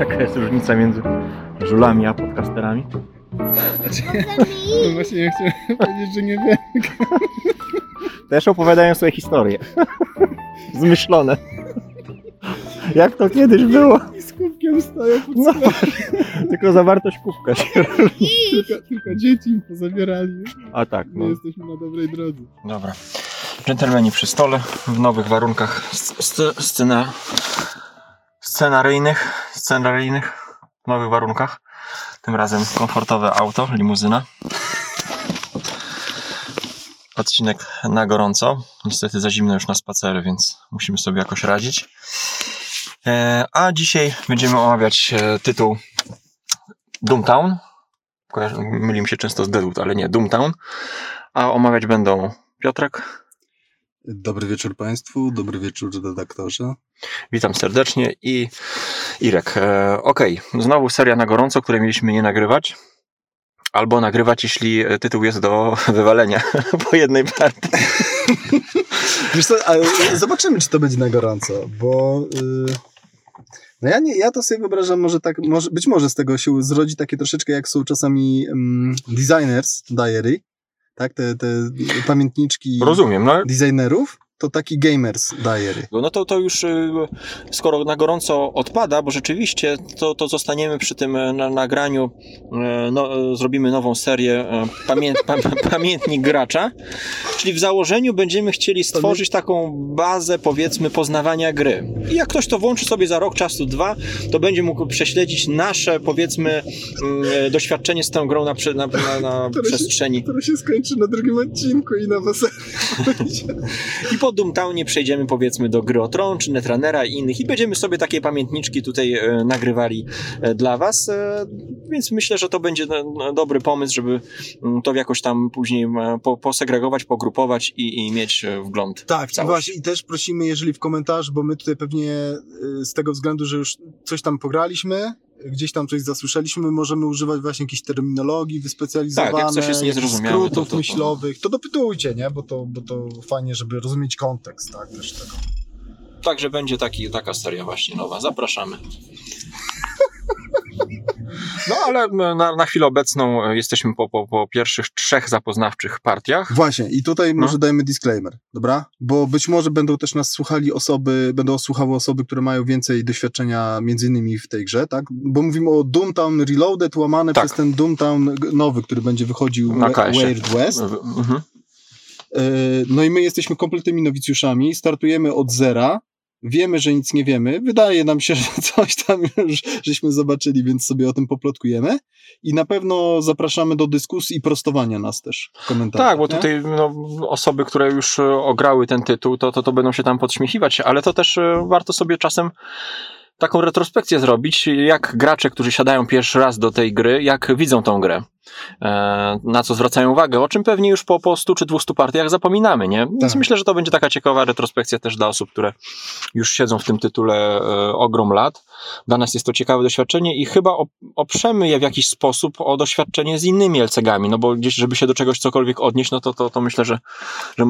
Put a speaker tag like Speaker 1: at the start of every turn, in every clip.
Speaker 1: jaka jest różnica między żulami a podcasterami?
Speaker 2: No właśnie ja chciałem powiedzieć, że nie wiem.
Speaker 1: Też opowiadają swoje historie. Zmyślone. Jak to kiedyś było?
Speaker 2: I z kubkiem stoją pod
Speaker 1: No, tylko zawartość kubka się
Speaker 2: Tylko, tylko dzieci im pozabierali.
Speaker 1: A tak,
Speaker 2: My
Speaker 1: no.
Speaker 2: jesteśmy na dobrej drodze.
Speaker 1: Dobra. Dżentelmeni przy stole w nowych warunkach sc- scena, scenaryjnych, scenaryjnych, nowych warunkach. Tym razem komfortowe auto, limuzyna. Odcinek na gorąco. Niestety za zimno już na spacery, więc musimy sobie jakoś radzić. E, a dzisiaj będziemy omawiać e, tytuł Doomtown. Myli się często z Deadwood, ale nie, Doomtown. A omawiać będą Piotrek,
Speaker 2: Dobry wieczór Państwu, dobry wieczór redaktorze.
Speaker 1: Witam serdecznie i Irek. E, Okej, znowu seria na gorąco, której mieliśmy nie nagrywać. Albo nagrywać, jeśli tytuł jest do wywalenia po jednej partii.
Speaker 2: Wiesz co, zobaczymy, czy to będzie na gorąco, bo... y, No ja, nie, ja to sobie wyobrażam, może tak, może, być może z tego się zrodzi takie troszeczkę jak są czasami um, designers diary, tak, te, te pamiętniczki
Speaker 1: Rozumiem, no.
Speaker 2: designerów, to taki gamers diary.
Speaker 1: No to, to już y, skoro na gorąco odpada, bo rzeczywiście to, to zostaniemy przy tym na, nagraniu, e, no, zrobimy nową serię pamię, pa, pa, Pamiętnik Gracza, czyli w założeniu będziemy chcieli stworzyć taką bazę powiedzmy poznawania gry. I jak ktoś to włączy sobie za rok, czasu dwa, to będzie mógł prześledzić nasze powiedzmy mm, doświadczenie z tą grą na, na, na, na
Speaker 2: się-
Speaker 1: przestrzeni.
Speaker 2: Które się skończy na drugim odcinku i na weselu.
Speaker 1: I po Doomtownie przejdziemy powiedzmy do gry o Tron, czy Netrunnera i innych i będziemy sobie takie pamiętniczki tutaj e, nagrywali e, dla was, e, więc myślę, że to będzie no, no, dobry pomysł, żeby mm, to jakoś tam później e, po, posegregować, pogrupować i, i mieć e, wgląd
Speaker 2: Tak, i właśnie i też prosimy, jeżeli w komentarzu, bo my tutaj pewnie y, z tego względu, że już coś tam pograliśmy, gdzieś tam coś zasłyszeliśmy, możemy używać właśnie jakiejś terminologii wyspecjalizowanej,
Speaker 1: Tak, jak coś jest niezrozumiałe, to-
Speaker 2: skrótów
Speaker 1: to- to-
Speaker 2: myślowych, to dopytujcie, nie? Bo to, bo to fajnie, żeby rozumieć kontekst, tak, też tego.
Speaker 1: Także będzie taki, taka seria właśnie nowa. Zapraszamy. No ale na, na chwilę obecną e, jesteśmy po, po, po pierwszych trzech zapoznawczych partiach.
Speaker 2: Właśnie, i tutaj
Speaker 1: No.
Speaker 2: może dajmy disclaimer, dobra? Bo być może będą też nas słuchali osoby, będą słuchały osoby, które mają więcej doświadczenia między innymi w tej grze, tak? Bo mówimy o Doomtown Reloaded łamane
Speaker 1: Tak.
Speaker 2: przez ten Doomtown nowy, który będzie wychodził
Speaker 1: Na.
Speaker 2: Weird West.
Speaker 1: Mhm.
Speaker 2: E, No i my jesteśmy kompletnymi nowicjuszami, startujemy od zera, wiemy, że nic nie wiemy, wydaje nam się, że coś tam już żeśmy zobaczyli, więc sobie o tym poplotkujemy i na pewno zapraszamy do dyskusji i prostowania nas też w komentarzach.
Speaker 1: Tak, bo
Speaker 2: nie?
Speaker 1: tutaj no, osoby, które już e, ograły ten tytuł, to, to, to będą się tam podśmiechiwać, ale to też e, warto sobie czasem taką retrospekcję zrobić, jak gracze, którzy siadają pierwszy raz do tej gry, jak widzą tą grę. E, Na co zwracają uwagę, o czym pewnie już po, po 100 czy 200 partiach zapominamy, nie? Więc
Speaker 2: Tak.
Speaker 1: myślę, że to będzie taka ciekawa retrospekcja też dla osób, które już siedzą w tym tytule e, ogrom lat. Dla nas jest to ciekawe doświadczenie i chyba op- oprzemy je w jakiś sposób o doświadczenie z innymi LCG-ami, no bo gdzieś, żeby się do czegoś cokolwiek odnieść, no to, to, to myślę, że, że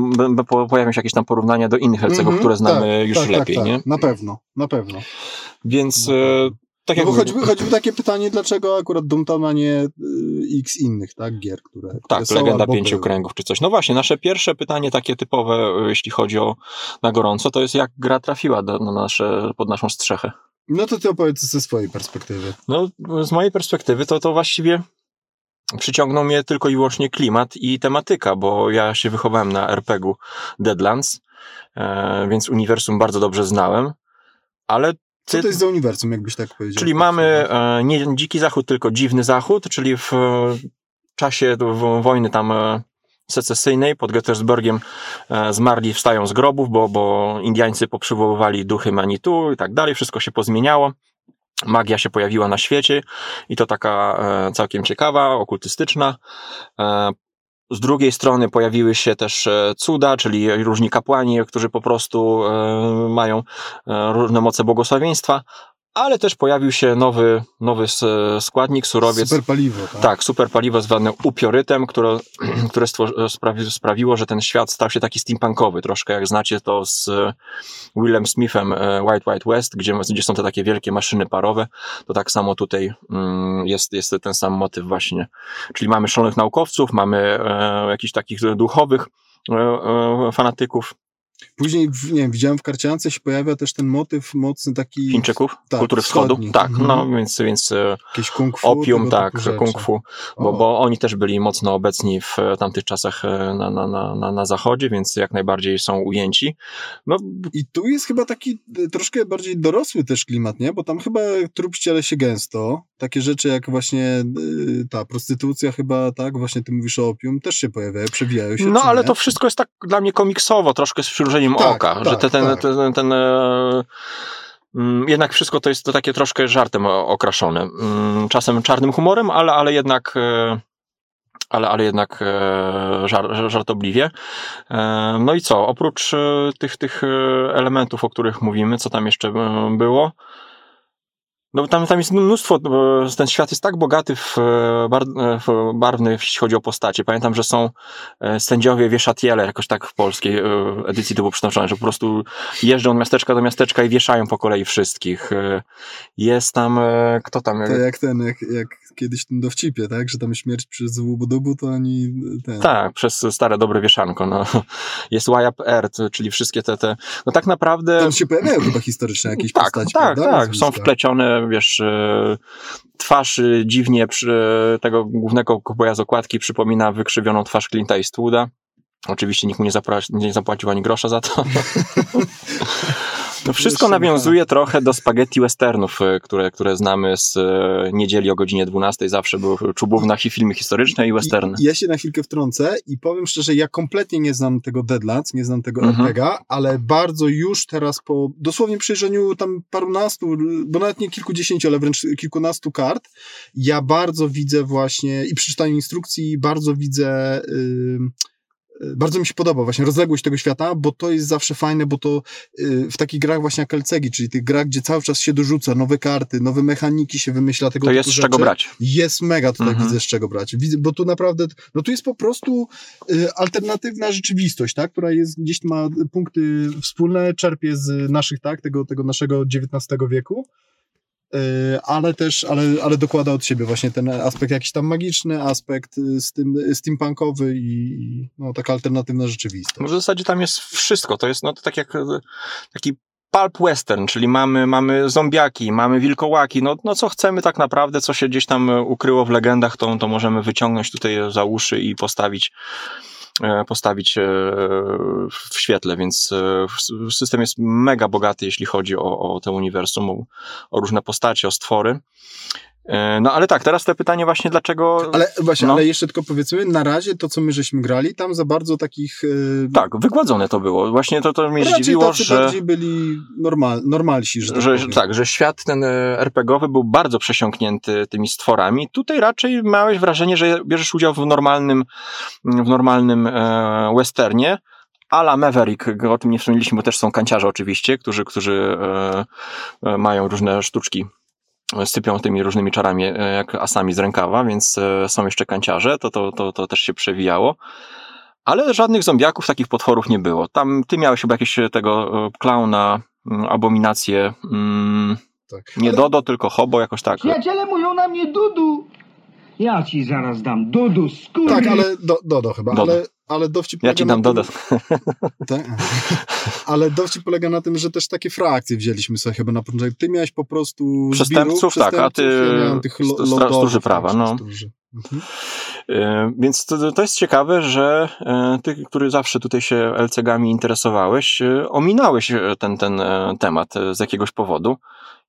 Speaker 1: pojawią się jakieś tam porównania do innych LCG-ów,
Speaker 2: Mhm,
Speaker 1: które znamy
Speaker 2: tak,
Speaker 1: już
Speaker 2: tak,
Speaker 1: lepiej,
Speaker 2: tak,
Speaker 1: nie?
Speaker 2: tak. Na pewno, na pewno.
Speaker 1: Więc e. tak
Speaker 2: No bo choćby, choćby takie pytanie, dlaczego akurat Doomtown, a nie y, x innych, tak, gier, które, które
Speaker 1: Tak,
Speaker 2: są
Speaker 1: legenda pięciu
Speaker 2: były.
Speaker 1: kręgów czy coś. No właśnie, nasze pierwsze pytanie takie typowe, e, jeśli chodzi o na gorąco, to jest jak gra trafiła do, na nasze, pod naszą strzechę.
Speaker 2: No to ty opowiedz ze swojej perspektywy.
Speaker 1: No, z mojej perspektywy to, to właściwie przyciągnął mnie tylko i wyłącznie klimat i tematyka, bo ja się wychowałem na RPG-u Deadlands, e, więc uniwersum bardzo dobrze znałem, ale
Speaker 2: Co to jest za uniwersum, jakbyś tak powiedział?
Speaker 1: Czyli mamy e, nie dziki zachód, tylko dziwny zachód, czyli w czasie wojny tam e, secesyjnej pod Gettysburgiem e, zmarli wstają z grobów, bo, bo Indiańcy poprzywoływali duchy Manitu i tak dalej, wszystko się pozmieniało. Magia się pojawiła na świecie i to taka całkiem ciekawa, okultystyczna. Z drugiej strony pojawiły się też e, cuda, czyli różni kapłani, którzy po prostu e, mają e, różne moce błogosławieństwa, ale też pojawił się nowy, nowy składnik, surowiec.
Speaker 2: Super paliwo, tak?
Speaker 1: Tak, super paliwo zwane upiorytem, które, które sprawi, sprawiło, że ten świat stał się taki steampunkowy, troszkę jak znacie to z e, Willem Smithem e, White White West, gdzie, gdzie są te takie wielkie maszyny parowe, to tak samo tutaj mm, jest, jest ten sam motyw właśnie. Czyli mamy szalonych naukowców, mamy e, jakichś takich duchowych e, e, fanatyków,
Speaker 2: Później, nie wiem, widziałem w karciance się pojawia też ten motyw mocny taki...
Speaker 1: Chińczyków,
Speaker 2: tak,
Speaker 1: kultury wschodu. Tak,
Speaker 2: Mhm.
Speaker 1: no więc, więc e,
Speaker 2: Jakieś kung fu,
Speaker 1: opium, tak, kung fu, bo, bo oni też byli mocno obecni w e, tamtych czasach e, na, na, na, na, na zachodzie, więc jak najbardziej są ujęci. No,
Speaker 2: I tu jest chyba taki e, troszkę bardziej dorosły też klimat, nie? Bo tam chyba trup ściele się gęsto. Takie rzeczy jak właśnie e, ta prostytucja chyba, tak? Właśnie ty mówisz o opium, też się pojawiają, przewijają się.
Speaker 1: no ale
Speaker 2: nie?
Speaker 1: to wszystko jest tak dla mnie komiksowo, troszkę z przymrużeniem
Speaker 2: Tak,
Speaker 1: oka,
Speaker 2: tak,
Speaker 1: że te, ten,
Speaker 2: tak.
Speaker 1: ten, ten e, mm, jednak wszystko to jest to takie troszkę żartem okraszone. Mm, Czasem czarnym humorem, ale, ale jednak e, ale, ale jednak e, żar, żar- żartobliwie. No i co? Oprócz tych, tych elementów, o których mówimy, co tam jeszcze było? No tam, tam jest mnóstwo, ten świat jest tak bogaty w, e, bar, e, w barwny, jeśli chodzi o postacie. Pamiętam, że są e, sędziowie wieszatiele, jakoś tak w polskiej edycji to było przytoczone, że po prostu jeżdżą od miasteczka do miasteczka i wieszają po kolei wszystkich. Jest tam, kto tam?
Speaker 2: To jak ten, jak, jak kiedyś ten dowcipie, tak? Że tam śmierć przez łubu to oni ten...
Speaker 1: Tak, przez stare dobre wieszanko. No. Jest YAP Earth, czyli wszystkie te, te. No tak naprawdę.
Speaker 2: Tam się pojawiają chyba historyczne jakieś
Speaker 1: tak,
Speaker 2: postaci,
Speaker 1: tak,
Speaker 2: prawda?
Speaker 1: tak. Są
Speaker 2: Nazwiska.
Speaker 1: wplecione, wiesz, e, twarz e, dziwnie tego głównego kuboja z okładki przypomina wykrzywioną twarz Clint'a Eastwooda. Oczywiście nikt mu nie, zapra- nie zapłacił ani grosza za to. No wszystko nawiązuje trochę do spaghetti westernów, e, które, które znamy z e, niedzieli o godzinie 12. Zawsze były czubówna i filmy historyczne i westerny.
Speaker 2: I, ja się na chwilkę wtrącę i powiem szczerze, ja kompletnie nie znam tego Deadlands, nie znam tego
Speaker 1: Mhm.
Speaker 2: RPGa, ale bardzo już teraz po dosłownie przyjrzeniu tam parunastu, bo nawet nie kilkudziesięciu, ale wręcz kilkunastu kart, ja bardzo widzę właśnie i przeczytaniu instrukcji bardzo widzę... ym, y, bardzo mi się podoba właśnie rozległość tego świata, bo to jest zawsze fajne, bo to y, w takich grach właśnie jak LCG, czyli tych grach, gdzie cały czas się dorzuca nowe karty, nowe mechaniki się wymyśla tego
Speaker 1: To jest z
Speaker 2: rzeczy.
Speaker 1: czego brać.
Speaker 2: Jest mega tutaj
Speaker 1: Mhm.
Speaker 2: widzę z czego brać. Bo tu naprawdę, no tu jest po prostu y, alternatywna rzeczywistość, tak, która jest gdzieś ma punkty wspólne, czerpie z naszych, tak, tego, tego naszego XIX wieku. Y, Ale też, ale, ale dokłada od siebie właśnie ten aspekt jakiś tam magiczny, aspekt y, z tym, steampunkowy i no, taka alternatywna rzeczywistość.
Speaker 1: w zasadzie tam jest wszystko. To jest no, to tak jak e, taki pulp western, czyli mamy, mamy zombiaki, mamy wilkołaki, no, no co chcemy tak naprawdę, co się gdzieś tam e, ukryło w legendach, to, to możemy wyciągnąć tutaj za uszy i postawić e, postawić e, w świetle, więc e, system jest mega bogaty, jeśli chodzi o, o te uniwersum, o, o różne postacie, o stwory. E, No ale tak, teraz te pytanie właśnie, dlaczego...
Speaker 2: Ale właśnie,
Speaker 1: No.
Speaker 2: ale jeszcze tylko powiedzmy, na razie to, co my żeśmy grali, tam za bardzo takich... y,
Speaker 1: Tak, wygładzone to było. Właśnie to, to mnie
Speaker 2: raczej
Speaker 1: zdziwiło,
Speaker 2: tacy
Speaker 1: że...
Speaker 2: bardziej byli normal, normalsi, że tak
Speaker 1: że, tak, że świat ten e, RPGowy był bardzo przesiąknięty tymi stworami. Tutaj raczej miałeś wrażenie, że bierzesz udział w normalnym, w normalnym e, westernie. Ala Maverick, o tym nie wspomnieliśmy, bo też są kanciarze oczywiście, którzy, którzy e, mają różne sztuczki, sypią tymi różnymi czarami, e, jak asami z rękawa, więc e, są jeszcze kanciarze, to, to, to, to też się przewijało. Ale żadnych zombiaków, takich potworów nie było. Tam ty miałeś chyba jakieś e, tego klauna, mm, abominację, mm,
Speaker 2: Tak.
Speaker 1: nie Dodo, tylko Hobo, jakoś tak.
Speaker 3: Przyjaciele mówią na mnie Dudu. Ja ci zaraz dam Dudu, skurwy.
Speaker 2: Tak, ale do, Dodo chyba,
Speaker 1: Dodo.
Speaker 2: ale, ale dowcip
Speaker 1: Ja
Speaker 2: polega
Speaker 1: ci
Speaker 2: na
Speaker 1: dam
Speaker 2: tym,
Speaker 1: Dodo.
Speaker 2: Tak. Ale dowcip polega na tym, że też takie frakcje wzięliśmy sobie chyba na początek. Ty miałeś po prostu
Speaker 1: Przestępców,
Speaker 2: zbirów,
Speaker 1: tak, a ty
Speaker 2: ja tych lo, lordowych,
Speaker 1: stróży prawa, no.
Speaker 2: stróży. Mhm.
Speaker 1: E, Więc to, to jest ciekawe, że e, ty, który zawsze tutaj się LCG-ami interesowałeś, e, ominąłeś ten, ten temat z jakiegoś powodu.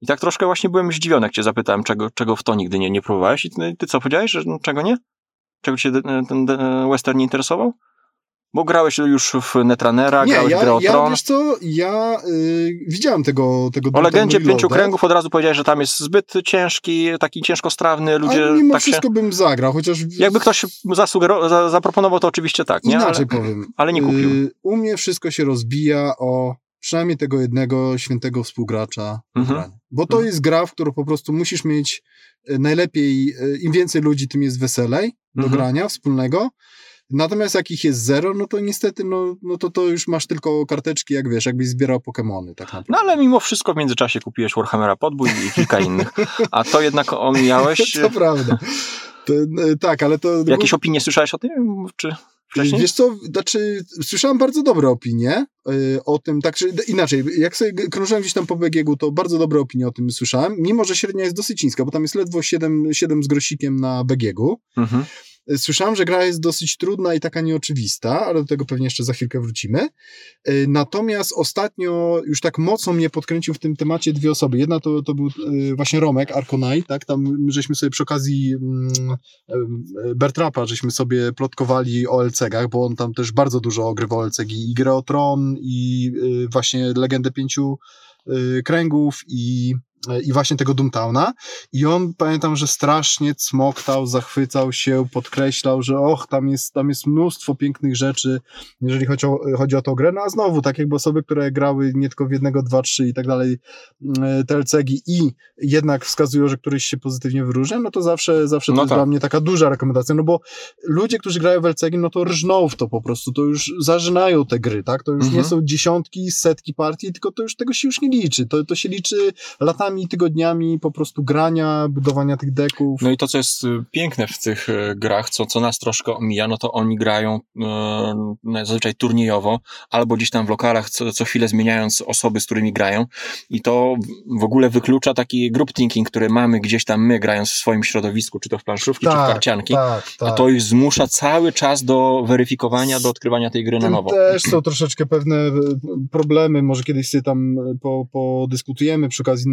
Speaker 1: I tak troszkę właśnie byłem zdziwiony, jak cię zapytałem, czego, czego w to nigdy nie, nie próbowałeś. I ty, ty co powiedziałeś, że czego nie? Czego cię ten de- western nie interesował? Bo grałeś już w Netrunnera,
Speaker 2: Nie,
Speaker 1: grałeś w
Speaker 2: ja,
Speaker 1: grę o
Speaker 2: ja
Speaker 1: Tron.
Speaker 2: wiesz co, ja y, widziałem tego tego
Speaker 1: O legendzie pięciu kręgów od razu powiedziałeś, że tam jest zbyt ciężki, taki ciężkostrawny, ludzie
Speaker 2: ale mimo
Speaker 1: tak się...
Speaker 2: wszystko bym zagrał, chociaż
Speaker 1: Jakby ktoś za, zaproponował, to oczywiście tak, nie?
Speaker 2: inaczej
Speaker 1: Ale,
Speaker 2: powiem.
Speaker 1: ale nie kupił.
Speaker 2: Y, u mnie wszystko się rozbija o przynajmniej tego jednego świętego współgracza
Speaker 1: Mhm.
Speaker 2: Bo to
Speaker 1: Mhm.
Speaker 2: jest gra, w którą po prostu musisz mieć e, najlepiej, e, im więcej ludzi, tym jest weselej do
Speaker 1: Mhm.
Speaker 2: grania wspólnego. Natomiast jak ich jest zero, no to niestety, no, no to, to już masz tylko karteczki, jak wiesz, jakbyś zbierał Pokemony tak naprawdę.
Speaker 1: No ale mimo wszystko w międzyczasie kupiłeś Warhammera Podbój i kilka innych. A to jednak omijałeś.
Speaker 2: to prawda. To, e, tak, ale to...
Speaker 1: Jakieś opinie słyszałeś o tym? Czy wcześniej?
Speaker 2: Wiesz co, znaczy, słyszałem bardzo dobre opinie y, o tym, tak, że inaczej, jak sobie krążyłem gdzieś tam po BGG, to bardzo dobre opinie o tym słyszałem, mimo że średnia jest dosyć niska, bo tam jest ledwo 7, 7 z grosikiem na BGG.
Speaker 1: Mhm.
Speaker 2: Y, Słyszałem, że gra jest dosyć trudna i taka nieoczywista, ale do tego pewnie jeszcze za chwilkę wrócimy. Y, Natomiast ostatnio już tak mocno mnie podkręcił w tym temacie dwie osoby. Jedna to, to był y, właśnie Romek, Arkonai, tak? Tam żeśmy sobie przy okazji mm, Bertrapa, żeśmy sobie plotkowali o LCG-ach, bo on tam też bardzo dużo ogrywał LCG i grę o Tron i właśnie Legendę Pięciu Kręgów i i właśnie tego Doomtowna i on pamiętam, że strasznie cmoktał, zachwycał się, podkreślał, że och, tam jest, tam jest mnóstwo pięknych rzeczy, jeżeli chodzi o, chodzi o tą grę, no a znowu, tak jakby osoby, które grały nie tylko w jednego, dwa, trzy i tak dalej mm, te LCG i jednak wskazują, że któryś się pozytywnie wyróżnia, no to zawsze, zawsze to
Speaker 1: No
Speaker 2: jest
Speaker 1: tak.
Speaker 2: dla mnie taka duża rekomendacja, no bo ludzie, którzy grają w LCG, no to rżną w to po prostu, to już zażynają te gry, tak, to już
Speaker 1: Mhm.
Speaker 2: nie są dziesiątki, setki partii, tylko to już tego się już nie liczy, to, to się liczy latami, tygodniami po prostu grania, budowania tych deków.
Speaker 1: No i to, co jest y, piękne w tych y, grach, co, co nas troszkę omija, no to oni grają e, zazwyczaj turniejowo, albo gdzieś tam w lokalach, co, co chwilę zmieniając osoby, z którymi grają. I to w ogóle wyklucza taki group thinking, który mamy gdzieś tam my, grając w swoim środowisku, czy to w planszówki, czy w karcianki.
Speaker 2: tak, tak.
Speaker 1: A to już zmusza cały czas do weryfikowania, do odkrywania tej gry na nowo.
Speaker 2: też są troszeczkę pewne problemy, może kiedyś sobie tam po, podyskutujemy przy okazji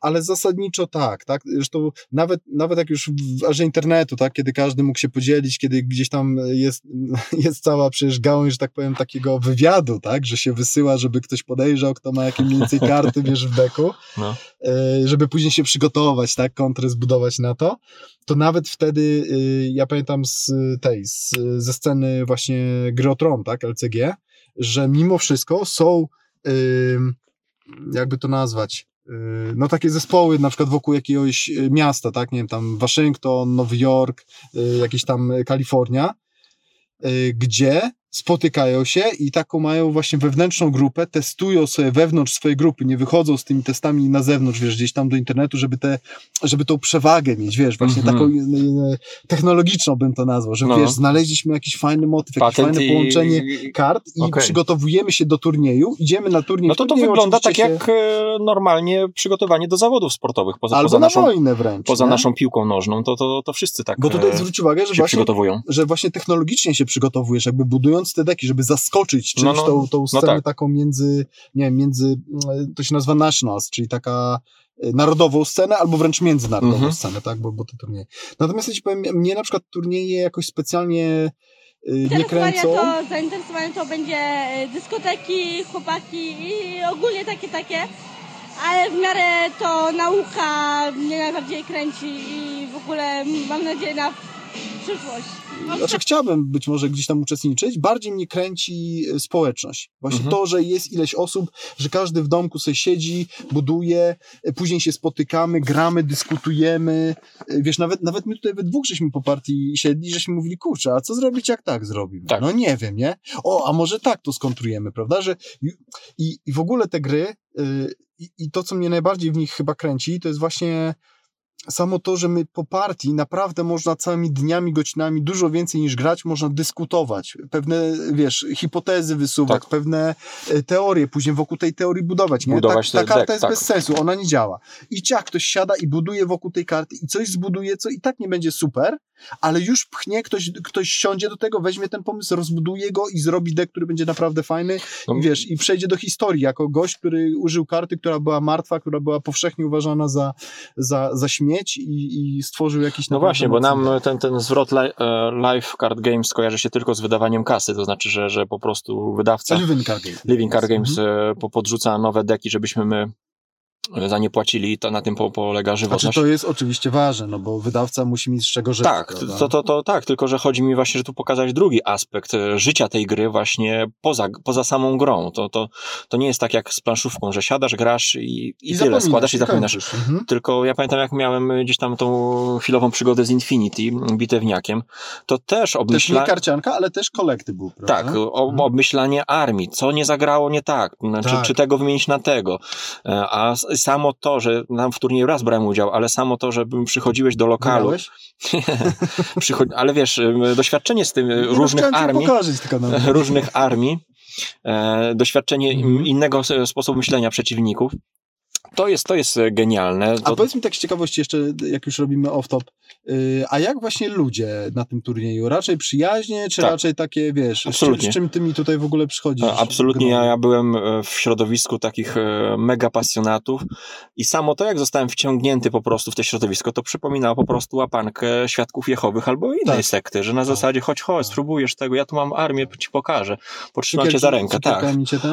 Speaker 2: ale zasadniczo tak, tak, zresztą nawet, nawet jak już w erze internetu, tak, kiedy każdy mógł się podzielić, kiedy gdzieś tam jest, jest cała przecież gałąź, że tak powiem, takiego wywiadu, tak, że się wysyła, żeby ktoś podejrzał, kto ma jakie mniej więcej karty, wiesz, w deku,
Speaker 1: No.
Speaker 2: e, żeby później się przygotować, tak, kontrę zbudować na to, to nawet wtedy, y, ja pamiętam z tej, z, ze sceny właśnie gry o Tron, tak, LCG, że mimo wszystko są, jakby to nazwać, no takie zespoły na przykład wokół jakiegoś y, miasta, tak, nie wiem, tam Waszyngton, Nowy Jork, y, jakieś tam y, Kalifornia, gdzie spotykają się i taką mają właśnie wewnętrzną grupę, testują sobie wewnątrz swojej grupy, nie wychodzą z tymi testami na zewnątrz, wiesz, gdzieś tam do internetu, żeby te, żeby tą przewagę mieć, wiesz, właśnie
Speaker 1: Mhm.
Speaker 2: taką y, y, technologiczną bym to nazwał, że
Speaker 1: No.
Speaker 2: wiesz, znaleźliśmy jakiś fajny motyw, jakieś
Speaker 1: Patent
Speaker 2: fajne
Speaker 1: i-
Speaker 2: połączenie kart i
Speaker 1: Okej.
Speaker 2: przygotowujemy się do turnieju, idziemy na turniej.
Speaker 1: No to to
Speaker 2: turnieju
Speaker 1: wygląda tak
Speaker 2: oczywiście
Speaker 1: jak e, normalnie przygotowanie do zawodów sportowych. Poza,
Speaker 2: Albo
Speaker 1: poza,
Speaker 2: na
Speaker 1: naszą,
Speaker 2: wojnę wręcz.
Speaker 1: poza
Speaker 2: nie?
Speaker 1: naszą piłką nożną, to, to, to wszyscy tak
Speaker 2: Bo tutaj
Speaker 1: e,
Speaker 2: zwróć uwagę, że
Speaker 1: się
Speaker 2: właśnie
Speaker 1: przygotowują.
Speaker 2: że właśnie technologicznie się przygotowujesz, jakby budując te deki, żeby zaskoczyć czymś
Speaker 1: No, no,
Speaker 2: tą, tą
Speaker 1: no
Speaker 2: scenę
Speaker 1: tak.
Speaker 2: taką między, nie wiem, między, mm, to się nazywa nationals, czyli taka e, narodową scenę, albo wręcz międzynarodową
Speaker 1: Mhm.
Speaker 2: scenę, tak, bo, bo te turnieje. Natomiast ja ci powiem, mnie na przykład turnieje jakoś specjalnie y, nie kręcą.
Speaker 4: to, zainteresowanie to będzie e, dyskoteki, chłopaki i ogólnie takie, takie. Ale w miarę to nauka mnie najbardziej kręci i w ogóle mam nadzieję na przyszłość.
Speaker 2: Znaczy chciałbym być może gdzieś tam uczestniczyć, bardziej mnie kręci e, społeczność. Właśnie
Speaker 1: Mhm.
Speaker 2: to, że jest ileś osób, że każdy w domku sobie siedzi, buduje, e, później się spotykamy, gramy, dyskutujemy. E, Wiesz, nawet, nawet my tutaj we dwóch żeśmy po partii siedli, żeśmy mówili, kurczę, a co zrobić, jak tak zrobimy?
Speaker 1: Tak.
Speaker 2: No nie wiem, nie? O, a może tak to skontrujemy, prawda? Że, i, I w ogóle te gry y, i, i to, co mnie najbardziej w nich chyba kręci, to jest właśnie samo to, że my po partii naprawdę można całymi dniami, godzinami dużo więcej niż grać, można dyskutować, pewne, wiesz, hipotezy wysuwać,
Speaker 1: Tak.
Speaker 2: pewne e, teorie, później wokół tej teorii budować, nie?
Speaker 1: Budować
Speaker 2: ta, ta karta
Speaker 1: deck,
Speaker 2: jest
Speaker 1: tak.
Speaker 2: bez sensu, ona nie działa. I ciach, ktoś siada i buduje wokół tej karty i coś zbuduje, co i tak nie będzie super, ale już pchnie, ktoś, ktoś siądzie do tego, weźmie ten pomysł, rozbuduje go i zrobi deck, który będzie naprawdę fajny
Speaker 1: No,
Speaker 2: i wiesz, i przejdzie do historii jako gość, który użył karty, która była martwa, która była powszechnie uważana za, za, za śmieć i, i stworzył jakiś
Speaker 1: No właśnie, bo nam ten, ten zwrot li, e, Live Card Games kojarzy się tylko z wydawaniem kasy, to znaczy, że, że po prostu wydawca
Speaker 2: Living Card Game.
Speaker 1: Living Card Games
Speaker 2: Mhm.
Speaker 1: e, po- podrzuca nowe deki, żebyśmy my za nie płacili, to na tym po, polega
Speaker 2: Znaczy
Speaker 1: żywotność.
Speaker 2: to jest oczywiście ważne, no bo wydawca musi mieć z czego żyć.
Speaker 1: Tak,
Speaker 2: prawda?
Speaker 1: to, to, to tak, tylko że chodzi mi właśnie, że tu pokazać drugi aspekt e, życia tej gry właśnie poza, poza samą grą. To, to, to nie jest tak jak z planszówką, że siadasz, grasz i, i, tyle,
Speaker 2: zapominasz,
Speaker 1: składasz i zapominasz.
Speaker 2: Mhm.
Speaker 1: Tylko ja pamiętam, jak miałem gdzieś tam tą chwilową przygodę z Infinity, bitewniakiem, to też
Speaker 2: Też nie karcianka, ale też kolekty był, prawda?
Speaker 1: Tak, o,
Speaker 2: Mhm.
Speaker 1: obmyślanie armii, co nie zagrało nie tak, znaczy,
Speaker 2: Tak.
Speaker 1: czy tego wymienić na tego. E, A samo to, że tam w turnieju raz brałem udział, ale samo to, że przychodziłeś do lokalu, przychod... ale wiesz, doświadczenie z tym e,
Speaker 2: Nie, no,
Speaker 1: różnych armii,
Speaker 2: no.
Speaker 1: różnych armii, e, doświadczenie
Speaker 2: Mhm.
Speaker 1: innego sposobu myślenia przeciwników, to jest, to jest e, genialne.
Speaker 2: A powiedz mi tak z ciekawości jeszcze, jak już robimy off-top, yy, a jak właśnie ludzie na tym turnieju? Raczej przyjaźnie, czy
Speaker 1: Tak.
Speaker 2: raczej takie, wiesz, z,
Speaker 1: Absolutnie.
Speaker 2: z czym ty mi tutaj w ogóle przychodzisz?
Speaker 1: Absolutnie, ja, ja byłem e, w środowisku takich e, mega pasjonatów i samo to, jak zostałem wciągnięty po prostu w to środowisko, to przypominało po prostu łapankę świadków Jehowych albo innej
Speaker 2: Tak.
Speaker 1: sekty, że na zasadzie chodź, chodź,
Speaker 2: Tak.
Speaker 1: spróbujesz tego, ja tu mam armię, ci pokażę, potrzymam cię za rękę, tak.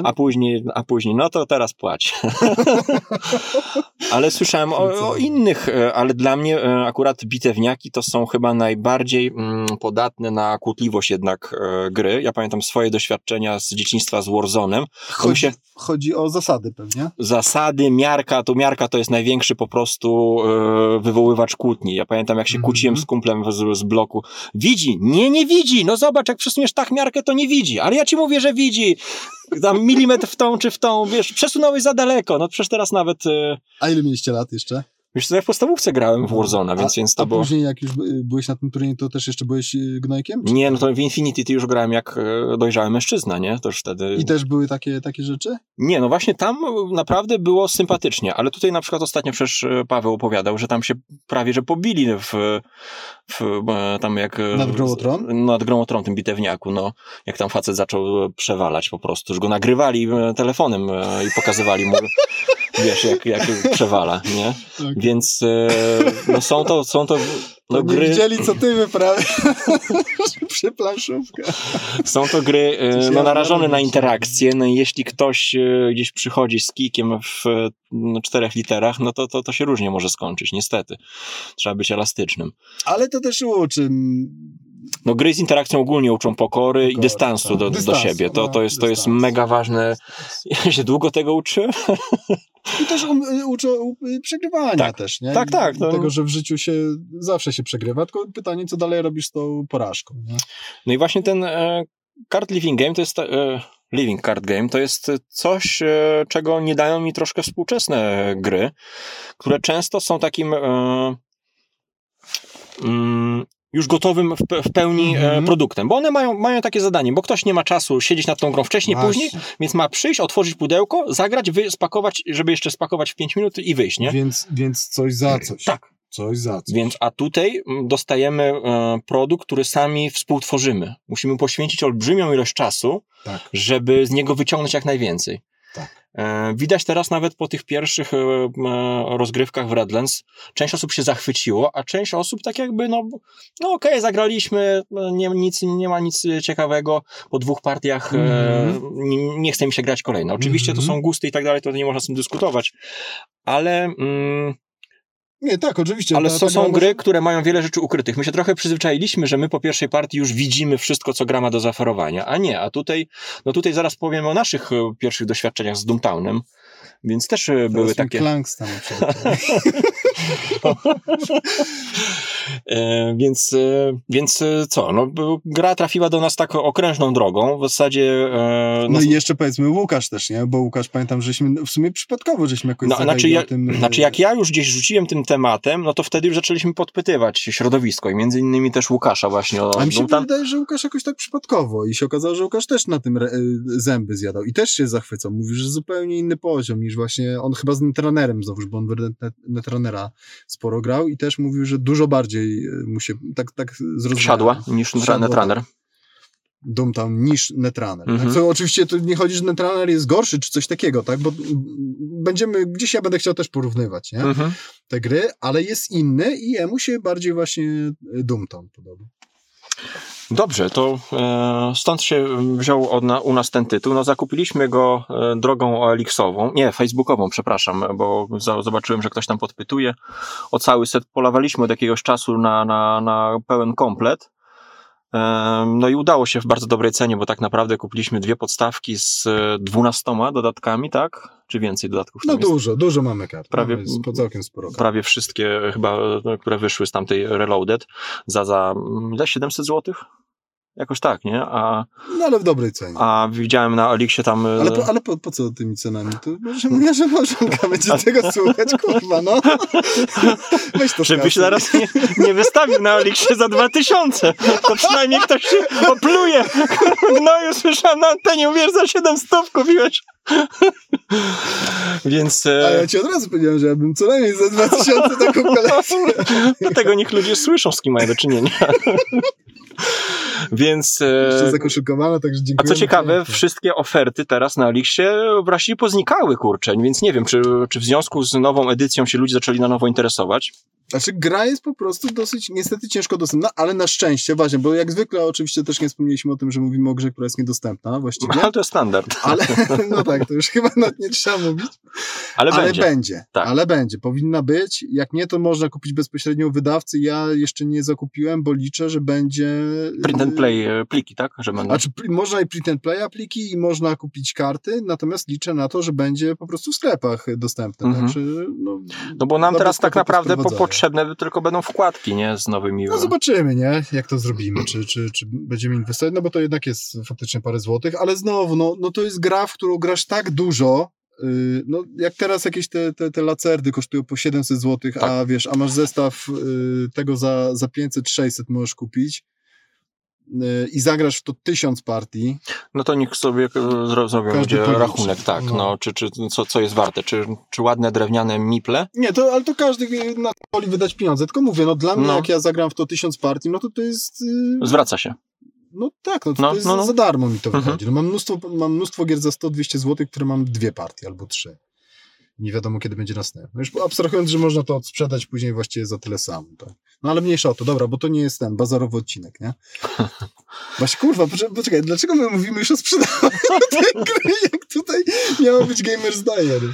Speaker 1: A później, a później, no to teraz płać. ale słyszałem o, o innych, e, ale dla mnie e, akurat bitewniaki to są chyba najbardziej mm, podatne na kłótliwość jednak e, gry. Ja pamiętam swoje doświadczenia z dzieciństwa z Warzone'em.
Speaker 2: chodzi,
Speaker 1: się-
Speaker 2: chodzi o zasady pewnie.
Speaker 1: Zasady, miarka, to miarka to jest największy po prostu wywoływacz kłótni. Ja pamiętam jak się
Speaker 2: Mhm.
Speaker 1: kłóciłem z kumplem z, z bloku. Widzi, nie, nie widzi, no zobacz, jak przesuniesz tak miarkę, to nie widzi, ale ja ci mówię, że widzi. Tam milimetr w tą czy w tą, wiesz, przesunąłeś za daleko, no przecież teraz nawet, e,
Speaker 2: A ile mieliście lat jeszcze?
Speaker 1: Co, ja w podstawówce grałem w Warzone'a, więc,
Speaker 2: a,
Speaker 1: więc to
Speaker 2: a
Speaker 1: było...
Speaker 2: później jak już by- byłeś na tym turnieju, to też jeszcze byłeś y, gnojkiem? Czy-
Speaker 1: Nie, no to w Infinity ty już grałem jak e, dojrzały mężczyzna, nie? To już wtedy...
Speaker 2: I też były takie, takie rzeczy?
Speaker 1: Nie, no właśnie tam naprawdę było sympatycznie, ale tutaj na przykład ostatnio przecież e, Paweł opowiadał, że tam się prawie, że pobili w, w e, tam jak... e,
Speaker 2: Nad Grą Tron?
Speaker 1: Nad Grą Tron, tym bitewniaku, no. Jak tam facet zaczął e, przewalać po prostu, że go nagrywali e, telefonem e, i pokazywali mu, wiesz, jak, jak przewala, nie?
Speaker 2: Tak.
Speaker 1: Więc e, no są to, są to no,
Speaker 2: To nie
Speaker 1: gry...
Speaker 2: widzieli, co ty wyprawiasz przy planszówkach.
Speaker 1: Są to gry e, no, narażone na interakcję. No i jeśli ktoś e, gdzieś przychodzi z kikiem w no, czterech literach, no to, to to się różnie może skończyć, niestety. Trzeba być elastycznym.
Speaker 2: Ale to też uczy.
Speaker 1: No gry z interakcją ogólnie uczą pokory i
Speaker 2: Pokory,
Speaker 1: dystansu
Speaker 2: tak.
Speaker 1: do, do siebie. To,
Speaker 2: no,
Speaker 1: to, jest, to jest
Speaker 2: dystans.
Speaker 1: mega ważne. Ja się długo tego uczyłem.
Speaker 2: I też um, uczą przegrywania
Speaker 1: Tak.
Speaker 2: też, nie?
Speaker 1: Tak, tak,
Speaker 2: I
Speaker 1: to-
Speaker 2: Tego, że w życiu się zawsze się przegrywa, tylko pytanie, co dalej robisz z tą porażką, nie?
Speaker 1: No i właśnie ten e, card living game to jest... E, living card game to jest coś, e, czego nie dają mi troszkę współczesne gry, które często są takim e, mm, już gotowym w, pe- w pełni e,
Speaker 2: Mhm.
Speaker 1: produktem, bo one mają, mają takie zadanie, bo ktoś nie ma czasu siedzieć nad tą grą wcześniej,
Speaker 2: Właśnie.
Speaker 1: później, więc ma przyjść, otworzyć pudełko, zagrać, spakować, żeby jeszcze spakować w 5 minut i wyjść, nie?
Speaker 2: Więc, więc coś za coś.
Speaker 1: Tak.
Speaker 2: Coś za coś.
Speaker 1: Więc, a tutaj mm, dostajemy e, produkt, który sami współtworzymy. Musimy poświęcić olbrzymią ilość czasu,
Speaker 2: Tak.
Speaker 1: żeby z niego wyciągnąć jak najwięcej.
Speaker 2: Tak.
Speaker 1: E, Widać teraz nawet po tych pierwszych e, e, rozgrywkach w Redlands, część osób się zachwyciło, a część osób tak jakby, no, no okej, zagraliśmy, no, nie, nic, nie ma nic ciekawego, po dwóch partiach e,
Speaker 2: Mhm.
Speaker 1: nie, nie chce mi się grać kolejne. Oczywiście to
Speaker 2: Mhm.
Speaker 1: są gusty i tak dalej, to nie można z tym dyskutować, ale... Mm,
Speaker 2: Nie, tak, oczywiście.
Speaker 1: ale to są gry,
Speaker 2: może-
Speaker 1: które mają wiele rzeczy ukrytych. My się trochę przyzwyczailiśmy, że my po pierwszej partii już widzimy wszystko, co gra ma do zaoferowania, a nie, a tutaj, no tutaj zaraz powiem o naszych e, pierwszych doświadczeniach z Doomtownem, więc też e, były
Speaker 2: Teraz mi
Speaker 1: takie...
Speaker 2: Stanął przed
Speaker 1: E, więc, e, więc co, no gra trafiła do nas tak okrężną drogą, w zasadzie... E,
Speaker 2: No i jeszcze powiedzmy Łukasz też, nie? Bo Łukasz pamiętam, żeśmy w sumie przypadkowo żeśmy jakoś
Speaker 1: No, znaczy, ja,
Speaker 2: tym.
Speaker 1: znaczy jak ja już gdzieś rzuciłem tym tematem, no to wtedy już zaczęliśmy podpytywać środowisko i między innymi też Łukasza właśnie o
Speaker 2: A mi się
Speaker 1: Doomtown.
Speaker 2: wydaje, że Łukasz jakoś tak przypadkowo i się okazało, że Łukasz też na tym zęby zjadał i też się zachwycał. Mówi, że zupełnie inny poziom niż właśnie, on chyba z Netrunnerem znowuż, bo on Netrunnera sporo grał i też mówił, że dużo bardziej y, mu się tak, tak zrozumiał.
Speaker 1: Siadła niż Netrunner.
Speaker 2: tak. Doomtown niż Netrunner.
Speaker 1: Mhm.
Speaker 2: Tak? Co oczywiście tu nie chodzi, że Netrunner jest gorszy czy coś takiego, tak? Bo będziemy, gdzieś ja będę chciał też porównywać, nie?
Speaker 1: Mhm.
Speaker 2: Te gry, ale jest inny i jemu się bardziej właśnie y, Doomtown podoba.
Speaker 1: Dobrze, to e, stąd się wziął od na, u nas ten tytuł. No zakupiliśmy go e, drogą OLX-ową, nie, facebookową, przepraszam, bo za, zobaczyłem, że ktoś tam podpytuje o cały set. Polawaliśmy od jakiegoś czasu na, na, na pełen komplet. E, no i udało się w bardzo dobrej cenie, bo tak naprawdę kupiliśmy dwie podstawki z dwunastoma dodatkami, tak? Czy więcej dodatków?
Speaker 2: No
Speaker 1: tam jest?
Speaker 2: dużo, dużo mamy kart.
Speaker 1: Prawie-
Speaker 2: Mamy z- po całkiem sporo kart.
Speaker 1: prawie wszystkie chyba, które wyszły z tamtej Reloaded za, za mm, ile? 700 zł? Jakoś tak, nie? A,
Speaker 2: No ale w dobrej cenie.
Speaker 1: a widziałem na Elixie tam... e,
Speaker 2: Ale, po, ale po, po co tymi cenami? To może moja żonka będzie tego słuchać, kurwa, no. Weź to
Speaker 1: Żebyś
Speaker 2: skasuj.
Speaker 1: zaraz nie, nie wystawił na Elixie za 2000. To przynajmniej ktoś się opluje. No już słyszałem na antenie, mówisz, za 700 kupiłeś. Więc
Speaker 2: A
Speaker 1: e,
Speaker 2: ja ci od razu powiedziałem, że ja bym co najmniej za 2000 taką kolekcję.
Speaker 1: dlatego niech ludzie słyszą, z kim mają do czynienia. Więc...
Speaker 2: Jeszcze
Speaker 1: E,
Speaker 2: zakoszykowane, także
Speaker 1: a
Speaker 2: dziękuję.
Speaker 1: co ciekawe, wszystkie oferty teraz na Elixie właściwie poznikały, kurczę, więc nie wiem, czy, czy w związku z nową edycją się ludzie zaczęli na nowo interesować.
Speaker 2: Znaczy, gra jest po prostu dosyć, niestety ciężko dostępna, ale na szczęście, właśnie, bo jak zwykle oczywiście też nie wspomnieliśmy o tym, że mówimy o grze, która jest niedostępna właściwie.
Speaker 1: Ale to jest standard.
Speaker 2: Ale, no tak, to już chyba nawet nie trzeba mówić.
Speaker 1: Ale,
Speaker 2: Ale
Speaker 1: będzie.
Speaker 2: będzie,
Speaker 1: Tak.
Speaker 2: ale będzie, powinna być. Jak nie, to można kupić bezpośrednio u wydawcy. Ja jeszcze nie zakupiłem, bo liczę, że będzie...
Speaker 1: Print and play e, pliki, tak? Że będą.
Speaker 2: Znaczy, można i print and play apliki i można kupić karty, natomiast liczę na to, że będzie po prostu w sklepach dostępne.
Speaker 1: Mhm.
Speaker 2: Znaczy, no,
Speaker 1: No bo nam teraz tak naprawdę po,
Speaker 2: podprowadzają.
Speaker 1: Potrzebne tylko będą wkładki, nie? Z nowymi.
Speaker 2: No zobaczymy, nie? Jak to zrobimy, czy, czy, czy będziemy inwestować, no bo to jednak jest faktycznie parę złotych, ale znowu, no, no to jest gra, w którą grasz tak dużo, yy, no jak teraz jakieś te, te, te lacerdy kosztują po 700 złotych,
Speaker 1: Tak.
Speaker 2: a wiesz, a masz zestaw yy, tego za, za 500-600 możesz kupić i zagrasz w to 1000 partii,
Speaker 1: No to niech sobie zro, zrobią rachunek, tak. No.
Speaker 2: No.
Speaker 1: czy, czy co, co jest warte? Czy, czy ładne drewniane miple?
Speaker 2: Nie, to, ale to każdy na to woli wydać pieniądze. Tylko mówię, no dla mnie,
Speaker 1: No.
Speaker 2: jak ja zagram w to tysiąc partii, no to to jest. Yy,
Speaker 1: Zwraca się.
Speaker 2: no tak, no to,
Speaker 1: No,
Speaker 2: to jest
Speaker 1: no, no.
Speaker 2: za darmo mi to
Speaker 1: Mhm.
Speaker 2: wychodzi. No mam, mnóstwo, mam mnóstwo gier za 100-200 zł, które mam dwie partie albo trzy. Nie wiadomo, kiedy będzie następny. Już abstrahując, że można to odsprzedać później właściwie za tyle samo. Tak. No ale mniejsza o to, dobra, bo to nie jest ten bazarowy odcinek, nie? Właśnie, kurwa, poczekaj, dlaczego my mówimy już o sprzedawaniu tej gry, jak tutaj miało być Gamers Diary?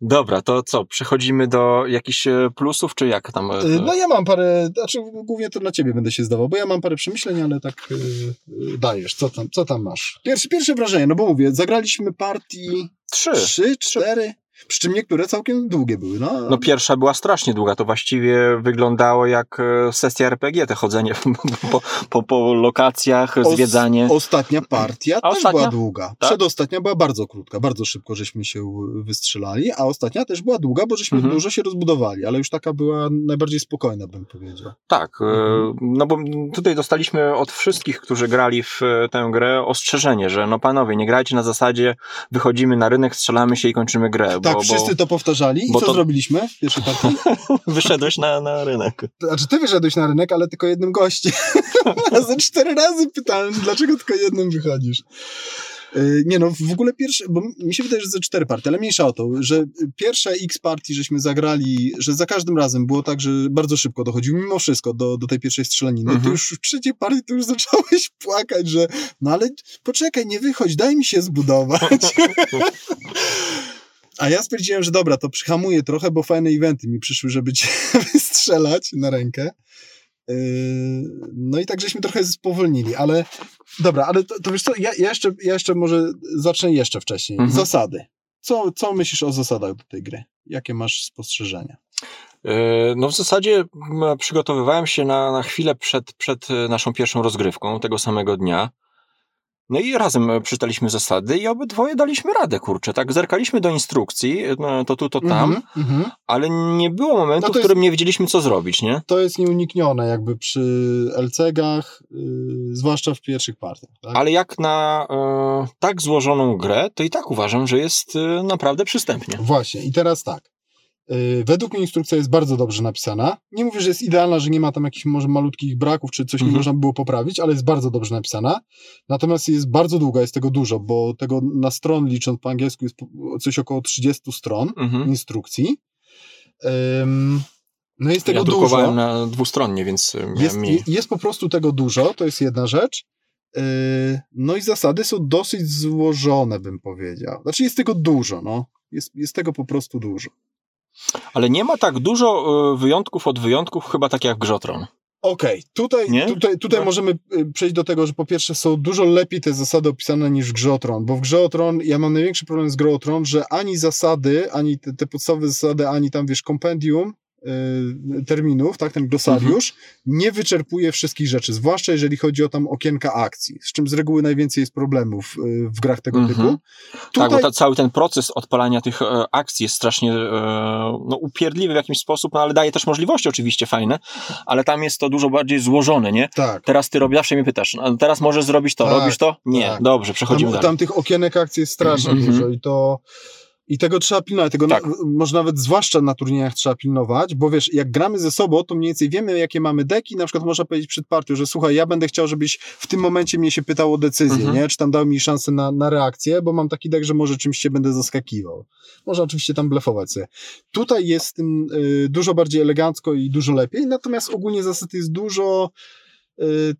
Speaker 1: Dobra, to co? Przechodzimy do jakichś e, plusów, czy jak tam? e,
Speaker 2: Y, No ja mam parę, znaczy głównie to na ciebie będę się zdawał, bo ja mam parę przemyśleń, ale tak y, y, dajesz, co tam, co tam masz? Pierwsze, pierwsze wrażenie, no bo mówię, zagraliśmy partii
Speaker 1: Trzy.
Speaker 2: trzy, cztery, przy czym niektóre całkiem długie były, no.
Speaker 1: No pierwsza była strasznie długa, to właściwie wyglądało jak e, sesja RPG, te chodzenie po, po, po lokacjach,
Speaker 2: Os-
Speaker 1: zwiedzanie.
Speaker 2: Ostatnia partia
Speaker 1: A
Speaker 2: też
Speaker 1: ostatnia?
Speaker 2: była długa.
Speaker 1: Tak?
Speaker 2: Przedostatnia była bardzo krótka, bardzo szybko żeśmy się wystrzelali, a ostatnia też była długa, bo żeśmy
Speaker 1: Mhm.
Speaker 2: dużo się rozbudowali, ale już taka była najbardziej spokojna, bym powiedział.
Speaker 1: Tak, e,
Speaker 2: Mhm.
Speaker 1: no bo tutaj dostaliśmy od wszystkich, którzy grali w e, tę grę ostrzeżenie, że no panowie, nie grajcie na zasadzie wychodzimy na rynek, strzelamy się i kończymy grę,
Speaker 2: Tak,
Speaker 1: bo,
Speaker 2: wszyscy to powtarzali i co
Speaker 1: to-
Speaker 2: zrobiliśmy w pierwszej partii?
Speaker 1: wyszedłeś na, na rynek.
Speaker 2: Znaczy, ty wyszedłeś na rynek, ale tylko jednym gościem. A ze cztery razy pytałem, dlaczego tylko jednym wychodzisz. Yy, Nie no, w ogóle pierwsze, bo mi się wydaje, że ze cztery partie, ale mniejsza o to, że pierwsze X partii żeśmy zagrali, że za każdym razem było tak, że bardzo szybko dochodził, mimo wszystko, do, do tej pierwszej strzelaniny.
Speaker 1: Mhm.
Speaker 2: Ty już w trzeciej partii to już zacząłeś płakać, że no ale poczekaj, nie wychodź, daj mi się zbudować. A ja stwierdziłem, że dobra, to przyhamuję trochę, bo fajne eventy mi przyszły, żeby cię wystrzelać na rękę. Yy, No i tak żeśmy trochę spowolnili, ale dobra, ale to, to wiesz co, ja, ja, jeszcze, ja jeszcze może zacznę jeszcze wcześniej.
Speaker 1: Mhm.
Speaker 2: Zasady. Co, co myślisz o zasadach do tej gry? Jakie masz spostrzeżenia?
Speaker 1: E, No w zasadzie przygotowywałem się na, na chwilę przed, przed e, naszą pierwszą rozgrywką tego samego dnia. No i razem e, przeczytaliśmy zasady i obydwoje daliśmy radę, kurczę. Tak, zerkaliśmy do instrukcji, no, to tu, to tam,
Speaker 2: Mhm, mhm.
Speaker 1: ale nie było momentu,
Speaker 2: No
Speaker 1: w którym nie wiedzieliśmy, co zrobić, nie?
Speaker 2: To jest nieuniknione jakby przy LCG-ach, yy, zwłaszcza w pierwszych partiach. Tak?
Speaker 1: Ale jak na e, tak złożoną grę, to i tak uważam, że jest e, naprawdę przystępnie.
Speaker 2: Właśnie, i teraz tak. Yy, Według mnie instrukcja jest bardzo dobrze napisana. Nie mówię, że jest idealna, że nie ma tam jakichś może malutkich braków, czy coś nie
Speaker 1: Mhm.
Speaker 2: można by było poprawić, ale jest bardzo dobrze napisana. Natomiast jest bardzo długa, jest tego dużo, bo tego na stron licząc po angielsku jest coś około 30 stron
Speaker 1: Mhm.
Speaker 2: instrukcji. Ym, No jest tego
Speaker 1: ja
Speaker 2: dużo.
Speaker 1: drukowałem na dwustronnie, więc miałem
Speaker 2: Jest,
Speaker 1: mniej.
Speaker 2: jest po prostu tego dużo, to jest jedna rzecz. Yy, No i zasady są dosyć złożone, bym powiedział. Znaczy jest tego dużo, no. Jest, jest tego po prostu dużo.
Speaker 1: Ale nie ma tak dużo e, wyjątków od wyjątków, chyba tak jak w Grzotron.
Speaker 2: Okej, tutaj,
Speaker 1: Nie?
Speaker 2: tutaj, tutaj
Speaker 1: No.
Speaker 2: możemy y, przejść do tego, że po pierwsze są dużo lepiej te zasady opisane niż w Grze o Tron, bo w Grze o Tron ja mam największy problem z Grą o Tron, że ani zasady, ani te, te podstawowe zasady, ani tam wiesz kompendium terminów, tak, ten glosariusz,
Speaker 1: Mhm.
Speaker 2: nie wyczerpuje wszystkich rzeczy, zwłaszcza jeżeli chodzi o tam okienka akcji, z czym z reguły najwięcej jest problemów y, w grach tego
Speaker 1: Mhm.
Speaker 2: typu.
Speaker 1: Tak, bo ta, cały ten proces odpalania tych e, akcji jest strasznie e, no, upierdliwy w jakimś sposób, no, ale daje też możliwości oczywiście fajne, ale tam jest to dużo bardziej złożone, nie?
Speaker 2: tak.
Speaker 1: Teraz ty robisz, zawsze mnie pytasz, a teraz możesz zrobić to,
Speaker 2: Tak,
Speaker 1: robisz to? Nie,
Speaker 2: tak.
Speaker 1: dobrze, przechodzimy
Speaker 2: tam,
Speaker 1: dalej.
Speaker 2: tam tych okienek akcji jest strasznie
Speaker 1: Mhm.
Speaker 2: dużo i to i tego trzeba pilnować, tego
Speaker 1: Tak.
Speaker 2: na, może nawet zwłaszcza na turniejach trzeba pilnować, bo wiesz, jak gramy ze sobą, to mniej więcej wiemy, jakie mamy deki, na przykład można powiedzieć przed partią, że słuchaj, ja będę chciał, żebyś w tym momencie mnie się pytał o decyzję,
Speaker 1: Mhm.
Speaker 2: nie? Czy tam dał mi szansę na, na reakcję, bo mam taki dek, że może czymś się będę zaskakiwał. Można oczywiście tam blefować sobie. Tutaj jest tym y, dużo bardziej elegancko i dużo lepiej, natomiast ogólnie zasad jest dużo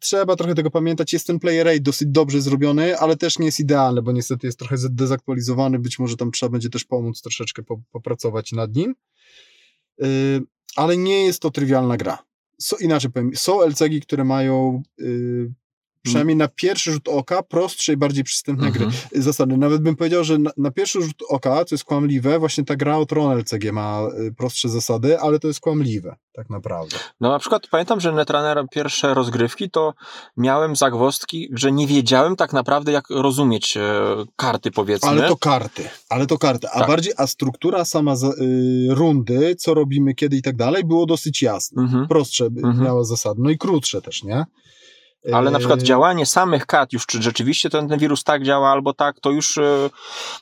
Speaker 2: Trzeba trochę tego pamiętać. Jest ten player rate dosyć dobrze zrobiony, ale też nie jest idealny, bo niestety jest trochę dezaktualizowany. Być może tam trzeba będzie też pomóc troszeczkę po, popracować nad nim. Y, Ale nie jest to trywialna gra. So, inaczej powiem, są LCG, które mają y, przynajmniej na pierwszy rzut oka prostsze i bardziej przystępne gry
Speaker 1: Mhm.
Speaker 2: zasady. Nawet bym powiedział, że na, na pierwszy rzut oka, co jest kłamliwe, właśnie ta gra o Tron LCG ma y, prostsze zasady, ale to jest kłamliwe, tak naprawdę.
Speaker 1: No na przykład pamiętam, że Netrunner pierwsze rozgrywki to miałem zagwozdki, że nie wiedziałem tak naprawdę jak rozumieć e, karty powiedzmy.
Speaker 2: Ale to karty, ale to karty. A
Speaker 1: Tak.
Speaker 2: bardziej, a struktura sama za, y, rundy, co robimy, kiedy i tak dalej, było dosyć jasne.
Speaker 1: Mhm.
Speaker 2: Prostsze
Speaker 1: Mhm.
Speaker 2: miała zasady, no i krótsze też, nie?
Speaker 1: Ale na przykład
Speaker 2: Y,
Speaker 1: działanie samych kat, już czy rzeczywiście ten, ten wirus tak działa albo tak, to już e,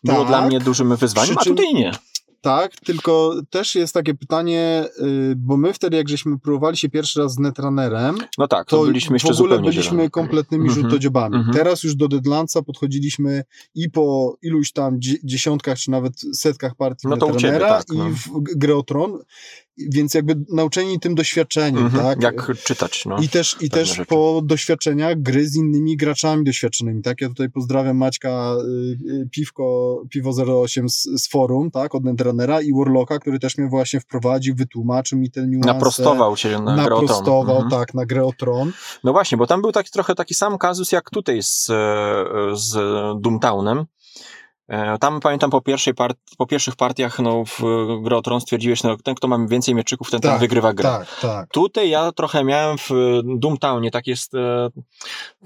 Speaker 1: było
Speaker 2: Tak.
Speaker 1: dla mnie dużym wyzwaniem,
Speaker 2: Przy
Speaker 1: a
Speaker 2: czym-
Speaker 1: tutaj nie.
Speaker 2: Tak, tylko też jest takie pytanie, y, bo my wtedy, jak żeśmy próbowali się pierwszy raz z Netrunnerem,
Speaker 1: No tak, to,
Speaker 2: to
Speaker 1: byliśmy jeszcze
Speaker 2: w ogóle byliśmy
Speaker 1: zieloni.
Speaker 2: kompletnymi żółtodziobami.
Speaker 1: Mhm.
Speaker 2: Teraz już do Deadlandsa podchodziliśmy i po iluś tam dzie- dziesiątkach, czy nawet setkach partii
Speaker 1: No
Speaker 2: Netrunnera
Speaker 1: tak, no.
Speaker 2: i w g- grę o Tron, więc jakby nauczeni tym doświadczeniem,
Speaker 1: Mhm.
Speaker 2: tak?
Speaker 1: Jak czytać, no.
Speaker 2: I też, i też
Speaker 1: rzeczy.
Speaker 2: po doświadczeniach gry z innymi graczami doświadczonymi, tak? Ja tutaj pozdrawiam Maćka y, y, Piwko, Piwo 08 z, z forum, tak? Od Netrunnera i Warlocka, który też mnie właśnie wprowadził, wytłumaczył mi te niuanse.
Speaker 1: Naprostował cię na grę o Tron.
Speaker 2: Naprostował,
Speaker 1: Mhm.
Speaker 2: tak, na grę o Tron.
Speaker 1: No właśnie, bo tam był taki, trochę taki sam kazus jak tutaj z, e, z Doomtownem. E, Tam pamiętam po, pierwszej part, po pierwszych partiach no, w grę Tron stwierdziłeś, no ten kto ma więcej mieczyków, ten, ten
Speaker 2: Tak,
Speaker 1: wygrywa grę.
Speaker 2: Tak, tak.
Speaker 1: Tutaj ja trochę miałem w Doomtownie tak jest, e,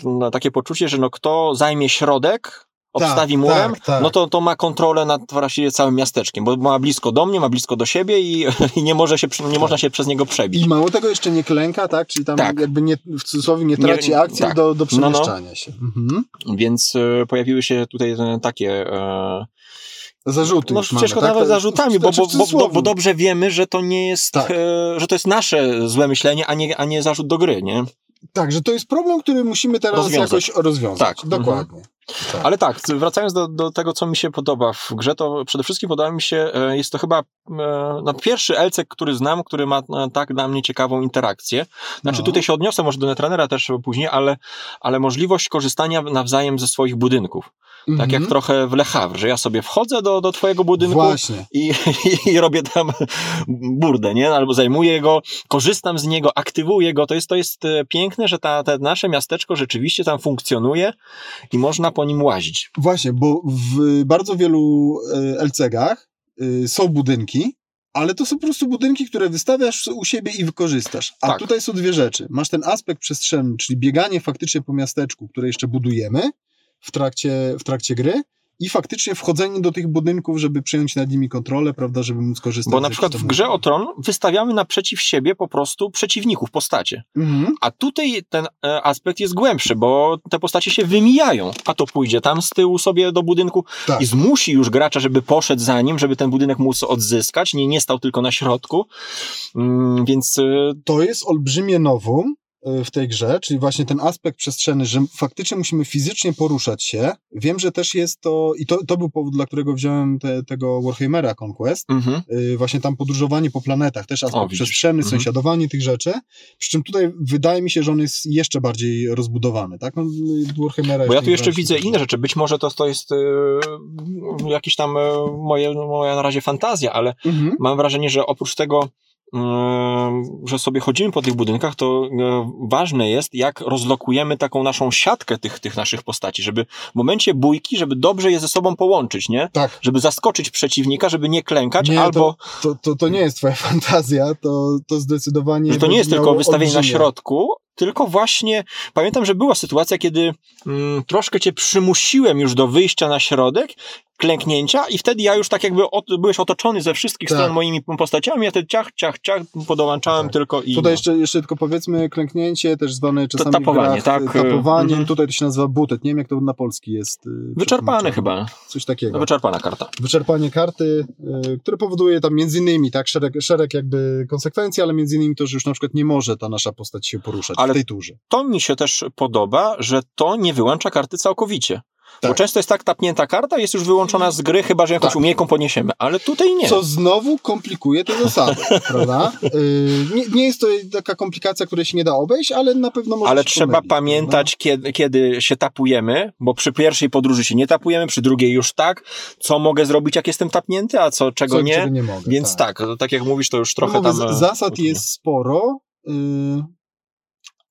Speaker 1: no, takie poczucie, że no, kto zajmie środek, obstawi
Speaker 2: Tak,
Speaker 1: murem,
Speaker 2: tak, tak.
Speaker 1: no to, to ma kontrolę nad właściwie całym miasteczkiem, bo ma blisko do mnie, ma blisko do siebie i, i nie, może się, nie można się przez niego przebić.
Speaker 2: I mało tego jeszcze nie klęka, tak? Czyli tam
Speaker 1: Tak.
Speaker 2: jakby nie, w cudzysłowie nie
Speaker 1: Nie-
Speaker 2: traci akcji
Speaker 1: tak.
Speaker 2: do, do
Speaker 1: No, no.
Speaker 2: przemieszczania się. Mhm.
Speaker 1: Więc e, pojawiły się tutaj e, takie e,
Speaker 2: Zarzuty
Speaker 1: No ciężko
Speaker 2: mamy, tak?
Speaker 1: nawet
Speaker 2: To-
Speaker 1: zarzutami, bo,
Speaker 2: znaczy
Speaker 1: bo, bo, bo, bo dobrze wiemy, że to nie jest,
Speaker 2: Tak.
Speaker 1: e, że to jest nasze złe myślenie, a nie, a nie zarzut do gry, nie?
Speaker 2: Tak, że to jest problem, który musimy teraz
Speaker 1: Rozwiązać.
Speaker 2: jakoś rozwiązać.
Speaker 1: Tak.
Speaker 2: Dokładnie. Tak.
Speaker 1: Ale tak, wracając do, do tego, co mi się podoba w grze, to przede wszystkim podoba mi się, e, jest to chyba e, no, pierwszy Elcek, który znam, który ma e, tak dla mnie ciekawą interakcję. Znaczy
Speaker 2: No.
Speaker 1: tutaj się odniosę może do Netrunnera też później, ale, ale możliwość korzystania nawzajem ze swoich budynków. Tak
Speaker 2: Mhm.
Speaker 1: jak trochę w Le Havre, że ja sobie wchodzę do, do twojego budynku,
Speaker 2: Właśnie.
Speaker 1: i, i robię tam burdę, nie? Albo zajmuję go, korzystam z niego, aktywuję go. To jest, to jest e, piękne, że ta, te nasze miasteczko rzeczywiście tam funkcjonuje i można po nim łazić.
Speaker 2: Właśnie, bo w bardzo wielu e, LCG-ach e, są budynki, ale to są po prostu budynki, które wystawiasz u siebie i wykorzystasz. A
Speaker 1: Tak.
Speaker 2: tutaj są dwie rzeczy. Masz ten aspekt przestrzenny, czyli bieganie faktycznie po miasteczku, które jeszcze budujemy w trakcie, w trakcie gry i faktycznie wchodzenie do tych budynków, żeby przyjąć nad nimi kontrolę, prawda, żeby móc korzystać
Speaker 1: Bo na przykład w grze o tron wystawiamy naprzeciw siebie po prostu przeciwników, postacie.
Speaker 2: Mhm.
Speaker 1: A tutaj ten e, aspekt jest głębszy, bo te postacie się wymijają, a to pójdzie tam z tyłu sobie do budynku
Speaker 2: Tak.
Speaker 1: i zmusi już gracza, żeby poszedł za nim, żeby ten budynek móc odzyskać, nie, nie stał tylko na środku. Mm, więc e,
Speaker 2: To jest olbrzymie nowum, w tej grze, czyli właśnie ten aspekt przestrzenny, że faktycznie musimy fizycznie poruszać się. Wiem, że też jest to, i to, to był powód, dla którego wziąłem te, tego Warhammera Conquest,
Speaker 1: Mhm.
Speaker 2: y, właśnie tam podróżowanie po planetach, też aspekt
Speaker 1: O,
Speaker 2: przestrzenny,
Speaker 1: Mhm.
Speaker 2: sąsiadowanie tych rzeczy, przy czym tutaj wydaje mi się, że on jest jeszcze bardziej rozbudowany, tak? No, Warhammera
Speaker 1: Bo ja tu jeszcze widzę inne rzeczy. Być może to, to jest e, jakieś tam e, moje, moja na razie fantazja, ale
Speaker 2: Mhm.
Speaker 1: mam wrażenie, że oprócz tego, mm, że sobie chodzimy po tych budynkach, to e, ważne jest, jak rozlokujemy taką naszą siatkę tych, tych naszych postaci, żeby w momencie bójki, żeby dobrze je ze sobą połączyć, nie?
Speaker 2: Tak.
Speaker 1: Żeby zaskoczyć przeciwnika, żeby nie klękać,
Speaker 2: Nie,
Speaker 1: albo
Speaker 2: To, to, to nie jest twoja fantazja, to, to zdecydowanie...
Speaker 1: że to nie jest tylko wystawienie na środku, tylko właśnie pamiętam, że była sytuacja, kiedy mm, troszkę cię przymusiłem już do wyjścia na środek, klęknięcia i wtedy ja już tak jakby od, byłeś otoczony ze wszystkich
Speaker 2: Tak.
Speaker 1: stron moimi postaciami, ja te ciach, ciach, ciach podołączałem
Speaker 2: Tak.
Speaker 1: tylko i...
Speaker 2: Tutaj
Speaker 1: no.
Speaker 2: jeszcze, jeszcze tylko powiedzmy klęknięcie, też zwane czasami
Speaker 1: tapowanie,
Speaker 2: w grach,
Speaker 1: tak?
Speaker 2: tapowanie,
Speaker 1: Mhm.
Speaker 2: tutaj to się nazywa butet, nie wiem jak to na polski jest. y,
Speaker 1: Wyczerpany chyba.
Speaker 2: Coś takiego.
Speaker 1: No, wyczerpana karta.
Speaker 2: Wyczerpanie karty, y, które powoduje tam między innymi tak, szereg, szereg jakby konsekwencji, ale między innymi to, że już na przykład nie może ta nasza postać się poruszać
Speaker 1: Ale-
Speaker 2: w tej turze.
Speaker 1: To mi się też podoba, że to nie wyłącza karty całkowicie. Bo
Speaker 2: Tak.
Speaker 1: często jest tak tapnięta karta, jest już wyłączona z gry, chyba że jakąś
Speaker 2: Tak.
Speaker 1: umiejętną podniesiemy. Ale tutaj nie.
Speaker 2: Co znowu komplikuje te zasady, prawda? Y, nie, nie jest to taka komplikacja, której się nie da obejść, ale na pewno może
Speaker 1: Ale trzeba
Speaker 2: pomylić,
Speaker 1: pamiętać, kiedy, kiedy się tapujemy, bo przy pierwszej podróży się nie tapujemy, przy drugiej już tak. Co mogę zrobić, jak jestem tapnięty, a co, czego
Speaker 2: Co,
Speaker 1: nie.
Speaker 2: czego nie mogę,
Speaker 1: Więc tak. tak, tak jak mówisz, to już trochę
Speaker 2: no
Speaker 1: tam.
Speaker 2: Zasad jest sporo, y,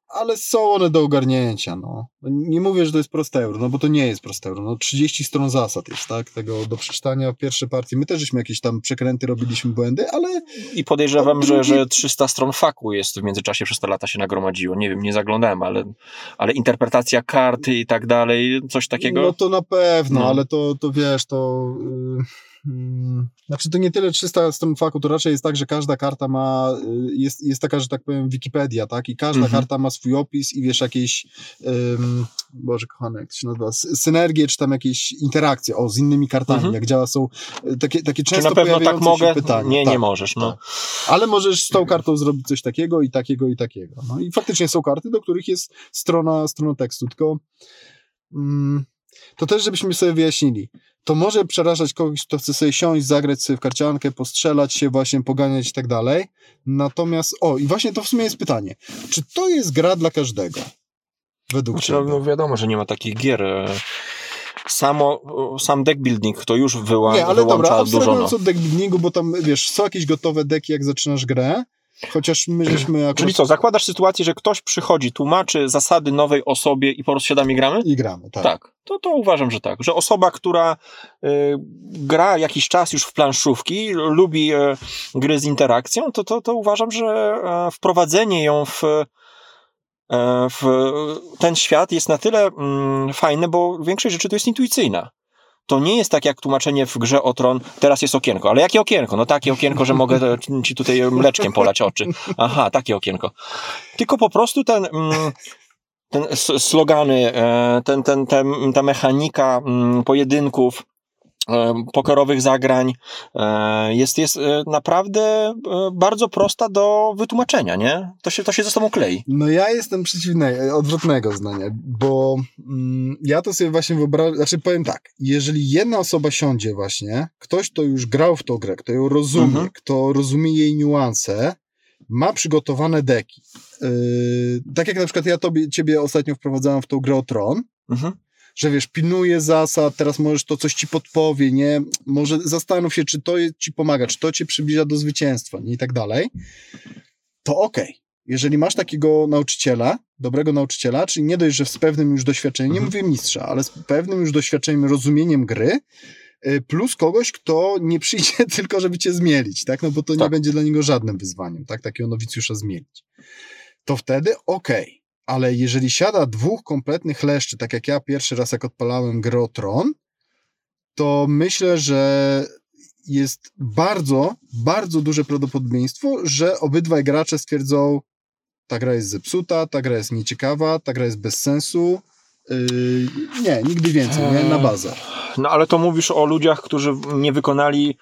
Speaker 2: ale są one do ogarnięcia. No. Nie mówię, że to jest proste euro, no bo to nie jest proste euro. No, 30 stron zasad jest, tak? Tego do przeczytania w pierwszej partii. My też żeśmy jakieś tam przekręty, robiliśmy błędy, ale
Speaker 1: I podejrzewam,
Speaker 2: Od
Speaker 1: że,
Speaker 2: drugiej-
Speaker 1: że 300 stron faku jest w międzyczasie przez te lata się nagromadziło. Nie wiem, nie zaglądałem, ale, ale interpretacja karty i tak dalej, coś takiego.
Speaker 2: No to na pewno,
Speaker 1: No.
Speaker 2: ale to, to wiesz, to. Yy, znaczy, to nie tyle 300 stron faku, to raczej jest tak, że każda karta ma. y, Jest, jest taka, że tak powiem, Wikipedia, tak? I każda
Speaker 1: Mhm.
Speaker 2: karta ma swój opis i wiesz, jakieś. Ym, Boże, kochane, jak to się nazywa? Synergie, czy tam jakieś interakcje, o, z innymi kartami,
Speaker 1: Mhm.
Speaker 2: jak działa, są y, takie, takie
Speaker 1: Czy
Speaker 2: często
Speaker 1: na pewno tak mogę?
Speaker 2: pytania.
Speaker 1: Nie,
Speaker 2: tak,
Speaker 1: nie możesz. No.
Speaker 2: tak. Ale możesz z tą kartą zrobić coś takiego i takiego i takiego. No i faktycznie są karty, do których jest strona, strona tekstu, tylko mm, to też, żebyśmy sobie wyjaśnili. To może przerażać kogoś, kto chce sobie siąść, zagrać sobie w karciankę, postrzelać się, właśnie poganiać i tak dalej. Natomiast, o, i właśnie to w sumie jest pytanie. Czy to jest gra dla każdego? Według
Speaker 1: Znaczy,
Speaker 2: ciebie?
Speaker 1: no wiadomo, że nie ma takich gier. Samo, sam deck building to już wyła,
Speaker 2: Nie, ale dobra,
Speaker 1: wyłącza dużo. No.
Speaker 2: abstrahując od deck buildingu, bo tam, wiesz, są jakieś gotowe deki, jak zaczynasz grę, chociaż my żeśmy akurat...
Speaker 1: Czyli co, zakładasz sytuację, że ktoś przychodzi, tłumaczy zasady nowej osobie i po prostu siadamy i gramy?
Speaker 2: I gramy, tak.
Speaker 1: Tak, to, to uważam, że tak. Że osoba, która y, gra jakiś czas już w planszówki, lubi y, gry z interakcją, to, to, to uważam, że e, wprowadzenie ją w, e, w ten świat jest na tyle mm, fajne, bo większość rzeczy to jest intuicyjna. To nie jest tak jak tłumaczenie w grze o tron, teraz jest okienko. Ale jakie okienko? No takie okienko, że mogę ci tutaj mleczkiem polać oczy. Aha, takie okienko. Tylko po prostu ten, mm, ten slogany, e, ten, ten, ten, ta mechanika mm, pojedynków, pokerowych zagrań e, jest, jest e, naprawdę e, bardzo prosta do wytłumaczenia, nie? To się, to się ze sobą klei.
Speaker 2: No ja jestem przeciwnego, odwrotnego zdania, bo mm, ja to sobie właśnie wyobrażam, znaczy powiem tak, jeżeli jedna osoba siądzie właśnie, ktoś, kto już grał w tą grę, kto ją rozumie,
Speaker 1: Mhm.
Speaker 2: kto rozumie jej niuanse, ma przygotowane deki. Yy, tak jak na przykład ja tobie, ciebie ostatnio wprowadzałem w tą grę o Tron,
Speaker 1: Mhm.
Speaker 2: Że wiesz, pilnuje zasad, teraz możesz to coś ci podpowie, nie? Może zastanów się, czy to ci pomaga, czy to cię przybliża do zwycięstwa, nie? I tak dalej. To okej. Jeżeli masz takiego nauczyciela, dobrego nauczyciela, czyli nie dość, że z pewnym już doświadczeniem, nie
Speaker 1: Mhm.
Speaker 2: mówię mistrza, ale z pewnym już doświadczeniem, rozumieniem gry, y, plus kogoś, kto nie przyjdzie tylko, żeby cię zmielić, tak? No bo to nie
Speaker 1: Tak.
Speaker 2: będzie dla niego żadnym wyzwaniem, tak? Takiego nowicjusza zmielić. To wtedy okej. Ale jeżeli siada dwóch kompletnych leszczy, tak jak ja pierwszy raz jak odpalałem grę o Tron, to myślę, że jest bardzo, bardzo duże prawdopodobieństwo, że obydwaj gracze stwierdzą, ta gra jest zepsuta, ta gra jest nieciekawa, ta gra jest bez sensu. Yy, nie, nigdy więcej, nie? Na bazę.
Speaker 1: No ale to mówisz o ludziach, którzy nie wykonali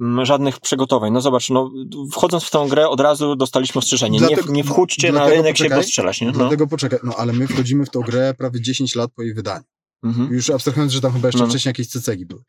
Speaker 1: mm, żadnych przygotowań. No zobacz, no, wchodząc w tę grę od razu dostaliśmy ostrzeżenie.
Speaker 2: Dlatego-
Speaker 1: nie, nie wchódźcie na rynek się
Speaker 2: poczekaj.
Speaker 1: postrzelać, nie? No.
Speaker 2: Dlatego poczekaj, no ale my wchodzimy w tą grę prawie 10 lat po jej wydaniu.
Speaker 1: Mhm.
Speaker 2: Już abstrahując, że tam chyba jeszcze
Speaker 1: No, no.
Speaker 2: wcześniej jakieś cecegi były.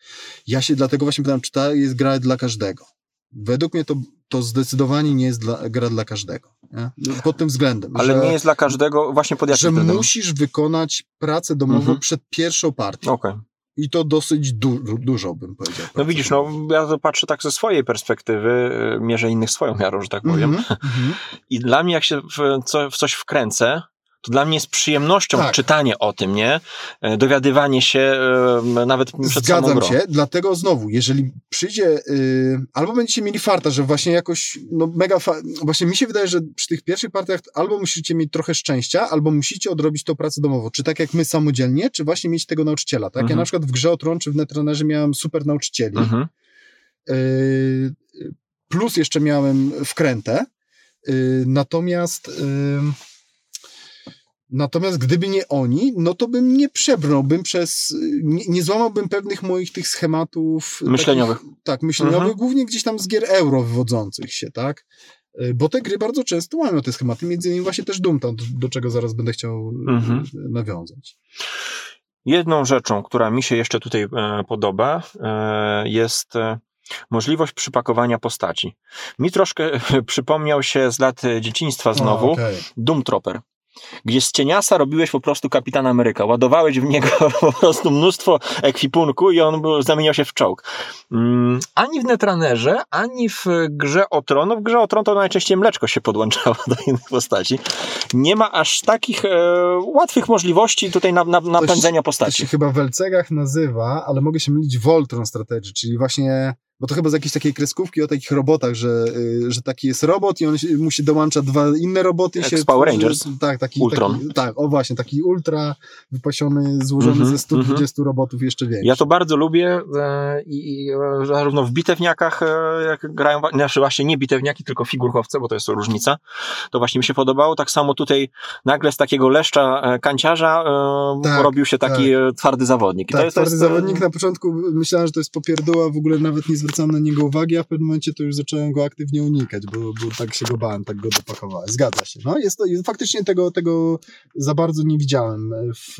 Speaker 2: Ja się dlatego właśnie pytam, czy ta jest gra dla każdego. Według mnie to, to zdecydowanie nie jest dla, gra dla każdego. Nie? Pod tym względem.
Speaker 1: Ale
Speaker 2: że,
Speaker 1: nie jest dla każdego, właśnie pod jakim
Speaker 2: że
Speaker 1: względem?
Speaker 2: musisz wykonać pracę domową
Speaker 1: Mhm.
Speaker 2: przed pierwszą partią.
Speaker 1: Okej.
Speaker 2: I to dosyć du du dużo, bym powiedział.
Speaker 1: No widzisz, no ja to patrzę tak ze swojej perspektywy, y, mierzę innych swoją miarą, że tak powiem.
Speaker 2: Mhm, mhm.
Speaker 1: I dla mnie, jak się w, co, w coś wkręcę, to dla mnie jest przyjemnością
Speaker 2: Tak.
Speaker 1: czytanie o tym, nie? E, Dowiadywanie się e, nawet przed samą
Speaker 2: Zgadzam
Speaker 1: grą.
Speaker 2: się, dlatego znowu, jeżeli przyjdzie, y, albo będziecie mieli farta, że właśnie jakoś, no mega, fa- właśnie mi się wydaje, że przy tych pierwszych partiach albo musicie mieć trochę szczęścia, albo musicie odrobić tą pracę domową, czy tak jak my samodzielnie, czy właśnie mieć tego nauczyciela, tak? Ja
Speaker 1: Mhm.
Speaker 2: na przykład w grze o Tron, czy w Netrunnerze miałem super nauczycieli,
Speaker 1: Mhm.
Speaker 2: y, plus jeszcze miałem wkrętę, y, natomiast... y, Natomiast gdyby nie oni, no to bym nie przebrnąłbym przez, nie, nie złamałbym pewnych moich tych schematów.
Speaker 1: Myśleniowych.
Speaker 2: Takich, tak, myśleniowych,
Speaker 1: Mhm.
Speaker 2: głównie gdzieś tam z gier euro wywodzących się, tak? Y, Bo te gry bardzo często łamią te schematy, między innymi właśnie też Doom, tam, do, do czego zaraz będę chciał y,
Speaker 1: Mhm.
Speaker 2: nawiązać.
Speaker 1: Jedną rzeczą, która mi się jeszcze tutaj e, podoba, e, jest e, możliwość przypakowania postaci. Mi troszkę przypomniał się z lat dzieciństwa znowu
Speaker 2: O, okej.
Speaker 1: Doom Trooper. Gdzie z cieniasa robiłeś po prostu Kapitan Ameryka. Ładowałeś w niego po prostu mnóstwo ekwipunku i on był, zamieniał się w czołg. Mm, ani w Netrunnerze, ani w grze o Tron. No w grze o Tron to najczęściej mleczko się podłączało do innych postaci. Nie ma aż takich e, łatwych możliwości tutaj na, na, napędzenia
Speaker 2: To
Speaker 1: postaci.
Speaker 2: się chyba w Elcegach nazywa, ale mogę się mylić Voltron Strategy, czyli właśnie, bo to chyba z jakiejś takiej kreskówki o takich robotach, że, y, że taki jest robot i on się, mu się dołącza dwa inne roboty.
Speaker 1: Jak
Speaker 2: się
Speaker 1: z Power Rangers.
Speaker 2: Tak, taki,
Speaker 1: Ultron.
Speaker 2: taki, tak, o właśnie, taki ultra wypasiony, złożony
Speaker 1: Mhm,
Speaker 2: ze 120 robotów jeszcze większy.
Speaker 1: Ja to bardzo lubię e, i, i zarówno w bitewniakach, e, jak grają, znaczy właśnie nie bitewniaki, tylko figurkowce, bo to jest różnica, to właśnie mi się podobało. Tak samo tutaj nagle z takiego leszcza e, kanciarza e,
Speaker 2: Tak,
Speaker 1: robił się taki e, twardy zawodnik. I
Speaker 2: tak,
Speaker 1: to jest,
Speaker 2: twardy
Speaker 1: to jest, e,
Speaker 2: zawodnik na początku myślałem, że to jest popierdoła, w ogóle nawet nie zwracałem na niego uwagi, a w pewnym momencie to już zacząłem go aktywnie unikać, bo, bo tak się go bałem, tak go dopakowałem. Zgadza się. No, jest to, faktycznie tego, tego za bardzo nie widziałem w,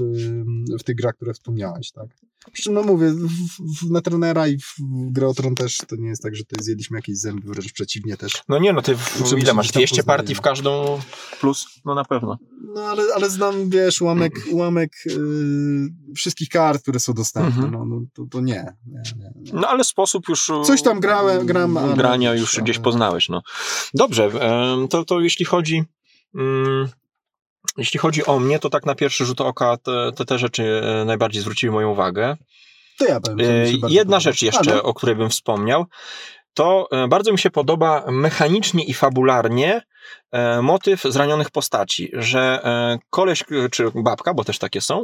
Speaker 2: w tych grach, które wspomniałeś, tak. No mówię, w, w, na trenera i w, w grę o Tron też to nie jest tak, że tutaj zjedliśmy jakieś zęby, wręcz przeciwnie też.
Speaker 1: No nie, no ty w,
Speaker 2: Znaczy,
Speaker 1: ile masz?
Speaker 2: gdzieś tam
Speaker 1: 200
Speaker 2: poznaje,
Speaker 1: partii w każdą plus? No na pewno.
Speaker 2: No ale, ale znam, wiesz, ułamek, ułamek yy, wszystkich kart, które są dostępne,
Speaker 1: Mhm.
Speaker 2: no, no to, to nie, nie, nie, nie.
Speaker 1: No ale sposób już.
Speaker 2: Coś tam grałem- gram, ale-
Speaker 1: Grania już gdzieś poznałeś, no. Dobrze, to, to jeśli chodzi. mm, jeśli chodzi o mnie, to tak na pierwszy rzut oka te, te, te rzeczy e, najbardziej zwróciły moją uwagę.
Speaker 2: To ja powiem.
Speaker 1: E, Jedna rzecz jeszcze,
Speaker 2: Ale-
Speaker 1: o której bym wspomniał, to e, bardzo mi się podoba mechanicznie i fabularnie motyw zranionych postaci, że e, koleś e, czy babka, bo też takie są,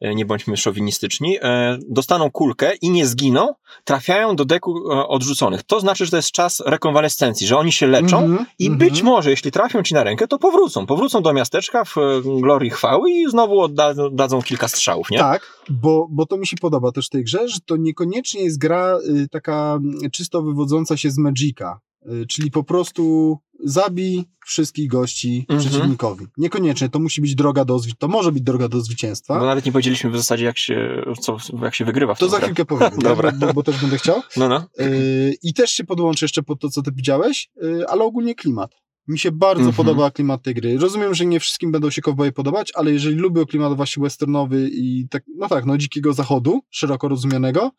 Speaker 1: e, nie bądźmy szowinistyczni, e, dostaną kulkę i nie zginą, trafiają do deku e, odrzuconych. To znaczy, że to jest czas rekonwalescencji, że oni się leczą
Speaker 2: Mhm,
Speaker 1: i
Speaker 2: mhm.
Speaker 1: być może, jeśli trafią ci na rękę, to powrócą. Powrócą do miasteczka w e, glorii chwały i znowu oddadzą dadzą kilka strzałów, nie?
Speaker 2: Tak, bo, bo to mi się podoba też w tej grze, że to niekoniecznie jest gra y, taka mm, czysto wywodząca się z Magica. Y, czyli po prostu zabij wszystkich gości
Speaker 1: Mhm.
Speaker 2: przeciwnikowi. Niekoniecznie, to musi być droga do zwycięstwa. To może być droga do zwycięstwa.
Speaker 1: Bo nawet nie powiedzieliśmy w zasadzie, jak się, co, jak się wygrywa w
Speaker 2: to za
Speaker 1: grę.
Speaker 2: chwilkę powiem,
Speaker 1: Dobra.
Speaker 2: Bo, bo też będę chciał.
Speaker 1: No, no.
Speaker 2: Yy, I też się podłączę jeszcze pod to, co ty widziałeś, yy, ale ogólnie klimat. Mi się bardzo
Speaker 1: Mhm.
Speaker 2: podoba klimat tej gry. Rozumiem, że nie wszystkim będą się kowboje podobać, ale jeżeli lubię klimat właśnie westernowy i tak, no tak, no dzikiego zachodu, szeroko rozumianego,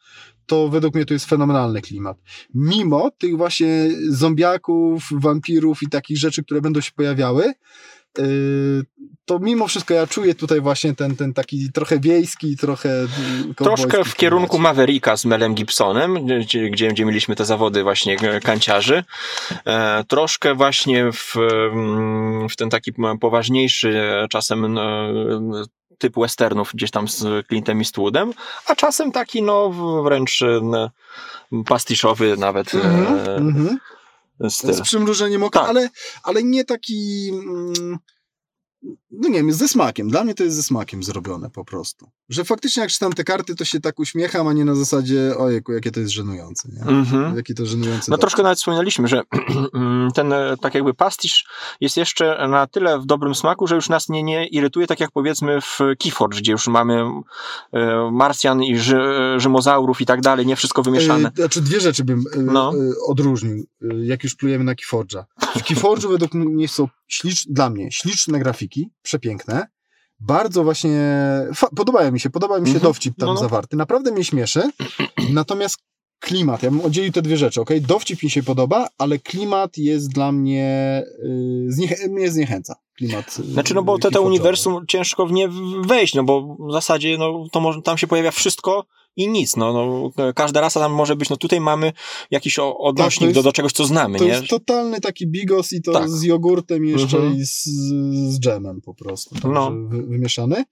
Speaker 2: to według mnie to jest fenomenalny klimat. Mimo tych właśnie zombiaków, wampirów i takich rzeczy, które będą się pojawiały, to mimo wszystko ja czuję tutaj właśnie ten, ten taki trochę wiejski, trochę yy,
Speaker 1: Troszkę w kierunku. Mavericka z Melem Gibsonem, gdzie, gdzie, mieliśmy te zawody właśnie e, kanciarzy. E, troszkę właśnie w, mm, w ten taki poważniejszy e, czasem typ westernów gdzieś tam z Clintem Eastwoodem, a czasem taki no wręcz pastiszowy nawet
Speaker 2: Mhm,
Speaker 1: e,
Speaker 2: mhm.
Speaker 1: Styl.
Speaker 2: Z przymrużeniem oka,
Speaker 1: Tak.
Speaker 2: ale, ale nie taki. Mm, no nie wiem, ze smakiem. Dla mnie to jest ze smakiem zrobione po prostu. Że faktycznie jak czytam te karty, to się tak uśmiecham, a nie na zasadzie, ojejku, jakie to jest żenujące, nie?
Speaker 1: Mhm.
Speaker 2: Jaki to żenujący
Speaker 1: No
Speaker 2: dowcip.
Speaker 1: troszkę nawet wspominaliśmy, że ten e, tak jakby pastisz jest jeszcze na tyle w dobrym smaku, że już nas nie, nie irytuje, tak jak powiedzmy w Keyforge, gdzie już mamy e, Marsjan i ży, Rzymozaurów i tak dalej, nie wszystko wymieszane.
Speaker 2: E, Znaczy dwie rzeczy bym e,
Speaker 1: No.
Speaker 2: e, odróżnił, e, jak już plujemy na Keyforge'a. W Keyforge'u według mnie są ślicz, dla mnie śliczne grafiki, przepiękne. Bardzo właśnie, podobają mi się, podoba mi się
Speaker 1: Mhm.
Speaker 2: dowcip tam
Speaker 1: No, no.
Speaker 2: zawarty. Naprawdę mnie śmieszy. Natomiast klimat, ja bym oddzielił te dwie rzeczy, ok? Dowcip mi się podoba, ale klimat jest dla mnie, y, zniechę- mnie zniechęca. Klimat. y,
Speaker 1: Znaczy, no bo te, te uniwersum ciężko w nie wejść, no bo w zasadzie no, to może, tam się pojawia wszystko i nic, no, no każda rasa tam może być, no tutaj mamy jakiś odnośnik
Speaker 2: Tak, jest-
Speaker 1: do, do czegoś, co znamy,
Speaker 2: To
Speaker 1: nie?
Speaker 2: jest totalny taki bigos i to
Speaker 1: Tak.
Speaker 2: z jogurtem jeszcze
Speaker 1: Mhm.
Speaker 2: i z, z dżemem po prostu. Także
Speaker 1: No.
Speaker 2: wy, wymieszany.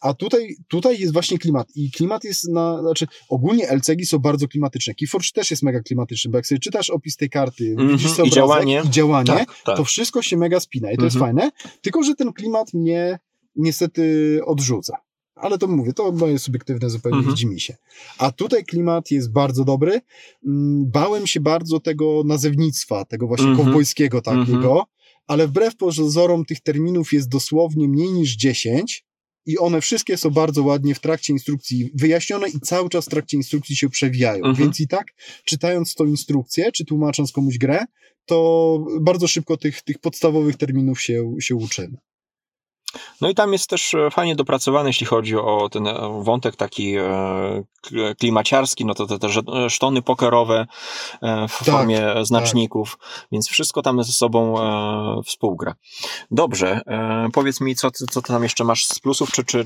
Speaker 2: A tutaj, tutaj jest właśnie klimat. I klimat jest na, znaczy ogólnie LCG są bardzo klimatyczne. Keyforge też jest mega klimatyczny, bo jak sobie czytasz opis tej karty,
Speaker 1: Mhm.
Speaker 2: widzisz
Speaker 1: I
Speaker 2: sobie obrazek
Speaker 1: działanie.
Speaker 2: i działanie,
Speaker 1: tak, tak.
Speaker 2: to wszystko się mega spina i to jest
Speaker 1: Mhm.
Speaker 2: fajne. Tylko, że ten klimat mnie niestety odrzuca. Ale to mówię, to moje subiektywne zupełnie
Speaker 1: Mhm.
Speaker 2: widzi mi się. A tutaj klimat jest bardzo dobry. Mm, Bałem się bardzo tego nazewnictwa, tego właśnie
Speaker 1: Mhm.
Speaker 2: kowbojskiego takiego, ale wbrew pozorom tych terminów jest dosłownie mniej niż 10 i one wszystkie są bardzo ładnie w trakcie instrukcji wyjaśnione i cały czas w trakcie instrukcji się przewijają.
Speaker 1: Mhm.
Speaker 2: Więc i tak, czytając tą instrukcję, czy tłumacząc komuś grę, to bardzo szybko tych, tych podstawowych terminów się, się uczymy.
Speaker 1: No i tam jest też e, fajnie dopracowany, jeśli chodzi o ten e, wątek taki e, kl- klimaciarski, no to te, te sztony pokerowe w
Speaker 2: Tak,
Speaker 1: formie znaczników, więc wszystko tam ze sobą współgra. Dobrze, powiedz mi, co, ty- co tam jeszcze masz z plusów, czy, czy...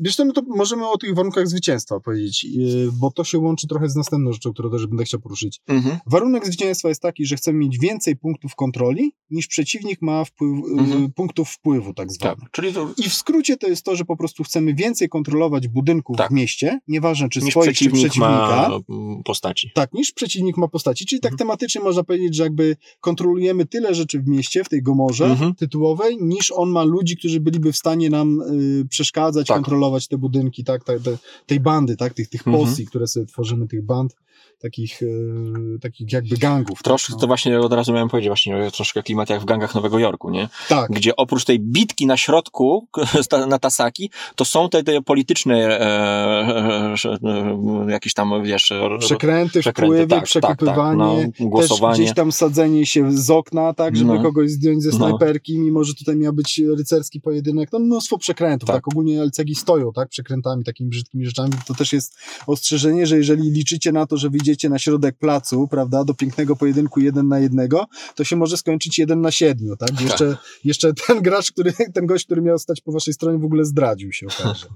Speaker 2: Wiesz co, no to możemy o tych warunkach zwycięstwa powiedzieć, bo to się łączy trochę z następną rzeczą, którą też będę chciał poruszyć.
Speaker 1: Mhm.
Speaker 2: Warunek zwycięstwa jest taki, że chcemy mieć więcej punktów kontroli, niż przeciwnik ma wpływ,
Speaker 1: Mhm.
Speaker 2: punktów wpływu, tak zwanych.
Speaker 1: Tak, czyli to
Speaker 2: I w skrócie to jest to, że po prostu chcemy więcej kontrolować budynków
Speaker 1: Tak.
Speaker 2: w mieście, nieważne czy
Speaker 1: niż
Speaker 2: swoich, czy
Speaker 1: przeciwnik
Speaker 2: przeciwnika.
Speaker 1: ma mm, postaci.
Speaker 2: Tak, niż przeciwnik ma postaci. Czyli tak
Speaker 1: Mhm.
Speaker 2: tematycznie można powiedzieć, że jakby kontrolujemy tyle rzeczy w mieście, w tej gomorze
Speaker 1: Mhm.
Speaker 2: tytułowej, niż on ma ludzi, którzy byliby w stanie nam y, przeszkadzać,
Speaker 1: Tak.
Speaker 2: kontrolować te budynki, tak, tak te, tej bandy, tak, tych, tych
Speaker 1: Mhm.
Speaker 2: posji, które sobie tworzymy, tych band, takich, y, takich jakby gangów.
Speaker 1: Troszkę,
Speaker 2: tak,
Speaker 1: to właśnie od razu miałem powiedzieć, właśnie troszkę klimat jak w gangach Nowego Jorku, nie?
Speaker 2: tak,
Speaker 1: Gdzie oprócz tej bitki na środku, na Tasaki, to są te, te polityczne e, e, e, jakieś tam, wiesz, e,
Speaker 2: przekręty,
Speaker 1: przekręty,
Speaker 2: wpływy,
Speaker 1: tak, tak,
Speaker 2: przekupywanie,
Speaker 1: tak, no,
Speaker 2: też
Speaker 1: głosowanie.
Speaker 2: gdzieś tam sadzenie się z okna, tak, żeby
Speaker 1: No.
Speaker 2: kogoś zdjąć ze
Speaker 1: No.
Speaker 2: snajperki, mimo że tutaj miał być rycerski pojedynek. No mnóstwo przekrętów, tak,
Speaker 1: Tak.
Speaker 2: ogólnie LCG stoją, tak, przekrętami, takimi brzydkimi rzeczami. To też jest ostrzeżenie, że jeżeli liczycie na to, że wyjdziecie na środek placu, prawda, do pięknego pojedynku jeden na jednego, to się może skończyć jeden na siedmiu, tak?
Speaker 1: Tak.
Speaker 2: Jeszcze, jeszcze ten gracz, który, ten gość, który miał stać po waszej stronie w ogóle zdradził się okaże,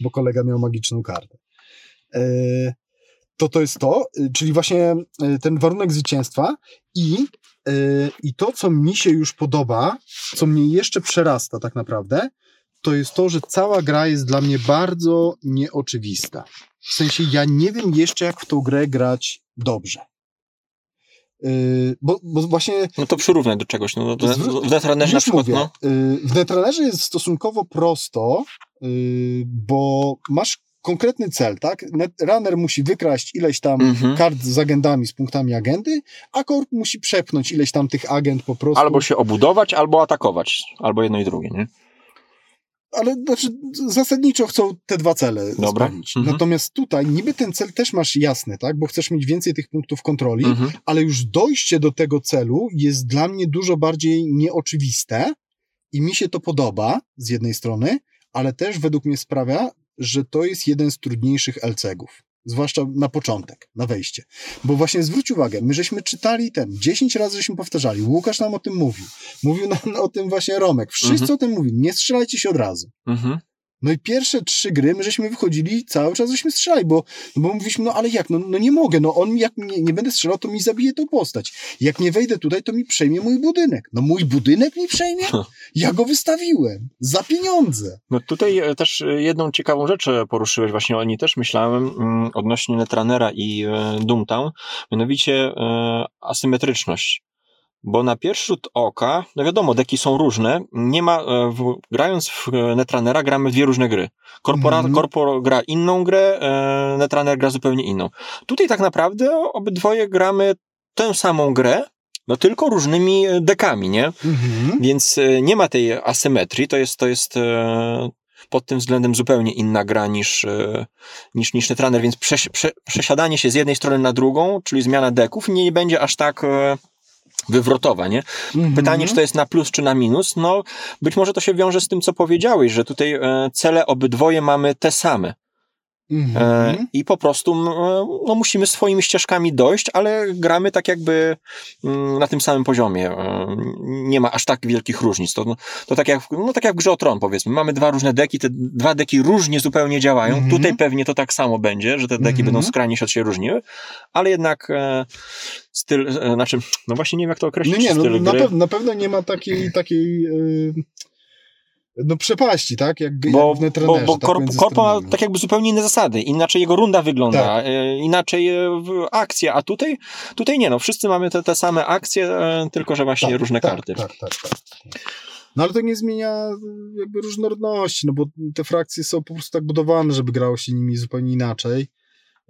Speaker 2: bo kolega miał magiczną kartę. E, to to jest to, y, czyli właśnie y, ten warunek zwycięstwa i, y, i to, co mi się już podoba, co mnie jeszcze przerasta tak naprawdę, to jest to, że cała gra jest dla mnie bardzo nieoczywista. W sensie ja nie wiem jeszcze, jak w tą grę grać dobrze. Y, bo, bo właśnie
Speaker 1: No to przyrównaj do czegoś. No, do,
Speaker 2: Zwró-
Speaker 1: w Netrunnerze na przykład,
Speaker 2: mówię,
Speaker 1: no.
Speaker 2: y, w Netrunnerze jest stosunkowo prosto, y, bo masz konkretny cel, tak? Netrunner musi wykraść ileś tam
Speaker 1: Mhm.
Speaker 2: kart z agendami, z punktami agendy, a Korp musi przepchnąć ileś tam tych agent po prostu.
Speaker 1: Albo się obudować, albo atakować. Albo jedno i drugie, nie?
Speaker 2: Ale znaczy, zasadniczo chcą te dwa cele
Speaker 1: Dobra.
Speaker 2: spełnić.
Speaker 1: Mhm.
Speaker 2: Natomiast tutaj niby ten cel też masz jasny, tak? Bo chcesz mieć więcej tych punktów kontroli,
Speaker 1: Mhm.
Speaker 2: ale już dojście do tego celu jest dla mnie dużo bardziej nieoczywiste i mi się to podoba z jednej strony, ale też według mnie sprawia, że to jest jeden z trudniejszych LCG-ów. Zwłaszcza na początek, na wejście. Bo właśnie zwróć uwagę, my żeśmy czytali ten, 10 razy żeśmy powtarzali, Łukasz nam o tym mówił. Mówił nam o tym właśnie Romek. Wszyscy
Speaker 1: Mhm.
Speaker 2: o tym mówili, nie strzelajcie się od razu.
Speaker 1: Mhm.
Speaker 2: No i pierwsze trzy gry, my żeśmy wychodzili, cały czas żeśmy strzelali, bo, no bo mówiliśmy, no ale jak, no, no nie mogę, no on jak nie, nie będę strzelał, to mi zabije tą postać. Jak nie wejdę tutaj, to mi przejmie mój budynek. No mój budynek mi przejmie? Ja go wystawiłem. Za pieniądze.
Speaker 1: No tutaj e, też e, jedną ciekawą rzecz e, poruszyłeś, właśnie o niej też myślałem, mm, odnośnie Netrunnera i Doomtown, mianowicie asymetryczność. Bo na pierwszy rzut oka, no wiadomo, deki są różne. Nie ma, e, w, grając w Netrunnera gramy dwie różne gry. Korpora,
Speaker 2: Mhm.
Speaker 1: Korpor gra inną grę, e, Netrunner gra zupełnie inną. Tutaj tak naprawdę obydwoje gramy tę samą grę, no tylko różnymi e, dekami, nie?
Speaker 2: Mhm.
Speaker 1: Więc e, nie ma tej asymetrii, to jest, to jest e, pod tym względem zupełnie inna gra niż, niż, niż Netrunner, więc prześ, prze, przesiadanie się z jednej strony na drugą, czyli zmiana deków, nie będzie aż tak wywrotowa, nie?
Speaker 2: Mhm.
Speaker 1: Pytanie, czy to jest na plus, czy na minus? No, być może to się wiąże z tym, co powiedziałeś, że tutaj e, cele obydwoje mamy te same.
Speaker 2: Mhm.
Speaker 1: E, I po prostu no, musimy swoimi ścieżkami dojść, ale gramy tak jakby na tym samym poziomie. E, Nie ma aż tak wielkich różnic. To, to tak, jak, no, tak jak w grze o Tron, powiedzmy. Mamy dwa różne deki, te dwa deki różnie zupełnie działają.
Speaker 2: Mhm.
Speaker 1: Tutaj pewnie to tak samo będzie, że te deki
Speaker 2: Mhm.
Speaker 1: będą skrajnie się od siebie różniły, ale jednak e, styl, e, znaczy, no właśnie nie wiem jak to określić,
Speaker 2: No nie, no, na, pew- na pewno nie ma takiej, takiej yy, no przepaści, tak? Jak,
Speaker 1: Bo,
Speaker 2: jak
Speaker 1: bo, bo
Speaker 2: tak,
Speaker 1: korp, korpo ma tak jakby zupełnie inne zasady. Inaczej jego runda wygląda,
Speaker 2: Tak.
Speaker 1: e, inaczej e, akcja, a tutaj, tutaj nie no, wszyscy mamy te, te same akcje, e, tylko że właśnie
Speaker 2: Tak,
Speaker 1: różne
Speaker 2: tak,
Speaker 1: karty.
Speaker 2: Tak, tak, tak. No ale to nie zmienia jakby różnorodności, no bo te frakcje są po prostu tak budowane, żeby grało się nimi zupełnie inaczej.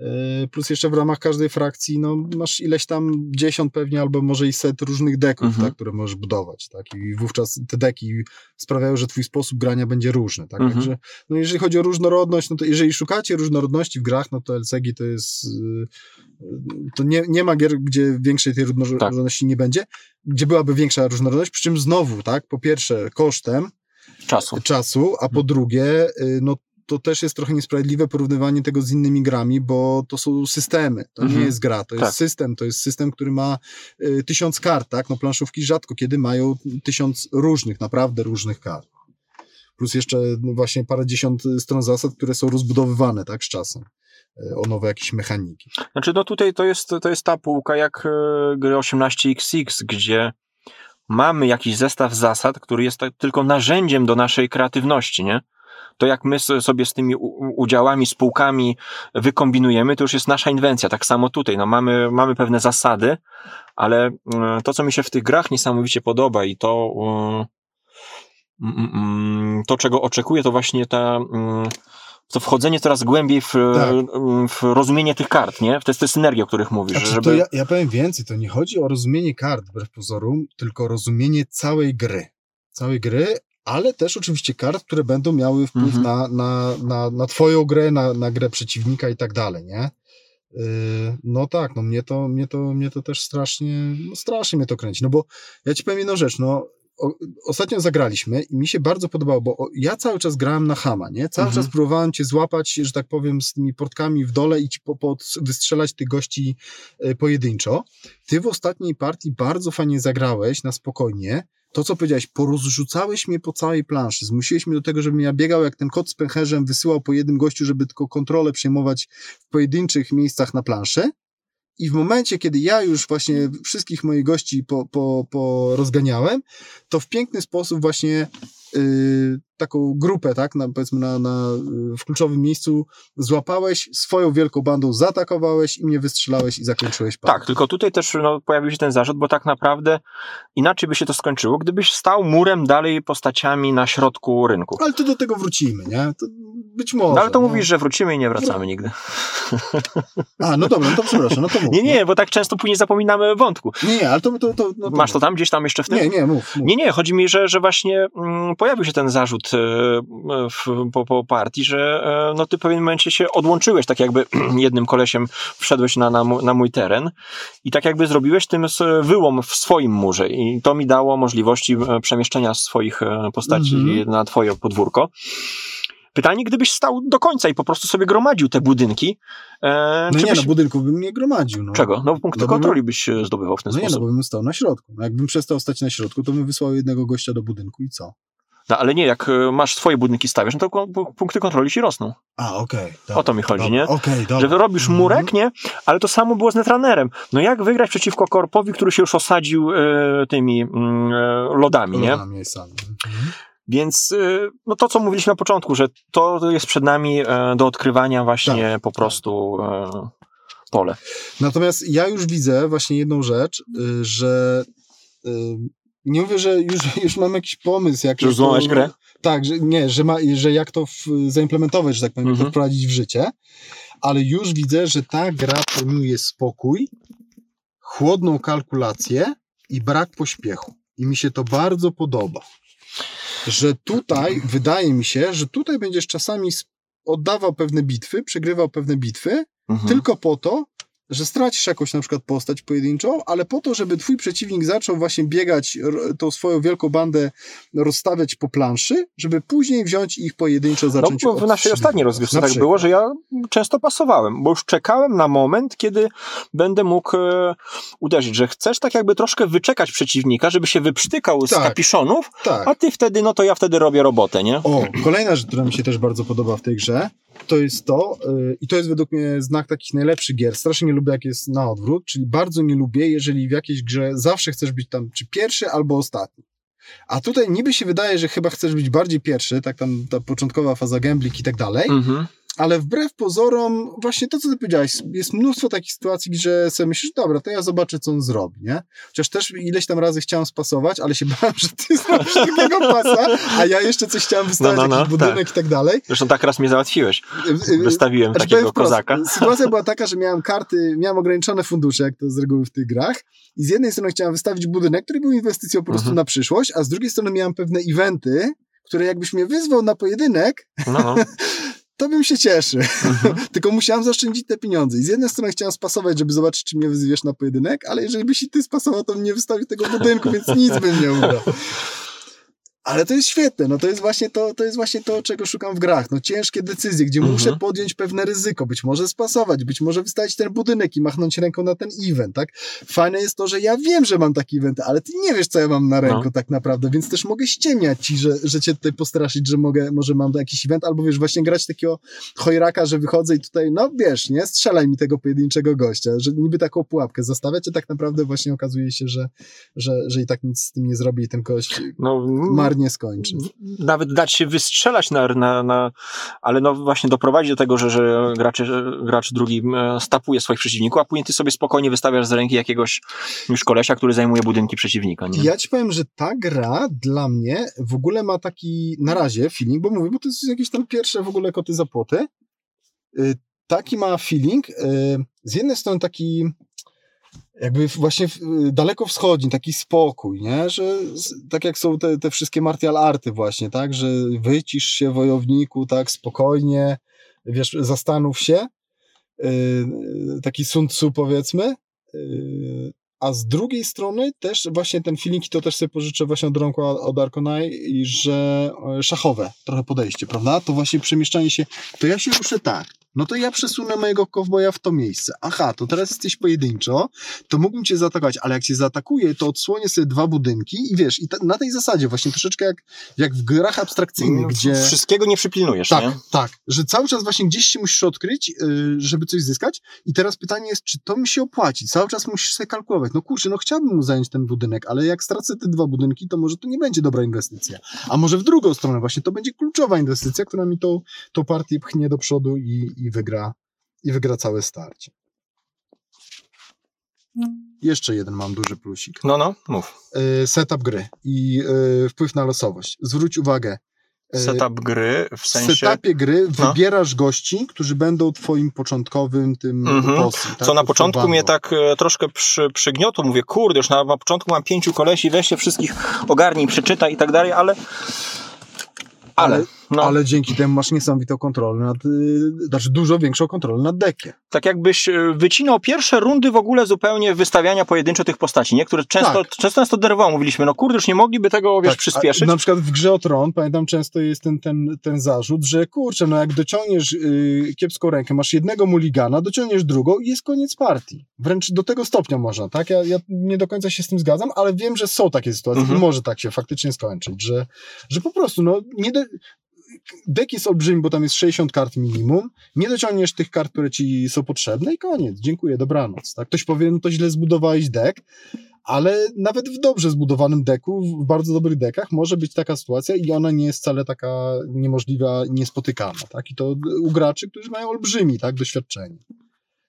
Speaker 2: Yy, Plus jeszcze w ramach każdej frakcji, no masz ileś tam dziesiąt pewnie, albo może i set różnych deków,
Speaker 1: Mhm.
Speaker 2: tak, które możesz budować, tak, i wówczas te deki sprawiają, że twój sposób grania będzie różny, tak,
Speaker 1: Mhm.
Speaker 2: także, no jeżeli chodzi o różnorodność, no to jeżeli szukacie różnorodności w grach, no to LCG to jest, yy, to nie, nie ma gier, gdzie większej tej różnorodności nie będzie, gdzie byłaby większa różnorodność, przy czym znowu, tak, po pierwsze kosztem
Speaker 1: Czasu.
Speaker 2: czasu, a po drugie, y, no to też jest trochę niesprawiedliwe porównywanie tego z innymi grami, bo to są systemy, to
Speaker 1: Mhm.
Speaker 2: nie jest gra, to jest
Speaker 1: Tak.
Speaker 2: system, to jest system, który ma y, tysiąc kart, tak, no planszówki rzadko kiedy mają tysiąc różnych, naprawdę różnych kart. Plus jeszcze no właśnie parędziesiąt stron zasad, które są rozbudowywane, tak, z czasem y, o nowe jakieś mechaniki.
Speaker 1: Znaczy, no tutaj to jest, to jest ta półka jak e, gry 18XX, gdzie mamy jakiś zestaw zasad, który jest tak, tylko narzędziem do naszej kreatywności, nie? To jak my so- sobie z tymi udziałami, spółkami wykombinujemy, to już jest nasza inwencja. Tak samo tutaj. No mamy, mamy pewne zasady, ale e, to, co mi się w tych grach niesamowicie podoba i to, mm, mm, to czego oczekuję, to właśnie ta, mm, to wchodzenie coraz głębiej w,
Speaker 2: Tak.
Speaker 1: w rozumienie tych kart, nie? To jest te synergie, o których mówisz.
Speaker 2: Znaczy,
Speaker 1: żeby...
Speaker 2: to ja, ja powiem więcej, to nie chodzi o rozumienie kart wbrew pozorom, tylko rozumienie całej gry. Całej gry, ale też oczywiście kart, które będą miały wpływ
Speaker 1: Mhm.
Speaker 2: na, na, na, na twoją grę, na, na grę przeciwnika i tak dalej, nie? Yy, No tak, no mnie to, mnie to, mnie to też strasznie, no strasznie mnie to kręci, no bo ja ci powiem jedną rzecz, no o, ostatnio zagraliśmy i mi się bardzo podobało, bo o, ja cały czas grałem na Hama, nie? Cały
Speaker 1: Mhm.
Speaker 2: czas próbowałem cię złapać, że tak powiem, z tymi portkami w dole i ci po, po, wystrzelać tych gości e, pojedynczo. Ty w ostatniej partii bardzo fajnie zagrałeś, na spokojnie. To, co powiedziałeś, porozrzucałeś mnie po całej planszy. Zmusiłeś mnie do tego, żebym ja biegał jak ten kot z pęcherzem, wysyłał po jednym gościu, żeby tylko kontrolę przejmować w pojedynczych miejscach na planszy. I w momencie, kiedy ja już właśnie wszystkich moich gości po, po, po rozganiałem, to w piękny sposób właśnie yy, taką grupę, tak, na, powiedzmy na, na, w kluczowym miejscu złapałeś, swoją wielką bandą zaatakowałeś i mnie wystrzelałeś i zakończyłeś parę.
Speaker 1: Tak, tylko tutaj też no, pojawił się ten zarzut, bo tak naprawdę inaczej by się to skończyło, gdybyś stał murem dalej postaciami na środku rynku.
Speaker 2: Ale to do tego wrócimy, nie? To być może.
Speaker 1: No ale to
Speaker 2: no.
Speaker 1: mówisz, że wrócimy i nie wracamy nigdy.
Speaker 2: A, no dobra, no to przepraszam, no to mów.
Speaker 1: Nie, nie, bo tak często później zapominamy wątku.
Speaker 2: Nie, nie, ale to... to, to, no to
Speaker 1: Masz to tam gdzieś tam jeszcze w tym?
Speaker 2: Nie, nie, mów. mów.
Speaker 1: Nie, nie, chodzi mi, że, że właśnie mm, pojawił się ten zarzut e, w, po, po partii, że e, no ty w pewnym momencie się odłączyłeś, tak jakby jednym kolesiem wszedłeś na, na, mój- na mój teren i tak jakby zrobiłeś tym wyłom w swoim murze i to mi dało możliwości e, przemieszczenia swoich postaci
Speaker 2: Mhm.
Speaker 1: na twoje podwórko. Pytanie, gdybyś stał do końca i po prostu sobie gromadził te budynki, e,
Speaker 2: No nie,
Speaker 1: byś...
Speaker 2: no budynku bym nie gromadził. No.
Speaker 1: Czego? No punkty
Speaker 2: No
Speaker 1: kontroli byś e, zdobywał w ten
Speaker 2: No nie, no
Speaker 1: sposób.
Speaker 2: bo bym stał na środku. No, jakbym przestał stać na środku, to bym wysłał jednego gościa do budynku i co?
Speaker 1: No, ale nie, jak e, masz swoje budynki stawiasz, no to punkty kontroli ci rosną.
Speaker 2: A, okej.
Speaker 1: O to mi chodzi, nie?
Speaker 2: Okej, dobra.
Speaker 1: Że robisz
Speaker 2: Mhm.
Speaker 1: murek, nie? Ale to samo było z Netrunnerem. No jak wygrać przeciwko korpowi, który się już osadził e, tymi mm, e, lodami, nie?
Speaker 2: Kolorami miejscami. Mhm.
Speaker 1: Więc no to, co mówiliśmy na początku, że to jest przed nami e, do odkrywania właśnie
Speaker 2: Tak,
Speaker 1: po prostu e, pole.
Speaker 2: Natomiast ja już widzę właśnie jedną rzecz, y, że y, nie mówię, że już, już mam jakiś pomysł. Jak
Speaker 1: Już złamałeś grę?
Speaker 2: Tak, że nie, że, ma, że jak to w, zaimplementować, że tak powiem,
Speaker 1: Mhm.
Speaker 2: wprowadzić w życie, ale już widzę, że ta gra premiuje spokój, chłodną kalkulację i brak pośpiechu. I mi się to bardzo podoba. Że tutaj, wydaje mi się, że tutaj będziesz czasami oddawał pewne bitwy, przegrywał pewne bitwy,
Speaker 1: Mhm.
Speaker 2: tylko po to, że stracisz jakąś na przykład postać pojedynczą, ale po to, żeby twój przeciwnik zaczął właśnie biegać, tą swoją wielką bandę rozstawiać po planszy, żeby później wziąć ich pojedynczo
Speaker 1: No,
Speaker 2: zacząć
Speaker 1: bo w naszej ostatniej rozgrywce
Speaker 2: Na
Speaker 1: tak
Speaker 2: przykład.
Speaker 1: było, że ja często pasowałem, bo już czekałem na moment, kiedy będę mógł e, uderzyć, że chcesz tak jakby troszkę wyczekać przeciwnika, żeby się wyprztykał z
Speaker 2: Tak.
Speaker 1: kapiszonów,
Speaker 2: Tak.
Speaker 1: a ty wtedy, no to ja wtedy robię robotę, nie?
Speaker 2: O, kolejna rzecz, która mi się też bardzo podoba w tej grze, to jest to, yy, i to jest według mnie znak takich najlepszych gier. Strasznie nie lubię, jak jest na odwrót, czyli bardzo nie lubię, jeżeli w jakiejś grze zawsze chcesz być tam czy pierwszy, albo ostatni. A tutaj niby się wydaje, że chyba chcesz być bardziej pierwszy, tak tam ta początkowa faza gambling i tak dalej,
Speaker 1: Mhm.
Speaker 2: Ale wbrew pozorom, właśnie to, co ty powiedziałeś, jest mnóstwo takich sytuacji, że sobie myślisz, dobra, to ja zobaczę, co on zrobi, nie? Chociaż też ileś tam razy chciałem spasować, ale się bałem, że ty zrobisz takiego pasa, a ja jeszcze coś chciałem wystawić,
Speaker 1: No, no, no,
Speaker 2: jakiś budynek i tak dalej.
Speaker 1: Zresztą tak raz mnie załatwiłeś.
Speaker 2: Y, y,
Speaker 1: Wystawiłem
Speaker 2: znaczy,
Speaker 1: takiego
Speaker 2: wprost,
Speaker 1: kozaka.
Speaker 2: Sytuacja była taka, że miałem karty, miałem ograniczone fundusze, jak to z reguły w tych grach. I z jednej strony chciałem wystawić budynek, który był inwestycją po prostu
Speaker 1: Mhm.
Speaker 2: na przyszłość, a z drugiej strony miałem pewne eventy, które jakbyś mnie wyzwał na pojedynek,
Speaker 1: No, no.
Speaker 2: to bym się cieszył.
Speaker 1: Mhm.
Speaker 2: Tylko musiałem zaoszczędzić te pieniądze. I z jednej strony chciałem spasować, żeby zobaczyć, czy mnie wyzwiesz na pojedynek, ale jeżeli byś i ty spasował, to bym nie wystawił tego budynku, więc nic bym nie ugrał. Ale to jest świetne, no to jest właśnie to, to jest właśnie to, czego szukam w grach. No ciężkie decyzje, gdzie
Speaker 1: Mhm.
Speaker 2: muszę podjąć pewne ryzyko, być może spasować, być może wystawić ten budynek i machnąć ręką na ten event, tak? Fajne jest to, że ja wiem, że mam taki event, ale ty nie wiesz, co ja mam na ręku
Speaker 1: No.
Speaker 2: tak naprawdę, więc też mogę ściemniać ci, że, że cię tutaj postraszyć, że mogę, może mam jakiś event, albo wiesz, właśnie grać takiego chojraka, że wychodzę i tutaj, no wiesz, nie, strzelaj mi tego pojedynczego gościa, że niby taką pułapkę zostawiać, a tak naprawdę właśnie okazuje się, że, że, że i tak nic z tym nie zrobi i ten gość
Speaker 1: no
Speaker 2: marnie skończy.
Speaker 1: nawet dać się wystrzelać na, na, na ale no właśnie doprowadzić do tego, że, że gracz, gracz drugi e, stapuje swoich przeciwników, a później ty sobie spokojnie wystawiasz z ręki jakiegoś już kolesia, który zajmuje budynki przeciwnika. Nie?
Speaker 2: Ja ci powiem, że ta gra dla mnie w ogóle ma taki na razie feeling, bo mówię, bo to jest jakieś tam pierwsze w ogóle koty za płoty. Y, Taki ma feeling, y, z jednej strony taki jakby właśnie y, daleko wschodni, taki spokój, nie? Że tak jak są te, te wszystkie martial arty właśnie, tak? Że wycisz się wojowniku, tak? Spokojnie, wiesz, zastanów się. Y, y, Taki Sun Tzu powiedzmy. Y, A z drugiej strony też właśnie ten feeling, i to też sobie pożyczę właśnie od rąku od Arkonai, i że e, szachowe trochę podejście, prawda? To właśnie przemieszczanie się, to ja się ruszę tak, no to ja przesunę mojego kowboja w to miejsce. Aha, to teraz jesteś pojedynczo, to mógłbym cię zaatakować, ale jak cię zaatakuję, to odsłonię sobie dwa budynki i wiesz, i ta, na tej zasadzie właśnie troszeczkę jak, jak w grach abstrakcyjnych,
Speaker 1: No,
Speaker 2: gdzie...
Speaker 1: Wszystkiego nie przypilnujesz,
Speaker 2: Tak,
Speaker 1: nie?
Speaker 2: tak, że cały czas właśnie gdzieś się musisz odkryć, yy, żeby coś zyskać i teraz pytanie jest, czy to mi się opłaci? Cały czas musisz sobie kalkulować, no kurczę, no chciałbym mu zająć ten budynek, ale jak stracę te dwa budynki, to może to nie będzie dobra inwestycja. A może w drugą stronę właśnie to będzie kluczowa inwestycja, która mi tą, tą partię pchnie do przodu i, i wygra i wygra całe starcie. Jeszcze jeden mam duży plusik.
Speaker 1: No, no, mów.
Speaker 2: Yy, setup gry i yy, wpływ na losowość. Zwróć uwagę, yy,
Speaker 1: Setup gry, w
Speaker 2: w
Speaker 1: sensie,
Speaker 2: setupie gry
Speaker 1: No.
Speaker 2: wybierasz gości, którzy będą twoim początkowym tym
Speaker 1: Mhm.
Speaker 2: bossy, tak?
Speaker 1: co na początku mnie tak e, troszkę przy, przygniotło, mówię, kurde, już na, na początku mam pięciu kolesi, weź się wszystkich ogarnij, przeczytaj i tak dalej, ale ale,
Speaker 2: Ale-
Speaker 1: no,
Speaker 2: Ale dzięki temu masz niesamowitą kontrolę nad, y, znaczy dużo większą kontrolę nad dekiem.
Speaker 1: tak jakbyś e, wycinał pierwsze rundy w ogóle zupełnie wystawiania pojedynczo tych postaci, nie? Które często,
Speaker 2: Tak.
Speaker 1: często nas to denerwowało, mówiliśmy, no kurde, już nie mogliby tego, wiesz,
Speaker 2: Tak,
Speaker 1: przyspieszyć.
Speaker 2: A na przykład w grze o Tron, pamiętam często jest ten, ten, ten zarzut, że kurczę, no jak dociągniesz y, kiepską rękę, masz jednego muligana, dociągniesz drugą i jest koniec partii. Wręcz do tego stopnia można, tak? Ja, ja nie do końca się z tym zgadzam, ale wiem, że są takie sytuacje
Speaker 1: Mhm.
Speaker 2: i może tak się faktycznie skończyć, że, że po prostu, no nie do... Dek jest olbrzymi, bo tam jest 60 kart minimum. Nie dociągniesz tych kart, które ci są potrzebne i koniec. Dziękuję, dobranoc. Tak? Ktoś powie, no to źle zbudowałeś dek, ale nawet w dobrze zbudowanym deku, w bardzo dobrych dekach może być taka sytuacja i ona nie jest wcale taka niemożliwa, niespotykana. Tak? I to u graczy, którzy mają olbrzymi tak, doświadczenie.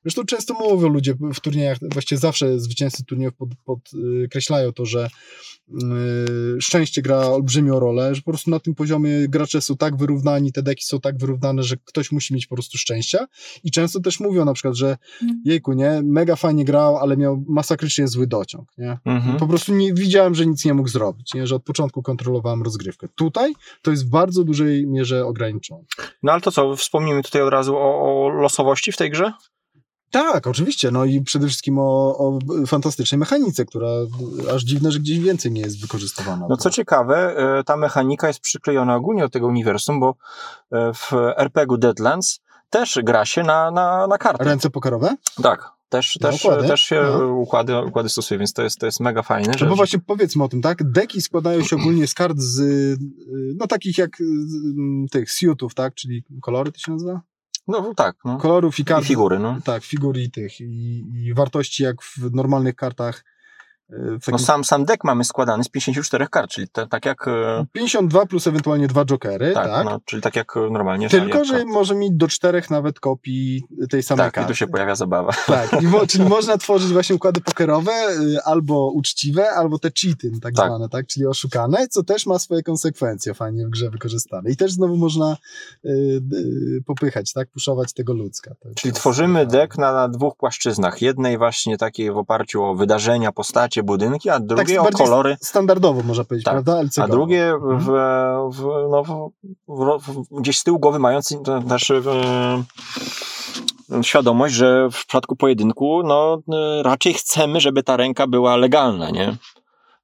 Speaker 2: Zresztą często mówią ludzie w turniejach, właściwie zawsze zwycięzcy turniejów pod, podkreślają to, że yy, szczęście gra olbrzymią rolę, że po prostu na tym poziomie gracze są tak wyrównani, te deki są tak wyrównane, że ktoś musi mieć po prostu szczęścia i często też mówią na przykład, że
Speaker 5: Mm.
Speaker 2: jejku, nie, mega fajnie grał, ale miał masakrycznie zły dociąg, nie?
Speaker 1: Mhm.
Speaker 2: Po prostu nie widziałem, że nic nie mógł zrobić, nie? że od początku kontrolowałem rozgrywkę. Tutaj to jest w bardzo dużej mierze ograniczone.
Speaker 1: No ale to co, wspomnimy tutaj od razu o, o losowości w tej grze?
Speaker 2: Tak, oczywiście. No i przede wszystkim o, o fantastycznej mechanice, która aż dziwne, że gdzieś więcej nie jest wykorzystywana.
Speaker 1: No co ciekawe, e, ta mechanika jest przyklejona ogólnie do tego uniwersum, bo e, w RPG-u Deadlands też gra się na, na, na karty.
Speaker 2: Ręce pokerowe?
Speaker 1: Tak, też,
Speaker 2: Na
Speaker 1: też,
Speaker 2: układy?
Speaker 1: też się
Speaker 2: No.
Speaker 1: układy, układy stosuje, więc to jest, to jest mega fajne.
Speaker 2: No
Speaker 1: Że,
Speaker 2: bo właśnie powiedzmy o tym, tak? Deki składają się ogólnie z kart z, y, no takich jak y, mm, tych suitów, tak? Czyli kolory to się nazywa?
Speaker 1: No tak, no.
Speaker 2: Kolorów i
Speaker 1: I
Speaker 2: kart.
Speaker 1: figury, no.
Speaker 2: Tak, figur i tych. I, i wartości jak w normalnych kartach. W
Speaker 1: no sam, sam deck mamy składany z 54 kart, czyli tak jak... e,
Speaker 2: 52 plus ewentualnie dwa jokery,
Speaker 1: Tak,
Speaker 2: tak?
Speaker 1: No, czyli tak jak normalnie.
Speaker 2: Tylko, że
Speaker 1: kart.
Speaker 2: może mieć do czterech nawet kopii tej samej
Speaker 1: Tak, i
Speaker 2: karty.
Speaker 1: tu się pojawia zabawa.
Speaker 2: Tak, i mo, czyli można tworzyć właśnie układy pokerowe, albo uczciwe, albo te cheaty, tak,
Speaker 1: Tak.
Speaker 2: zwane, tak, czyli oszukane, co też ma swoje konsekwencje fajnie w grze wykorzystane. I też znowu można y, y, popychać, tak, puszować tego ludzka.
Speaker 1: Czyli tworzymy
Speaker 2: tak.
Speaker 1: deck na, na dwóch płaszczyznach. Jednej właśnie takiej w oparciu o wydarzenia, postacie, budynki, a drugiej o
Speaker 2: Tak, bardziej
Speaker 1: kolory.
Speaker 2: Standardowo można powiedzieć,
Speaker 1: Tak.
Speaker 2: prawda?
Speaker 1: A drugie
Speaker 2: Mhm.
Speaker 1: w, w, no, w, w, w, gdzieś z tyłu głowy mając też świadomość, że w przypadku pojedynku no, e, raczej chcemy, żeby ta ręka była legalna, nie?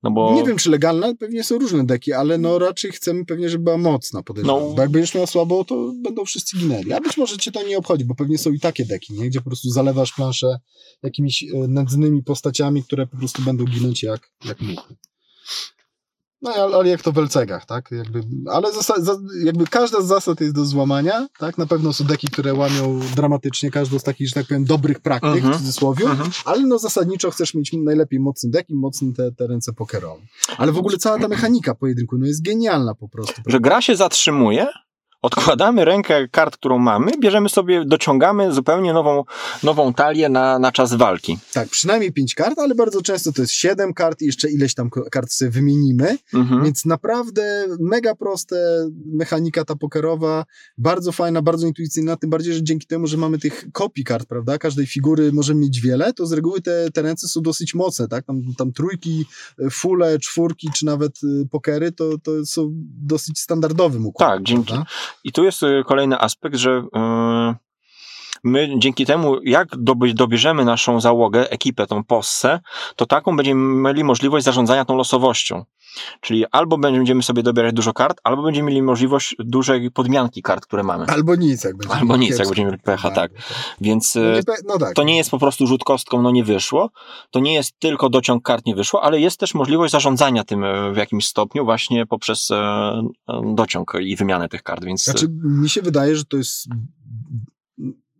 Speaker 1: No bo
Speaker 2: Nie wiem, czy legalne, pewnie są różne deki, ale no raczej chcemy pewnie, żeby była mocna, podejrzewam.
Speaker 1: No.
Speaker 2: Bo jak będziesz miał słabo, to będą wszyscy ginęli. A być może cię to nie obchodzi, bo pewnie są i takie deki, nie? Gdzie po prostu zalewasz planszę jakimiś e, nędznymi postaciami, które po prostu będą ginąć jak, jak muchy. No ale, ale jak to w LCG-ach, tak? Jakby, ale jakby każda z zasad jest do złamania, tak? Na pewno są deki, które łamią dramatycznie każdą z takich, że tak powiem, dobrych praktyk,
Speaker 1: Mhm.
Speaker 2: w cudzysłowie,
Speaker 1: Mhm.
Speaker 2: ale no zasadniczo chcesz mieć najlepiej mocny deck i mocne te, te ręce pokerowe. Ale w ogóle cała ta mechanika pojedynku no jest genialna po prostu.
Speaker 1: że gra się zatrzymuje, odkładamy rękę kart, którą mamy, bierzemy sobie, dociągamy zupełnie nową, nową talię na, na czas walki.
Speaker 2: Tak, przynajmniej pięć kart, ale bardzo często to jest siedem kart i jeszcze ileś tam kart sobie wymienimy,
Speaker 1: Mhm.
Speaker 2: więc naprawdę mega proste mechanika ta pokerowa, bardzo fajna, bardzo intuicyjna, tym bardziej, że dzięki temu, że mamy tych kopii kart, prawda, każdej figury możemy mieć wiele, to z reguły te, te ręce są dosyć mocne, tak, tam, tam trójki, y, fule, czwórki, czy nawet y, pokery, to, to są dosyć standardowym układem.
Speaker 1: Tak, dzięki.
Speaker 2: prawda?
Speaker 1: I tu jest y, kolejny aspekt, że y, my dzięki temu, jak dobierzemy naszą załogę, ekipę, tą possę, to taką będziemy mieli możliwość zarządzania tą losowością. Czyli albo będziemy sobie dobierać dużo kart, albo będziemy mieli możliwość dużej podmianki kart, które mamy.
Speaker 2: Albo nic, jak będzie.
Speaker 1: Albo nic, jak będziemy mieli pecha, tak. Więc
Speaker 2: No, pe- no tak.
Speaker 1: to nie jest po prostu rzut kostką, no nie wyszło. To nie jest tylko dociąg kart, nie wyszło, ale jest też możliwość zarządzania tym e, w jakimś stopniu właśnie poprzez e, e, dociąg i wymianę tych kart, więc
Speaker 2: Znaczy, mi się wydaje, że to jest,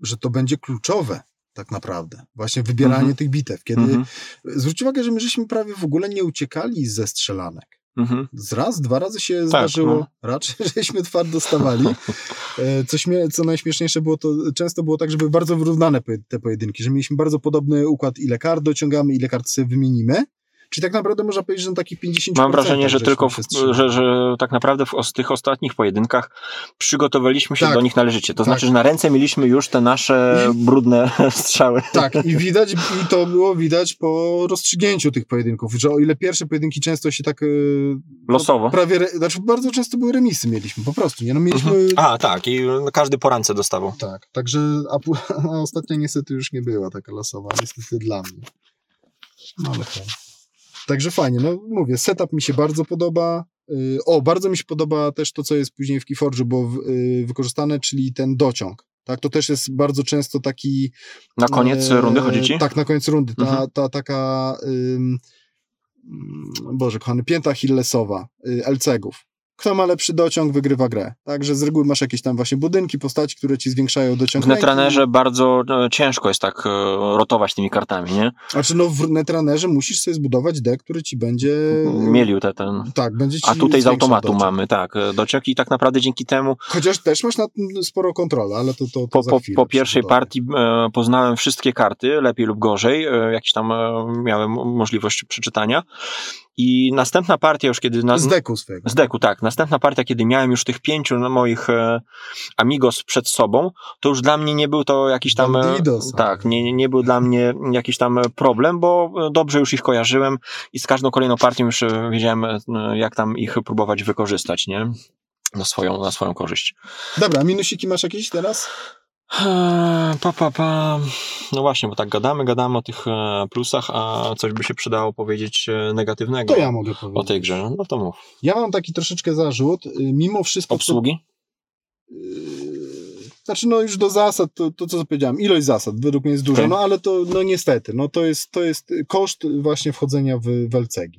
Speaker 2: że to będzie kluczowe tak naprawdę. Właśnie wybieranie
Speaker 1: Mhm.
Speaker 2: tych bitew. Kiedy,
Speaker 1: Mhm,
Speaker 2: zwróć uwagę, że my żeśmy prawie w ogóle nie uciekali ze strzelanek. Z raz, dwa razy się
Speaker 1: Tak,
Speaker 2: zdarzyło,
Speaker 1: no.
Speaker 2: raczej żeśmy twardo stawali. E, Co, śmie- co najśmieszniejsze było, to często było tak, że były bardzo wyrównane te pojedynki, że mieliśmy bardzo podobny układ, ile kart dociągamy, ile kart sobie wymienimy. Czyli tak naprawdę można powiedzieć, że na takich 50%
Speaker 1: Mam wrażenie, że tylko, w, że, że tak naprawdę w os- tych ostatnich pojedynkach przygotowaliśmy się
Speaker 2: Tak.
Speaker 1: do nich należycie. To
Speaker 2: Tak.
Speaker 1: znaczy, że na ręce mieliśmy już te nasze brudne strzały.
Speaker 2: Tak, i widać, i to było widać po rozstrzygnięciu tych pojedynków, że o ile pierwsze pojedynki często się tak... e,
Speaker 1: Losowo.
Speaker 2: No, prawie, re, znaczy bardzo często były remisy mieliśmy, po prostu, nie? No mieliśmy...
Speaker 1: Mhm. A, tak, i każdy po ręce dostawał.
Speaker 2: Tak, także a, a ostatnia niestety już nie była taka losowa, niestety dla mnie. No ale fajnie. Także fajnie, no mówię, setup mi się bardzo podoba. Yy, O, bardzo mi się podoba też to, co jest później w Keyforge'u, bo yy, wykorzystane, czyli ten dociąg. Tak, to też jest bardzo często taki...
Speaker 1: Na koniec
Speaker 2: e,
Speaker 1: rundy chodzi ci?
Speaker 2: Tak, na koniec rundy. Ta,
Speaker 1: Mhm.
Speaker 2: ta taka... Ym, Boże, kochany, pięta Hillesowa, y, LCG-ów. Kto ma lepszy dociąg, wygrywa grę. Także z reguły masz jakieś tam właśnie budynki, postaci, które ci zwiększają dociąg
Speaker 1: W. Netrunnerze bardzo e, ciężko jest tak e, rotować tymi kartami, nie?
Speaker 2: Znaczy no w Netrunnerze musisz sobie zbudować deck, który ci będzie...
Speaker 1: Mielił te ten...
Speaker 2: Tak, będzie ci
Speaker 1: A tutaj z automatu
Speaker 2: dociąg.
Speaker 1: mamy, tak, e, dociąg i tak naprawdę dzięki temu
Speaker 2: Chociaż też masz na tym sporo kontroli, ale to, to, to
Speaker 1: po,
Speaker 2: za
Speaker 1: po,
Speaker 2: chwilę
Speaker 1: po pierwszej
Speaker 2: przebudowie.
Speaker 1: partii poznałem wszystkie karty, lepiej lub gorzej, e, jakieś tam miałem możliwość przeczytania i następna partia już kiedy... Na,
Speaker 2: Z deku swojego.
Speaker 1: z deku, tak. Następna partia, kiedy miałem już tych pięciu no, moich e, amigos przed sobą, to już dla mnie nie był to jakiś tam. e,
Speaker 2: Bandidos.
Speaker 1: tak, nie, nie- był dla mnie jakiś tam problem, bo e, dobrze już ich kojarzyłem i z każdą kolejną partią już e, wiedziałem, e, jak tam ich próbować wykorzystać, nie? Na swoją, na swoją korzyść.
Speaker 2: Dobra, minusiki masz jakieś teraz?
Speaker 1: Eee, Pa, pa, pa. No właśnie, bo tak gadamy, gadamy o tych e, plusach, a coś by się przydało powiedzieć e, negatywnego
Speaker 2: To ja mogę powiedzieć.
Speaker 1: o tej grze. No to mów.
Speaker 2: Ja mam taki troszeczkę zarzut. y, Mimo wszystko...
Speaker 1: Obsługi?
Speaker 2: Yy, Znaczy, no już do zasad, to, to co powiedziałem, ilość zasad według mnie jest duża,
Speaker 1: Okej.
Speaker 2: no ale to, no niestety, no to jest, to jest koszt właśnie wchodzenia w, w LCG.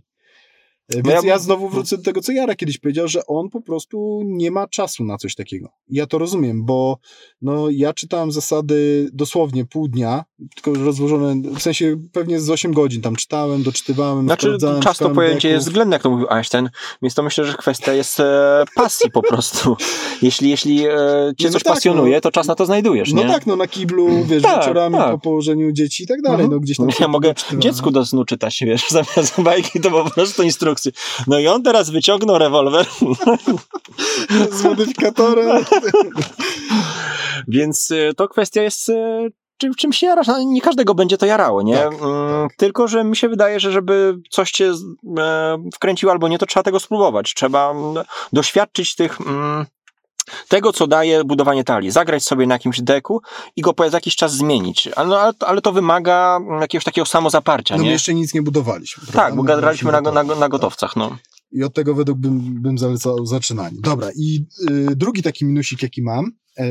Speaker 2: Więc
Speaker 1: ja-
Speaker 2: ja, znowu wrócę do tego, co Jara kiedyś powiedział, że on po prostu nie ma czasu na coś takiego. Ja to rozumiem, bo no, ja czytałem zasady dosłownie pół dnia, tylko rozłożone, w sensie pewnie z 8 godzin tam czytałem, doczytywałem,
Speaker 1: Znaczy, czas to pojęcie jest względne, jak to mówił Einstein, więc to myślę, że kwestia jest e, pasji po prostu. Jeśli, jeśli e, cię
Speaker 2: No
Speaker 1: coś
Speaker 2: tak,
Speaker 1: pasjonuje,
Speaker 2: no.
Speaker 1: to czas na to znajdujesz,
Speaker 2: No
Speaker 1: nie?
Speaker 2: tak, no na kiblu, wiesz,
Speaker 1: Tak,
Speaker 2: wieczorami
Speaker 1: tak.
Speaker 2: po położeniu dzieci i tak dalej,
Speaker 1: Mhm.
Speaker 2: no gdzieś tam.
Speaker 1: Ja mogę dziecku do snu czytać, wiesz, zamiast bajki to po prostu instrukcje. No i on teraz wyciągnął rewolwer,
Speaker 2: z modyfikatorem.
Speaker 1: więc e, to kwestia jest e, czym, czym się jarasz. No, Nie każdego będzie to jarało, nie?
Speaker 2: Tak,
Speaker 1: Mm, Tylko, że mi się wydaje, że żeby coś cię e, wkręciło albo nie, to trzeba tego spróbować. Trzeba mm, doświadczyć tych... Mm, tego, co daje budowanie talii. Zagrać sobie na jakimś deku i go po jakiś czas zmienić. Ale, no, ale, ale to wymaga jakiegoś takiego samozaparcia,
Speaker 2: No my
Speaker 1: nie?
Speaker 2: jeszcze nic nie budowaliśmy.
Speaker 1: Tak,
Speaker 2: prawda?
Speaker 1: bo
Speaker 2: My
Speaker 1: graliśmy na, na, na gotowcach, no.
Speaker 2: I od tego według bym, bym zalecał zaczynanie. Dobra, i y, drugi taki minusik, jaki mam, y,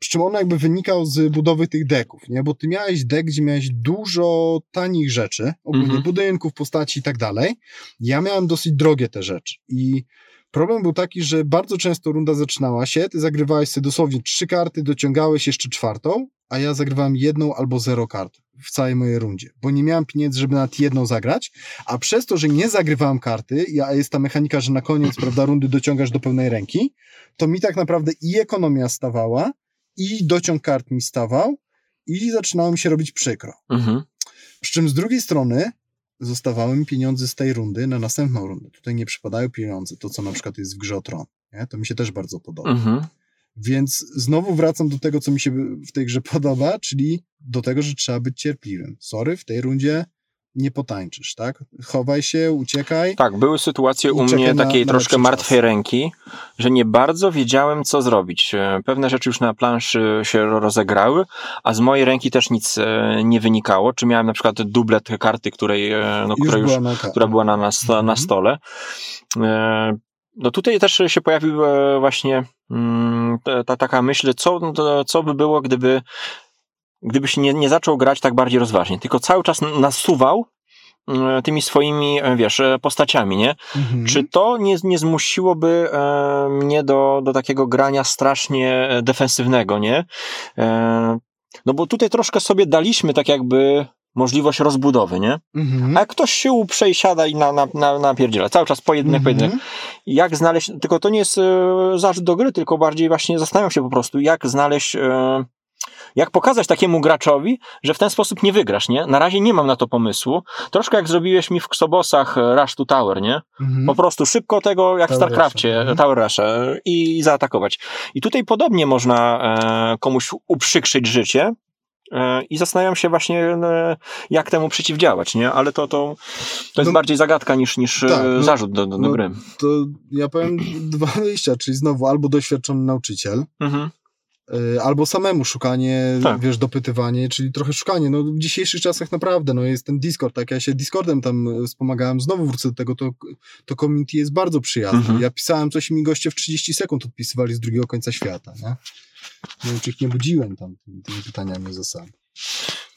Speaker 2: przy czym on jakby wynikał z budowy tych deków, nie? Bo ty miałeś dek, gdzie miałeś dużo tanich rzeczy, ogólnie
Speaker 1: Mhm.
Speaker 2: budynków, postaci i tak dalej. Ja miałem dosyć drogie te rzeczy i problem był taki, że bardzo często runda zaczynała się, ty zagrywałeś sobie dosłownie trzy karty, dociągałeś jeszcze czwartą, a ja zagrywałem jedną albo zero kart w całej mojej rundzie, bo nie miałem pieniędzy, żeby nawet jedną zagrać, a przez to, że nie zagrywałem karty, a jest ta mechanika, że na koniec prawda, rundy dociągasz do pełnej ręki, to mi tak naprawdę i ekonomia stawała, i dociąg kart mi stawał, i zaczynało mi się robić przykro.
Speaker 1: Mhm.
Speaker 2: Przy czym z drugiej strony zostawały mi pieniądze z tej rundy na następną rundę. Tutaj nie przypadają pieniądze, to co na przykład jest w grze o Tron. Nie? To mi się też bardzo podoba.
Speaker 1: Mhm.
Speaker 2: Więc znowu wracam do tego, co mi się w tej grze podoba, czyli do tego, że trzeba być cierpliwym. Sorry, w tej rundzie nie potańczysz, tak? Chowaj się, uciekaj.
Speaker 1: Tak, były sytuacje u mnie takiej
Speaker 2: na
Speaker 1: troszkę martwej
Speaker 2: czas.
Speaker 1: ręki, że nie bardzo wiedziałem, co zrobić. E, Pewne rzeczy już na planszy się rozegrały, a z mojej ręki też nic e, nie wynikało. Czy miałem na przykład dublet karty, której, e, no, która już
Speaker 2: była na,
Speaker 1: która była na, na, sto, na
Speaker 2: Mhm.
Speaker 1: stole. E, No tutaj też się pojawiła właśnie mm, ta, ta taka myśl, co, to- co by było, gdyby gdybyś nie, nie zaczął grać tak bardziej rozważnie, tylko cały czas nasuwał e, tymi swoimi, e, wiesz, e, postaciami, nie?
Speaker 2: Mhm.
Speaker 1: Czy to nie, nie zmusiłoby e, mnie do, do takiego grania strasznie e, defensywnego, nie? E, no bo tutaj troszkę sobie daliśmy tak jakby możliwość rozbudowy, nie?
Speaker 2: Mhm.
Speaker 1: A jak ktoś się uprze i i na, na, na, napierdziela, cały czas pojedynek,
Speaker 2: Mhm.
Speaker 1: pojedynek. Jak znaleźć, tylko to nie jest e, zarzut do gry, tylko bardziej właśnie zastanawiam się po prostu, jak znaleźć, e, jak pokazać takiemu graczowi, że w ten sposób nie wygrasz, nie? Na razie nie mam na to pomysłu. Troszkę jak zrobiłeś mi w Ksobosach e, Rush to Tower, nie?
Speaker 2: Mhm.
Speaker 1: Po prostu szybko tego, jak w
Speaker 2: Tower
Speaker 1: StarCraftie,
Speaker 2: Rusha, mhm.
Speaker 1: Tower Rush i zaatakować. I tutaj podobnie można e, komuś uprzykrzyć życie, e, I zastanawiam się właśnie, e, jak temu przeciwdziałać, nie? Ale to, to, to jest
Speaker 2: No,
Speaker 1: bardziej zagadka niż, niż e,
Speaker 2: tak, no,
Speaker 1: zarzut do, do, do
Speaker 2: no,
Speaker 1: gry.
Speaker 2: To ja powiem dwa wyjścia, czyli znowu albo doświadczony nauczyciel,
Speaker 1: Mhm.
Speaker 2: Y, albo samemu szukanie,
Speaker 1: Tak.
Speaker 2: wiesz, dopytywanie, czyli trochę szukanie. No w dzisiejszych czasach naprawdę, no jest ten Discord, tak ja się Discordem tam y, wspomagałem, znowu wrócę do tego, to, to community jest bardzo przyjazne.
Speaker 1: Mhm.
Speaker 2: Ja pisałem coś i mi goście w 30 sekund odpisywali z drugiego końca świata, nie? Nie wiem, czy ich nie budziłem tam tymi, tymi pytaniami ze sam.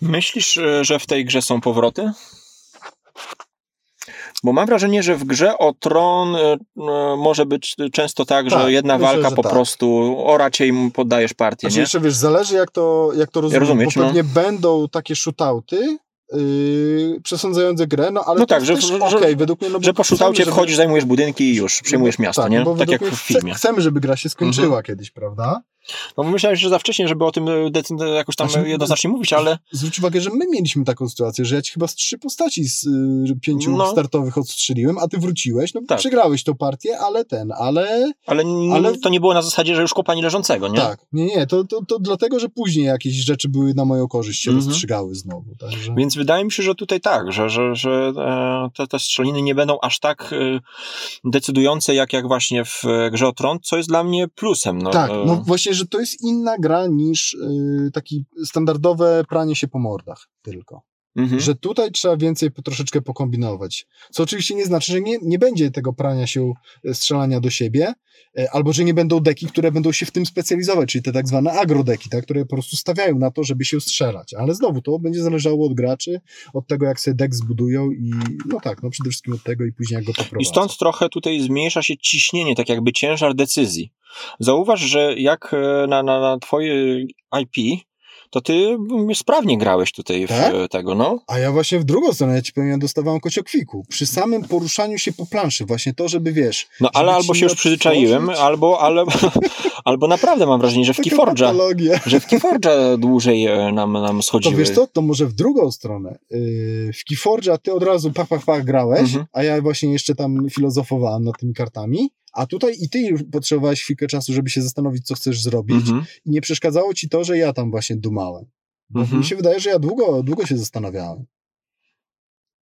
Speaker 1: Myślisz, e, że w tej grze są powroty? Bo mam wrażenie, że w grze o tron e, e, może być często tak,
Speaker 2: Tak,
Speaker 1: że jedna
Speaker 2: myślę,
Speaker 1: walka
Speaker 2: że
Speaker 1: po
Speaker 2: tak.
Speaker 1: prostu ora cię i mu poddajesz partię,
Speaker 2: Znaczy
Speaker 1: nie?
Speaker 2: jeszcze wiesz, zależy jak to, jak to rozumiem,
Speaker 1: rozumieć,
Speaker 2: bo
Speaker 1: no.
Speaker 2: pewnie będą takie shootouty yy, przesądzające grę, no ale
Speaker 1: No tak, że-
Speaker 2: też
Speaker 1: że-
Speaker 2: okej, według mnie, no
Speaker 1: Że po szutaucie
Speaker 2: żeby-
Speaker 1: wchodzisz, zajmujesz budynki i już przejmujesz
Speaker 2: no,
Speaker 1: miasto,
Speaker 2: tak,
Speaker 1: nie? Tak jak w filmie.
Speaker 2: chce- Chcemy, żeby gra się skończyła
Speaker 1: Mhm.
Speaker 2: kiedyś, prawda?
Speaker 1: No bo myślałem, że za wcześnie, żeby o tym e, jakoś tam
Speaker 2: Znaczy,
Speaker 1: jednoznacznie mówić, ale
Speaker 2: Zwróć uwagę, że my mieliśmy taką sytuację, że ja ci chyba z trzy postaci z y, pięciu
Speaker 1: No.
Speaker 2: startowych odstrzeliłem, a ty wróciłeś, no
Speaker 1: Tak.
Speaker 2: przegrałeś tą partię, ale ten, ale
Speaker 1: ale,
Speaker 2: Ale-
Speaker 1: to nie było na zasadzie, że już kopani leżącego, nie?
Speaker 2: tak, nie, nie, to, to, to dlatego, że później jakieś rzeczy były na moją korzyść, się
Speaker 1: Mhm.
Speaker 2: rozstrzygały znowu, także...
Speaker 1: Więc wydaje mi się, że tutaj tak, że, że, że e, te, te strzeliny nie będą aż tak e, decydujące, jak, jak właśnie w e, grze o tron, co jest dla mnie plusem. No,
Speaker 2: Tak,
Speaker 1: e,
Speaker 2: no właśnie, że to jest inna gra niż y, taki standardowe pranie się po mordach tylko.
Speaker 1: Mhm.
Speaker 2: Że tutaj trzeba więcej po, troszeczkę pokombinować. Co oczywiście nie znaczy, że nie, nie będzie tego prania się, e, strzelania do siebie, e, albo że nie będą deki, które będą się w tym specjalizować, czyli te tak zwane agrodeki, tak, które po prostu stawiają na to, żeby się strzelać. Ale znowu to będzie zależało od graczy, od tego, jak sobie dek zbudują i no tak, no przede wszystkim od tego i później jak go
Speaker 1: I
Speaker 2: poprowadzą.
Speaker 1: stąd trochę tutaj zmniejsza się ciśnienie, tak jakby ciężar decyzji. Zauważ, że jak e, na, na, na twoje IP, to ty sprawnie grałeś tutaj w
Speaker 2: Tak?
Speaker 1: e, tego, no.
Speaker 2: A ja właśnie w drugą stronę, ja ci powiem, ja dostawałem kociokwiku. Przy samym poruszaniu się po planszy, właśnie to, żeby wiesz...
Speaker 1: No ale albo się już przyzwyczaiłem, albo, ale, albo naprawdę mam wrażenie, że w Keyforge'a, że w Keyforge'a dłużej e, nam, nam
Speaker 2: To
Speaker 1: schodziły.
Speaker 2: wiesz co, to może w drugą stronę. Yy, W Keyforge'a ty od razu pach, pach, pach grałeś,
Speaker 1: Mhm.
Speaker 2: a ja właśnie jeszcze tam filozofowałem nad tymi kartami, a tutaj i ty potrzebowałeś chwilkę czasu, żeby się zastanowić, co chcesz zrobić
Speaker 1: Mhm.
Speaker 2: i nie przeszkadzało ci to, że ja tam właśnie dumałem. Bo
Speaker 1: Mhm.
Speaker 2: mi się wydaje, że ja długo, długo się zastanawiałem.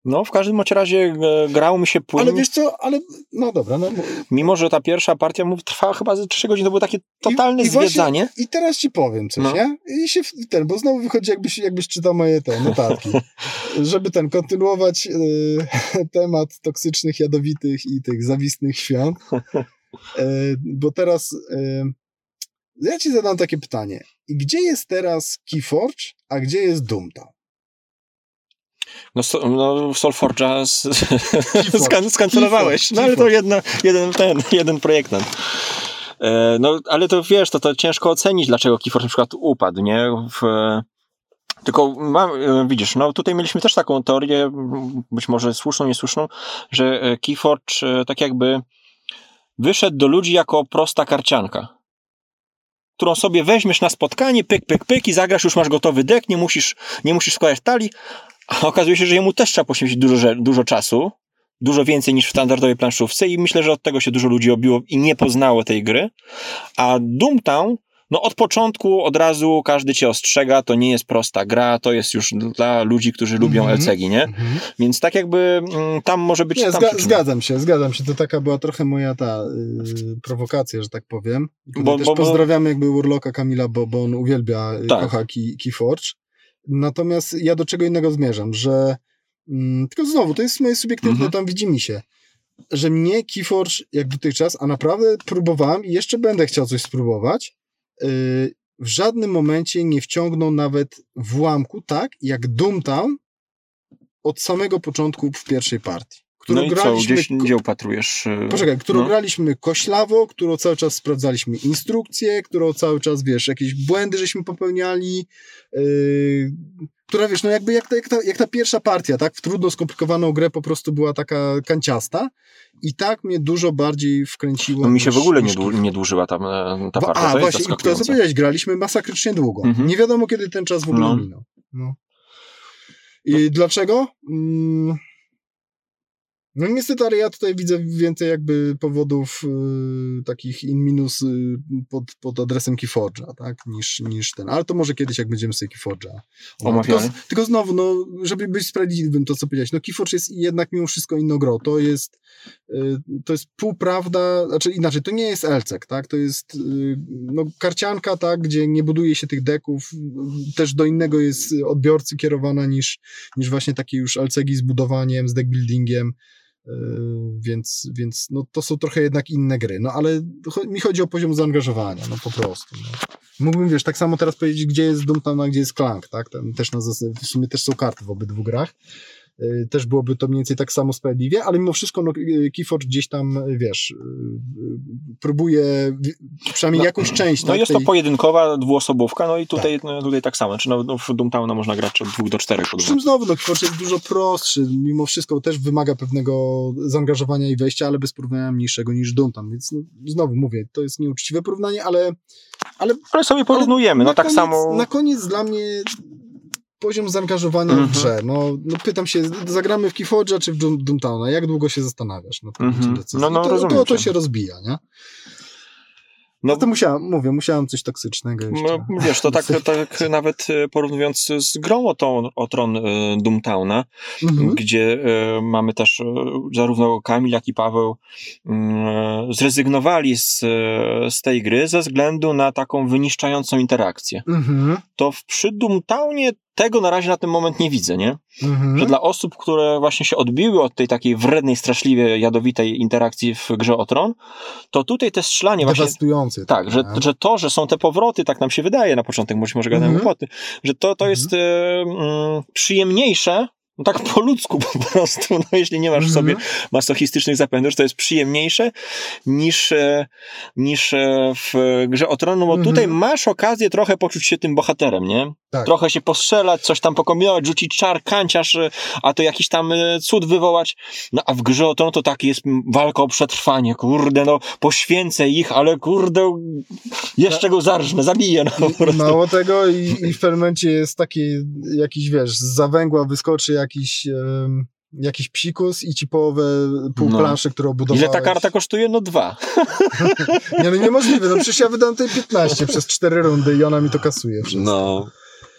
Speaker 1: No, w każdym razie e, grało mi się płynnie.
Speaker 2: Ale wiesz co, ale no dobra, no
Speaker 1: Mimo, że ta pierwsza partia mów, trwała chyba ze 3 godziny, to było takie totalne
Speaker 2: i właśnie-
Speaker 1: zwiedzanie.
Speaker 2: I teraz ci powiem coś,
Speaker 1: No.
Speaker 2: nie? I się ten, bo znowu wychodzi jakbyś, jakbyś czytał moje te notatki. Żeby ten, kontynuować y, temat toksycznych, jadowitych i tych zawistnych świąt. Y, bo teraz y, ja ci zadam takie pytanie. I gdzie jest teraz Keyforge, a gdzie jest Doomtown?
Speaker 1: No, so, no z,
Speaker 2: Keyforge.
Speaker 1: skan, skancelowałeś. No ale to jedna, jeden, ten, jeden projektant. E, no, ale to wiesz, to, to ciężko ocenić, dlaczego Keyforge na przykład upadł, nie? W, tylko mam, e, widzisz, no tutaj mieliśmy też taką teorię, być może słuszną, niesłuszną, że e, Keyforge e, tak jakby wyszedł do ludzi jako prosta karcianka, którą sobie weźmiesz na spotkanie, pyk, pyk, pyk i zagrasz, już masz gotowy dek, nie musisz, nie musisz składać talii, a okazuje się, że jemu też trzeba poświęcić dużo, dużo czasu, dużo więcej niż w standardowej planszówce i myślę, że od tego się dużo ludzi obiło i nie poznało tej gry. A Doomtown, no od początku od razu każdy cię ostrzega, to nie jest prosta gra, to jest już dla ludzi, którzy lubią
Speaker 2: Mhm.
Speaker 1: LCG, nie?
Speaker 2: Mhm.
Speaker 1: Więc tak jakby mm, tam może być
Speaker 2: Nie,
Speaker 1: tam
Speaker 2: zga-
Speaker 1: przyczyna.
Speaker 2: zgadzam się, zgadzam się. To taka była trochę moja ta y, prowokacja, że tak powiem.
Speaker 1: Bo-
Speaker 2: też
Speaker 1: bo-
Speaker 2: pozdrawiamy jakby Urloka Kamila, bo, bo on uwielbia, y,
Speaker 1: Tak.
Speaker 2: kocha Key, Keyforge. Natomiast ja do czego innego zmierzam, że mm, tylko znowu, to jest moje subiektywne,
Speaker 1: Mhm.
Speaker 2: tam widzi mi się, że mnie Keyforge jak dotychczas, a naprawdę próbowałem i jeszcze będę chciał coś spróbować, y, w żadnym momencie nie wciągnął nawet w ułamku tak, jak Doomtown od samego początku w pierwszej partii. Którą
Speaker 1: No i co,
Speaker 2: graliśmy
Speaker 1: gdzieś,
Speaker 2: ko-
Speaker 1: gdzie upatrujesz? y,
Speaker 2: Poczekaj, którą
Speaker 1: no?
Speaker 2: graliśmy koślawo, którą cały czas sprawdzaliśmy instrukcje, którą cały czas, wiesz, jakieś błędy żeśmy popełniali, yy, która, wiesz, no jakby jak ta, jak, ta, jak ta pierwsza partia, tak, w trudno skomplikowaną grę po prostu była taka kanciasta i tak mnie dużo bardziej wkręciło.
Speaker 1: No mi się
Speaker 2: niż-
Speaker 1: w ogóle nie, dłu- nie dłużyła tam e, ta partia,
Speaker 2: A,
Speaker 1: to
Speaker 2: właśnie, to co powiedziałeś, graliśmy masakrycznie długo.
Speaker 1: Mhm.
Speaker 2: Nie wiadomo, kiedy ten czas w ogóle
Speaker 1: No.
Speaker 2: minął. No. I dlaczego? Mm. No niestety, ale ja tutaj widzę więcej jakby powodów y, takich in minus y, pod, pod adresem Keyforge'a, tak, niż, niż ten. Ale to może kiedyś, jak będziemy sobie Keyforge'a
Speaker 1: Omawiali.
Speaker 2: tylko, tylko znowu, no, żeby być sprawiedliwym, to co powiedziałeś, no Keyforge jest jednak mimo wszystko inną grą. To jest, y, to jest półprawda, znaczy inaczej, to nie jest Elcek, tak, to jest y, no, karcianka, tak, gdzie nie buduje się tych deków, też do innego jest odbiorcy kierowana niż, niż właśnie takie już Elcegi z budowaniem, z deckbuildingiem, y, więc, więc no, to są trochę jednak inne gry, no ale mi chodzi o poziom zaangażowania, no po prostu. No. Mógłbym, wiesz, tak samo teraz powiedzieć, gdzie jest Doomtown, a gdzie jest Clank, tak? Tam też na zas- w sumie też są karty w obydwu grach. Y, też byłoby to mniej więcej tak samo sprawiedliwie, ale mimo wszystko no, y, Keyforge gdzieś tam, y, wiesz, próbuje przynajmniej
Speaker 1: No,
Speaker 2: jakąś część
Speaker 1: No
Speaker 2: tak,
Speaker 1: jest
Speaker 2: tej,
Speaker 1: to pojedynkowa, dwuosobówka, no i tutaj, no, tutaj tak samo. Czy no, no, w Doomtowna można grać od dwóch do czterech.
Speaker 2: Przy czym znowu, no, Keyforge jest dużo prostszy, mimo wszystko też wymaga pewnego zaangażowania i wejścia, ale bez porównania mniejszego niż Doom tam, więc no, znowu mówię, to jest nieuczciwe porównanie, ale, ale
Speaker 1: Ale sobie porównujemy, no
Speaker 2: na
Speaker 1: tak
Speaker 2: koniec,
Speaker 1: samo...
Speaker 2: Na koniec dla mnie poziom zaangażowania
Speaker 1: Mhm.
Speaker 2: w grze, no, no pytam się, zagramy w Keyforge'a czy w Doom, Doomtowna, jak długo się zastanawiasz na podjęcie
Speaker 1: Mhm.
Speaker 2: decyzji?
Speaker 1: No, no,
Speaker 2: to, to, to się rozbija, nie?
Speaker 1: No,
Speaker 2: No to musiałem, mówię, musiałem coś toksycznego jeszcze.
Speaker 1: No, wiesz, to tak, tak nawet e, porównując z grą o, tą, o tron e, Doomtowna,
Speaker 2: Mhm.
Speaker 1: gdzie e, mamy też zarówno Kamil, jak i Paweł mm, zrezygnowali z, z tej gry ze względu na taką wyniszczającą interakcję.
Speaker 2: Mhm.
Speaker 1: To w, przy Doomtownie tego na razie na ten moment nie widzę, nie?
Speaker 2: Mhm.
Speaker 1: Że dla osób, które właśnie się odbiły od tej takiej wrednej, straszliwie jadowitej interakcji w grze o tron, to tutaj te strzelanie właśnie...
Speaker 2: Dewastujący.
Speaker 1: Tak, że,
Speaker 2: nie?
Speaker 1: że to, że są te powroty, tak nam się wydaje na początek, może, może gadamy
Speaker 2: Mhm.
Speaker 1: głupoty, że to, to jest e, mm, przyjemniejsze, no tak po ludzku po prostu, no jeśli nie masz w sobie
Speaker 2: Mhm.
Speaker 1: masochistycznych zapędów, to jest przyjemniejsze niż, e, niż e, w grze o tron, no bo
Speaker 2: Mhm.
Speaker 1: tutaj masz okazję trochę poczuć się tym bohaterem, nie?
Speaker 2: Tak.
Speaker 1: Trochę się postrzelać, coś tam pokombinować, rzucić czar, kanciarz, e, a to jakiś tam cud wywołać. No a w grze o tron to tak jest walka o przetrwanie, kurde, no poświęcę ich, ale kurde, jeszcze go zarżnę, zabiję, no po prostu.
Speaker 2: mało tego i, i w pewnym momencie jest taki jakiś, wiesz, z zawęgła wyskoczy jakiś, jakiś psikus i ci połowę pół
Speaker 1: No.
Speaker 2: planszy, którą budowałeś.
Speaker 1: Ile ta karta kosztuje? No dwa.
Speaker 2: Nie, no niemożliwe, no przecież ja wydam tej 15 przez 4 rundy i ona mi to kasuje wszystko.
Speaker 1: No.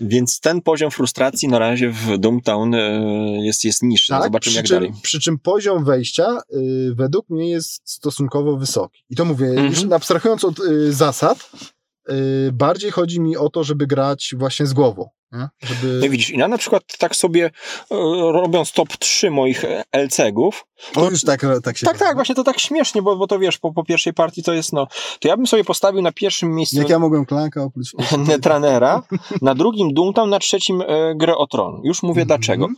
Speaker 1: Więc ten poziom frustracji na razie w Doomtown e, jest, jest niższy. No Zobaczymy
Speaker 2: przy
Speaker 1: jak
Speaker 2: czym,
Speaker 1: dalej.
Speaker 2: Przy czym poziom wejścia y, według mnie jest stosunkowo wysoki. I to mówię,
Speaker 1: Mhm.
Speaker 2: już abstrahując od y, zasad, y, bardziej chodzi mi o to, żeby grać właśnie z głową. Żeby...
Speaker 1: No widzisz, i ja na przykład tak sobie e, robiąc top 3 moich e, LCG-ów,
Speaker 2: o, już tak, tak się
Speaker 1: tak, tak, właśnie to tak śmiesznie, bo, bo to wiesz, po, po pierwszej partii to jest no, to ja bym sobie postawił na pierwszym miejscu
Speaker 2: Jak ja mogłem klanka oprócz...
Speaker 1: Netrunnera, na drugim Doomtown, na trzecim e, grę o tron. Już mówię
Speaker 2: Mhm.
Speaker 1: dlaczego.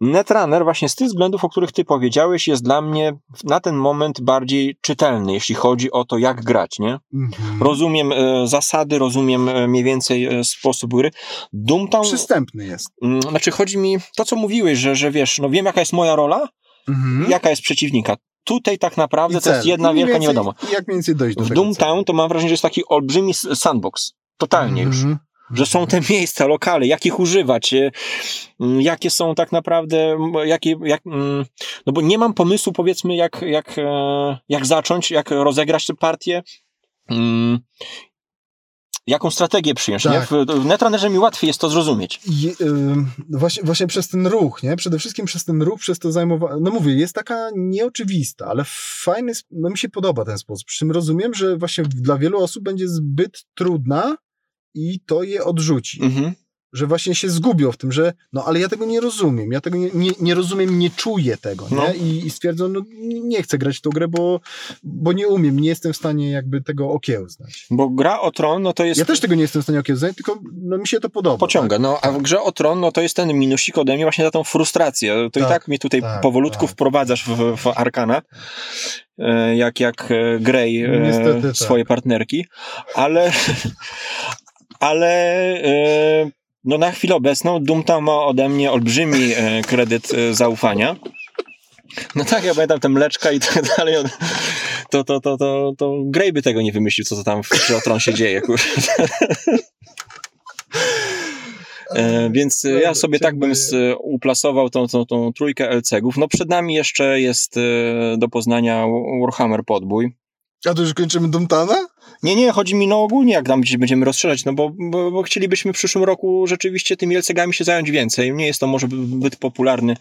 Speaker 1: Netrunner właśnie z tych względów, o których ty powiedziałeś, jest dla mnie na ten moment bardziej czytelny, jeśli chodzi o to, jak grać, nie?
Speaker 2: Mhm.
Speaker 1: Rozumiem e, zasady, rozumiem e, mniej więcej e, sposób gry. Doomtown,
Speaker 2: Przystępny jest.
Speaker 1: mm, znaczy chodzi mi to, co mówiłeś, że, że wiesz, no wiem jaka jest moja rola,
Speaker 2: Mhm.
Speaker 1: jaka jest przeciwnika. Tutaj tak naprawdę to jest jedna wielka
Speaker 2: więcej-
Speaker 1: niewiadoma.
Speaker 2: Jak mniej więcej dojść do
Speaker 1: W
Speaker 2: tego
Speaker 1: Doomtown to mam wrażenie, że jest taki olbrzymi sandbox. Totalnie już.
Speaker 2: Mhm.
Speaker 1: Że są te miejsca, lokale, jak ich używać, e, mm, jakie są tak naprawdę, jakie, jak, mm, no bo nie mam pomysłu, powiedzmy, jak, jak, e, jak zacząć, jak rozegrać tę partię, jaką strategię przyjąć.
Speaker 2: Tak.
Speaker 1: Nie? W, Netrunnerze mi łatwiej jest to zrozumieć.
Speaker 2: I, ym, właśnie, właśnie przez ten ruch, nie? Przede wszystkim przez ten ruch, przez to zajmowanie. No mówię, jest taka nieoczywista, ale fajny, no mi się podoba ten sposób. Przy czym rozumiem, że właśnie dla wielu osób będzie zbyt trudna i to je odrzuci.
Speaker 1: Mhm.
Speaker 2: Że właśnie się zgubią w tym, że no ale ja tego nie rozumiem, ja tego nie, nie, nie rozumiem, nie czuję tego, nie?
Speaker 1: No.
Speaker 2: I, I stwierdzą, no nie chcę grać w tą grę, bo, bo nie umiem, nie jestem w stanie jakby tego okiełznać.
Speaker 1: Bo gra o tron, no to jest...
Speaker 2: Ja też tego nie jestem w stanie okiełznać, tylko no, mi się to podoba.
Speaker 1: pociąga. No, a w grze o tron, no to jest ten minusik ode mnie właśnie za tą frustrację. To i
Speaker 2: Tak,
Speaker 1: tak mnie tutaj
Speaker 2: tak,
Speaker 1: powolutku
Speaker 2: tak.
Speaker 1: wprowadzasz w, w Arkana, e, jak, jak e, Grey e,
Speaker 2: Niestety tak.
Speaker 1: swoje partnerki, ale ale no na chwilę obecną Doomtown ma ode mnie olbrzymi e, kredyt e, zaufania. No tak, ja pamiętam te mleczka i tak dalej. To, to, to, to, to Grey by tego nie wymyślił, co to tam w tron się dzieje. E, więc ja sobie tak bym z, uplasował tą, tą, tą trójkę LCG-ów. No przed nami jeszcze jest e, do poznania Warhammer Podbój.
Speaker 2: A to już kończymy Dumtana?
Speaker 1: Nie, nie, chodzi mi no ogólnie, jak tam gdzieś będziemy rozszerzać, no bo, bo, bo chcielibyśmy w przyszłym roku rzeczywiście tymi LCG-ami się zająć więcej. Nie jest to może zbyt popularny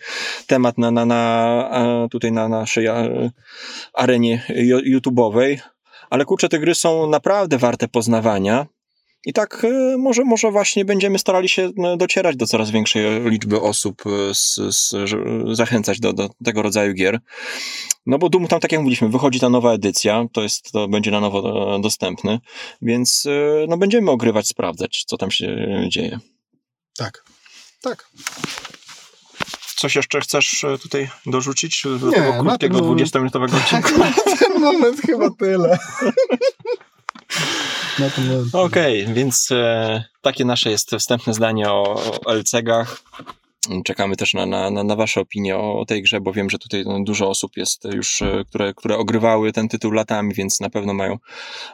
Speaker 1: temat na, na, na tutaj na naszej arenie YouTube'owej, ale kurczę, te gry są naprawdę warte poznawania. I tak e, może, może właśnie będziemy starali się no, docierać do coraz większej liczby osób, e, z, z, zachęcać do, do tego rodzaju gier. No bo Doom tam, tak jak mówiliśmy, wychodzi ta nowa edycja, to jest, to będzie na nowo e, dostępny, więc e, no będziemy ogrywać, sprawdzać, co tam się dzieje.
Speaker 2: Tak. Tak.
Speaker 1: coś jeszcze chcesz e, tutaj dorzucić do
Speaker 2: Nie,
Speaker 1: tego krótkiego
Speaker 2: tym-
Speaker 1: 20-minutowego odcinka?
Speaker 2: Na ten moment chyba tyle. Moment.
Speaker 1: Okej, więc e, takie nasze jest wstępne zdanie o, o LCG-ach. Czekamy też na, na, na Wasze opinie o, o tej grze, bo wiem, że tutaj no, dużo osób jest już, e, które, które ogrywały ten tytuł latami, więc na pewno mają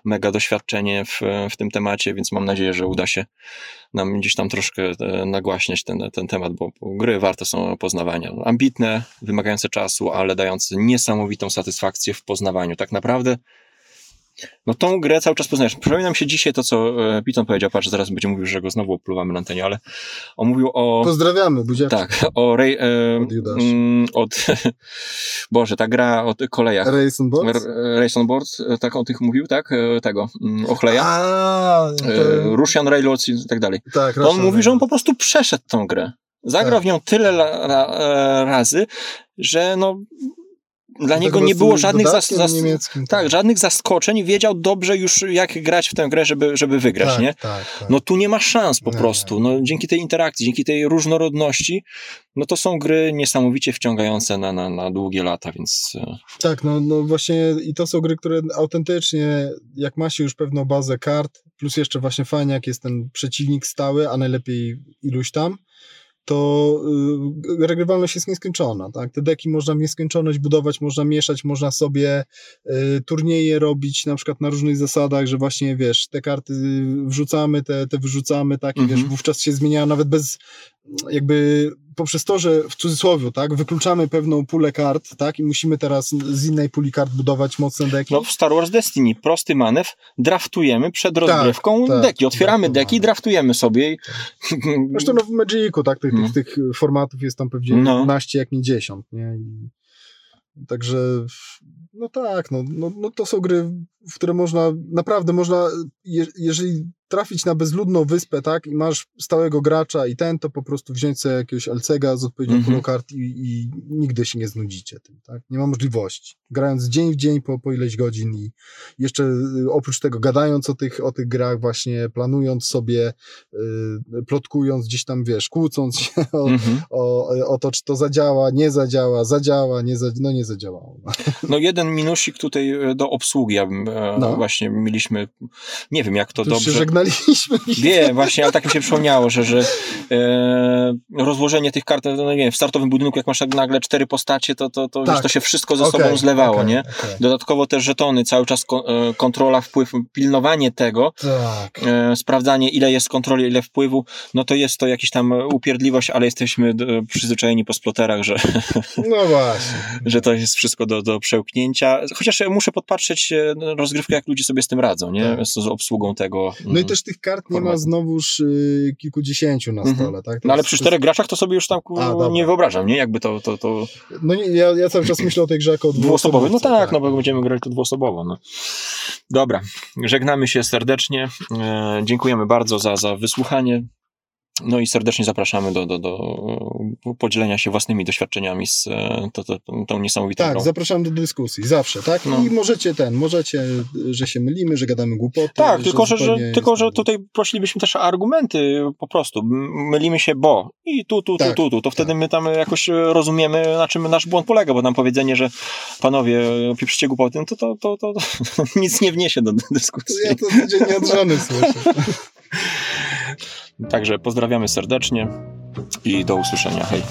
Speaker 1: mega doświadczenie w, w tym temacie, więc mam nadzieję, że uda się nam gdzieś tam troszkę e, nagłaśniać ten, ten temat, bo, bo gry warte są poznawania. Ambitne, wymagające czasu, ale dające niesamowitą satysfakcję w poznawaniu. Tak naprawdę no tą grę cały czas poznajesz. Przypomina mi się dzisiaj to, co e, Piton powiedział, patrz, zaraz będzie mówił, że go znowu opluwamy na antenie, ale on mówił o...
Speaker 2: Pozdrawiamy, buziaczki.
Speaker 1: Tak, o Ray, e,
Speaker 2: Od
Speaker 1: mm, od Boże, ta gra o tych kolejach.
Speaker 2: Racing Box?
Speaker 1: R- Race on Board, e, tak o tych mówił, tak? E, Tego, mm, Ochleja.
Speaker 2: A, to,
Speaker 1: Russian Railroads i tak dalej.
Speaker 2: tak,
Speaker 1: To on mówi, że on po prostu przeszedł tą grę. Zagrał
Speaker 2: Tak.
Speaker 1: w nią tyle la, e, razy, że no dla
Speaker 2: Tak
Speaker 1: niego nie było żadnych zas, zas,
Speaker 2: niemieckim,
Speaker 1: tak, żadnych zaskoczeń, wiedział dobrze już jak grać w tę grę, żeby, żeby wygrać,
Speaker 2: tak,
Speaker 1: nie?
Speaker 2: Tak, tak.
Speaker 1: No tu nie ma szans po
Speaker 2: Nie,
Speaker 1: prostu. No, dzięki tej interakcji, dzięki tej różnorodności, no to są gry niesamowicie wciągające na, na, na długie lata, więc e,
Speaker 2: Tak, no, no właśnie i to są gry, które autentycznie, jak ma się już pewną bazę kart, plus jeszcze właśnie fajnie, jak jest ten przeciwnik stały, a najlepiej iluś tam, to y, regrywalność jest nieskończona, tak? Te deki można w nieskończoność budować, można mieszać, można sobie y, turnieje robić na przykład na różnych zasadach, że właśnie, wiesz, te karty wrzucamy, te, te wyrzucamy, tak? I
Speaker 1: Mhm.
Speaker 2: wiesz, wówczas się zmieniają nawet bez jakby poprzez to, że w cudzysłowie, tak, wykluczamy pewną pulę kart, tak, i musimy teraz z innej puli kart budować mocne deki.
Speaker 1: no w Star Wars Destiny prosty manewr, draftujemy przed rozgrywką
Speaker 2: tak,
Speaker 1: deki, otwieramy
Speaker 2: dokładnie.
Speaker 1: deki, draftujemy sobie
Speaker 2: Zresztą no w Magicu, tak, tych,
Speaker 1: No.
Speaker 2: tych, tych formatów jest tam pewnie
Speaker 1: No.
Speaker 2: 15, jak nie 10, nie? I, także, no tak, no, no, no to są gry, w które można, naprawdę można, je, jeżeli trafić na bezludną wyspę, tak, i masz stałego gracza i ten, to po prostu wziąć sobie jakiegoś Alcega z odpowiednią
Speaker 1: Mhm.
Speaker 2: kart i, i nigdy się nie znudzicie tym, tak? Nie ma możliwości. Grając dzień w dzień po, po ileś godzin i jeszcze y, oprócz tego gadając o tych, o tych grach właśnie, planując sobie, y, plotkując gdzieś tam, wiesz, kłócąc się o,
Speaker 1: Mhm.
Speaker 2: o, o to, czy to zadziała, nie zadziała, zadziała, nie za, no nie zadziałało.
Speaker 1: No jeden minusik tutaj e, do obsługi, ja bym, e,
Speaker 2: No.
Speaker 1: właśnie mieliśmy, nie wiem jak to dobrze...
Speaker 2: żegnaliśmy.
Speaker 1: Wiem, właśnie, ale tak mi się przypomniało, że, że e, rozłożenie tych kart, no nie wiem, w startowym budynku, jak masz tak nagle cztery postacie, to, to, to,
Speaker 2: Tak.
Speaker 1: wiesz, to się wszystko ze
Speaker 2: Okej,
Speaker 1: sobą zlewało,
Speaker 2: okej,
Speaker 1: nie?
Speaker 2: okej.
Speaker 1: Dodatkowo te żetony, cały czas e, kontrola, wpływ, pilnowanie tego,
Speaker 2: Tak.
Speaker 1: e, sprawdzanie ile jest kontroli, ile wpływu, no to jest to jakiś tam upierdliwość, ale jesteśmy przyzwyczajeni po sploterach, że,
Speaker 2: No właśnie.
Speaker 1: że to jest wszystko do, do przełknięcia. Chociaż muszę podpatrzeć e, rozgrywkę, jak ludzie sobie z tym radzą, nie?
Speaker 2: Tak.
Speaker 1: Z, obsługą tego.
Speaker 2: No i
Speaker 1: mm.
Speaker 2: Też tych kart nie ma znowuż y, kilkudziesięciu na
Speaker 1: Mhm.
Speaker 2: stole, tak? To
Speaker 1: No ale
Speaker 2: jest-
Speaker 1: przy czterech graczach to sobie już tam
Speaker 2: A,
Speaker 1: nie wyobrażam, nie? Jakby to, to, to
Speaker 2: jest- No nie, ja, ja cały czas myślę o tej grze jako o
Speaker 1: dwuosobowe. No
Speaker 2: dwuosobówce,
Speaker 1: tak, no bo będziemy grali to dwuosobowo. No. Dobra, żegnamy się serdecznie. E, dziękujemy bardzo za, za wysłuchanie. No i serdecznie zapraszamy do, do, do e, podzielenia się własnymi doświadczeniami z e, to, to, tą niesamowitą
Speaker 2: Tak,
Speaker 1: grą.
Speaker 2: zapraszam do dyskusji, zawsze, tak?
Speaker 1: No.
Speaker 2: I możecie ten, możecie, że się mylimy, że gadamy głupoty.
Speaker 1: Tak, tylko że, że, tylko, że
Speaker 2: jest-
Speaker 1: tutaj prosilibyśmy też o argumenty po prostu. Mylimy się, bo i tu, tu, tu,
Speaker 2: Tak,
Speaker 1: tu, tu. To wtedy my tam jakoś e, rozumiemy, na czym nasz błąd polega, bo nam powiedzenie, że panowie pieprzycie głupoty, no to, to, to, to, to nic nie wniesie do dyskusji.
Speaker 2: ja to codziennie od żony słyszę.
Speaker 1: Także pozdrawiamy serdecznie i do usłyszenia. Hej.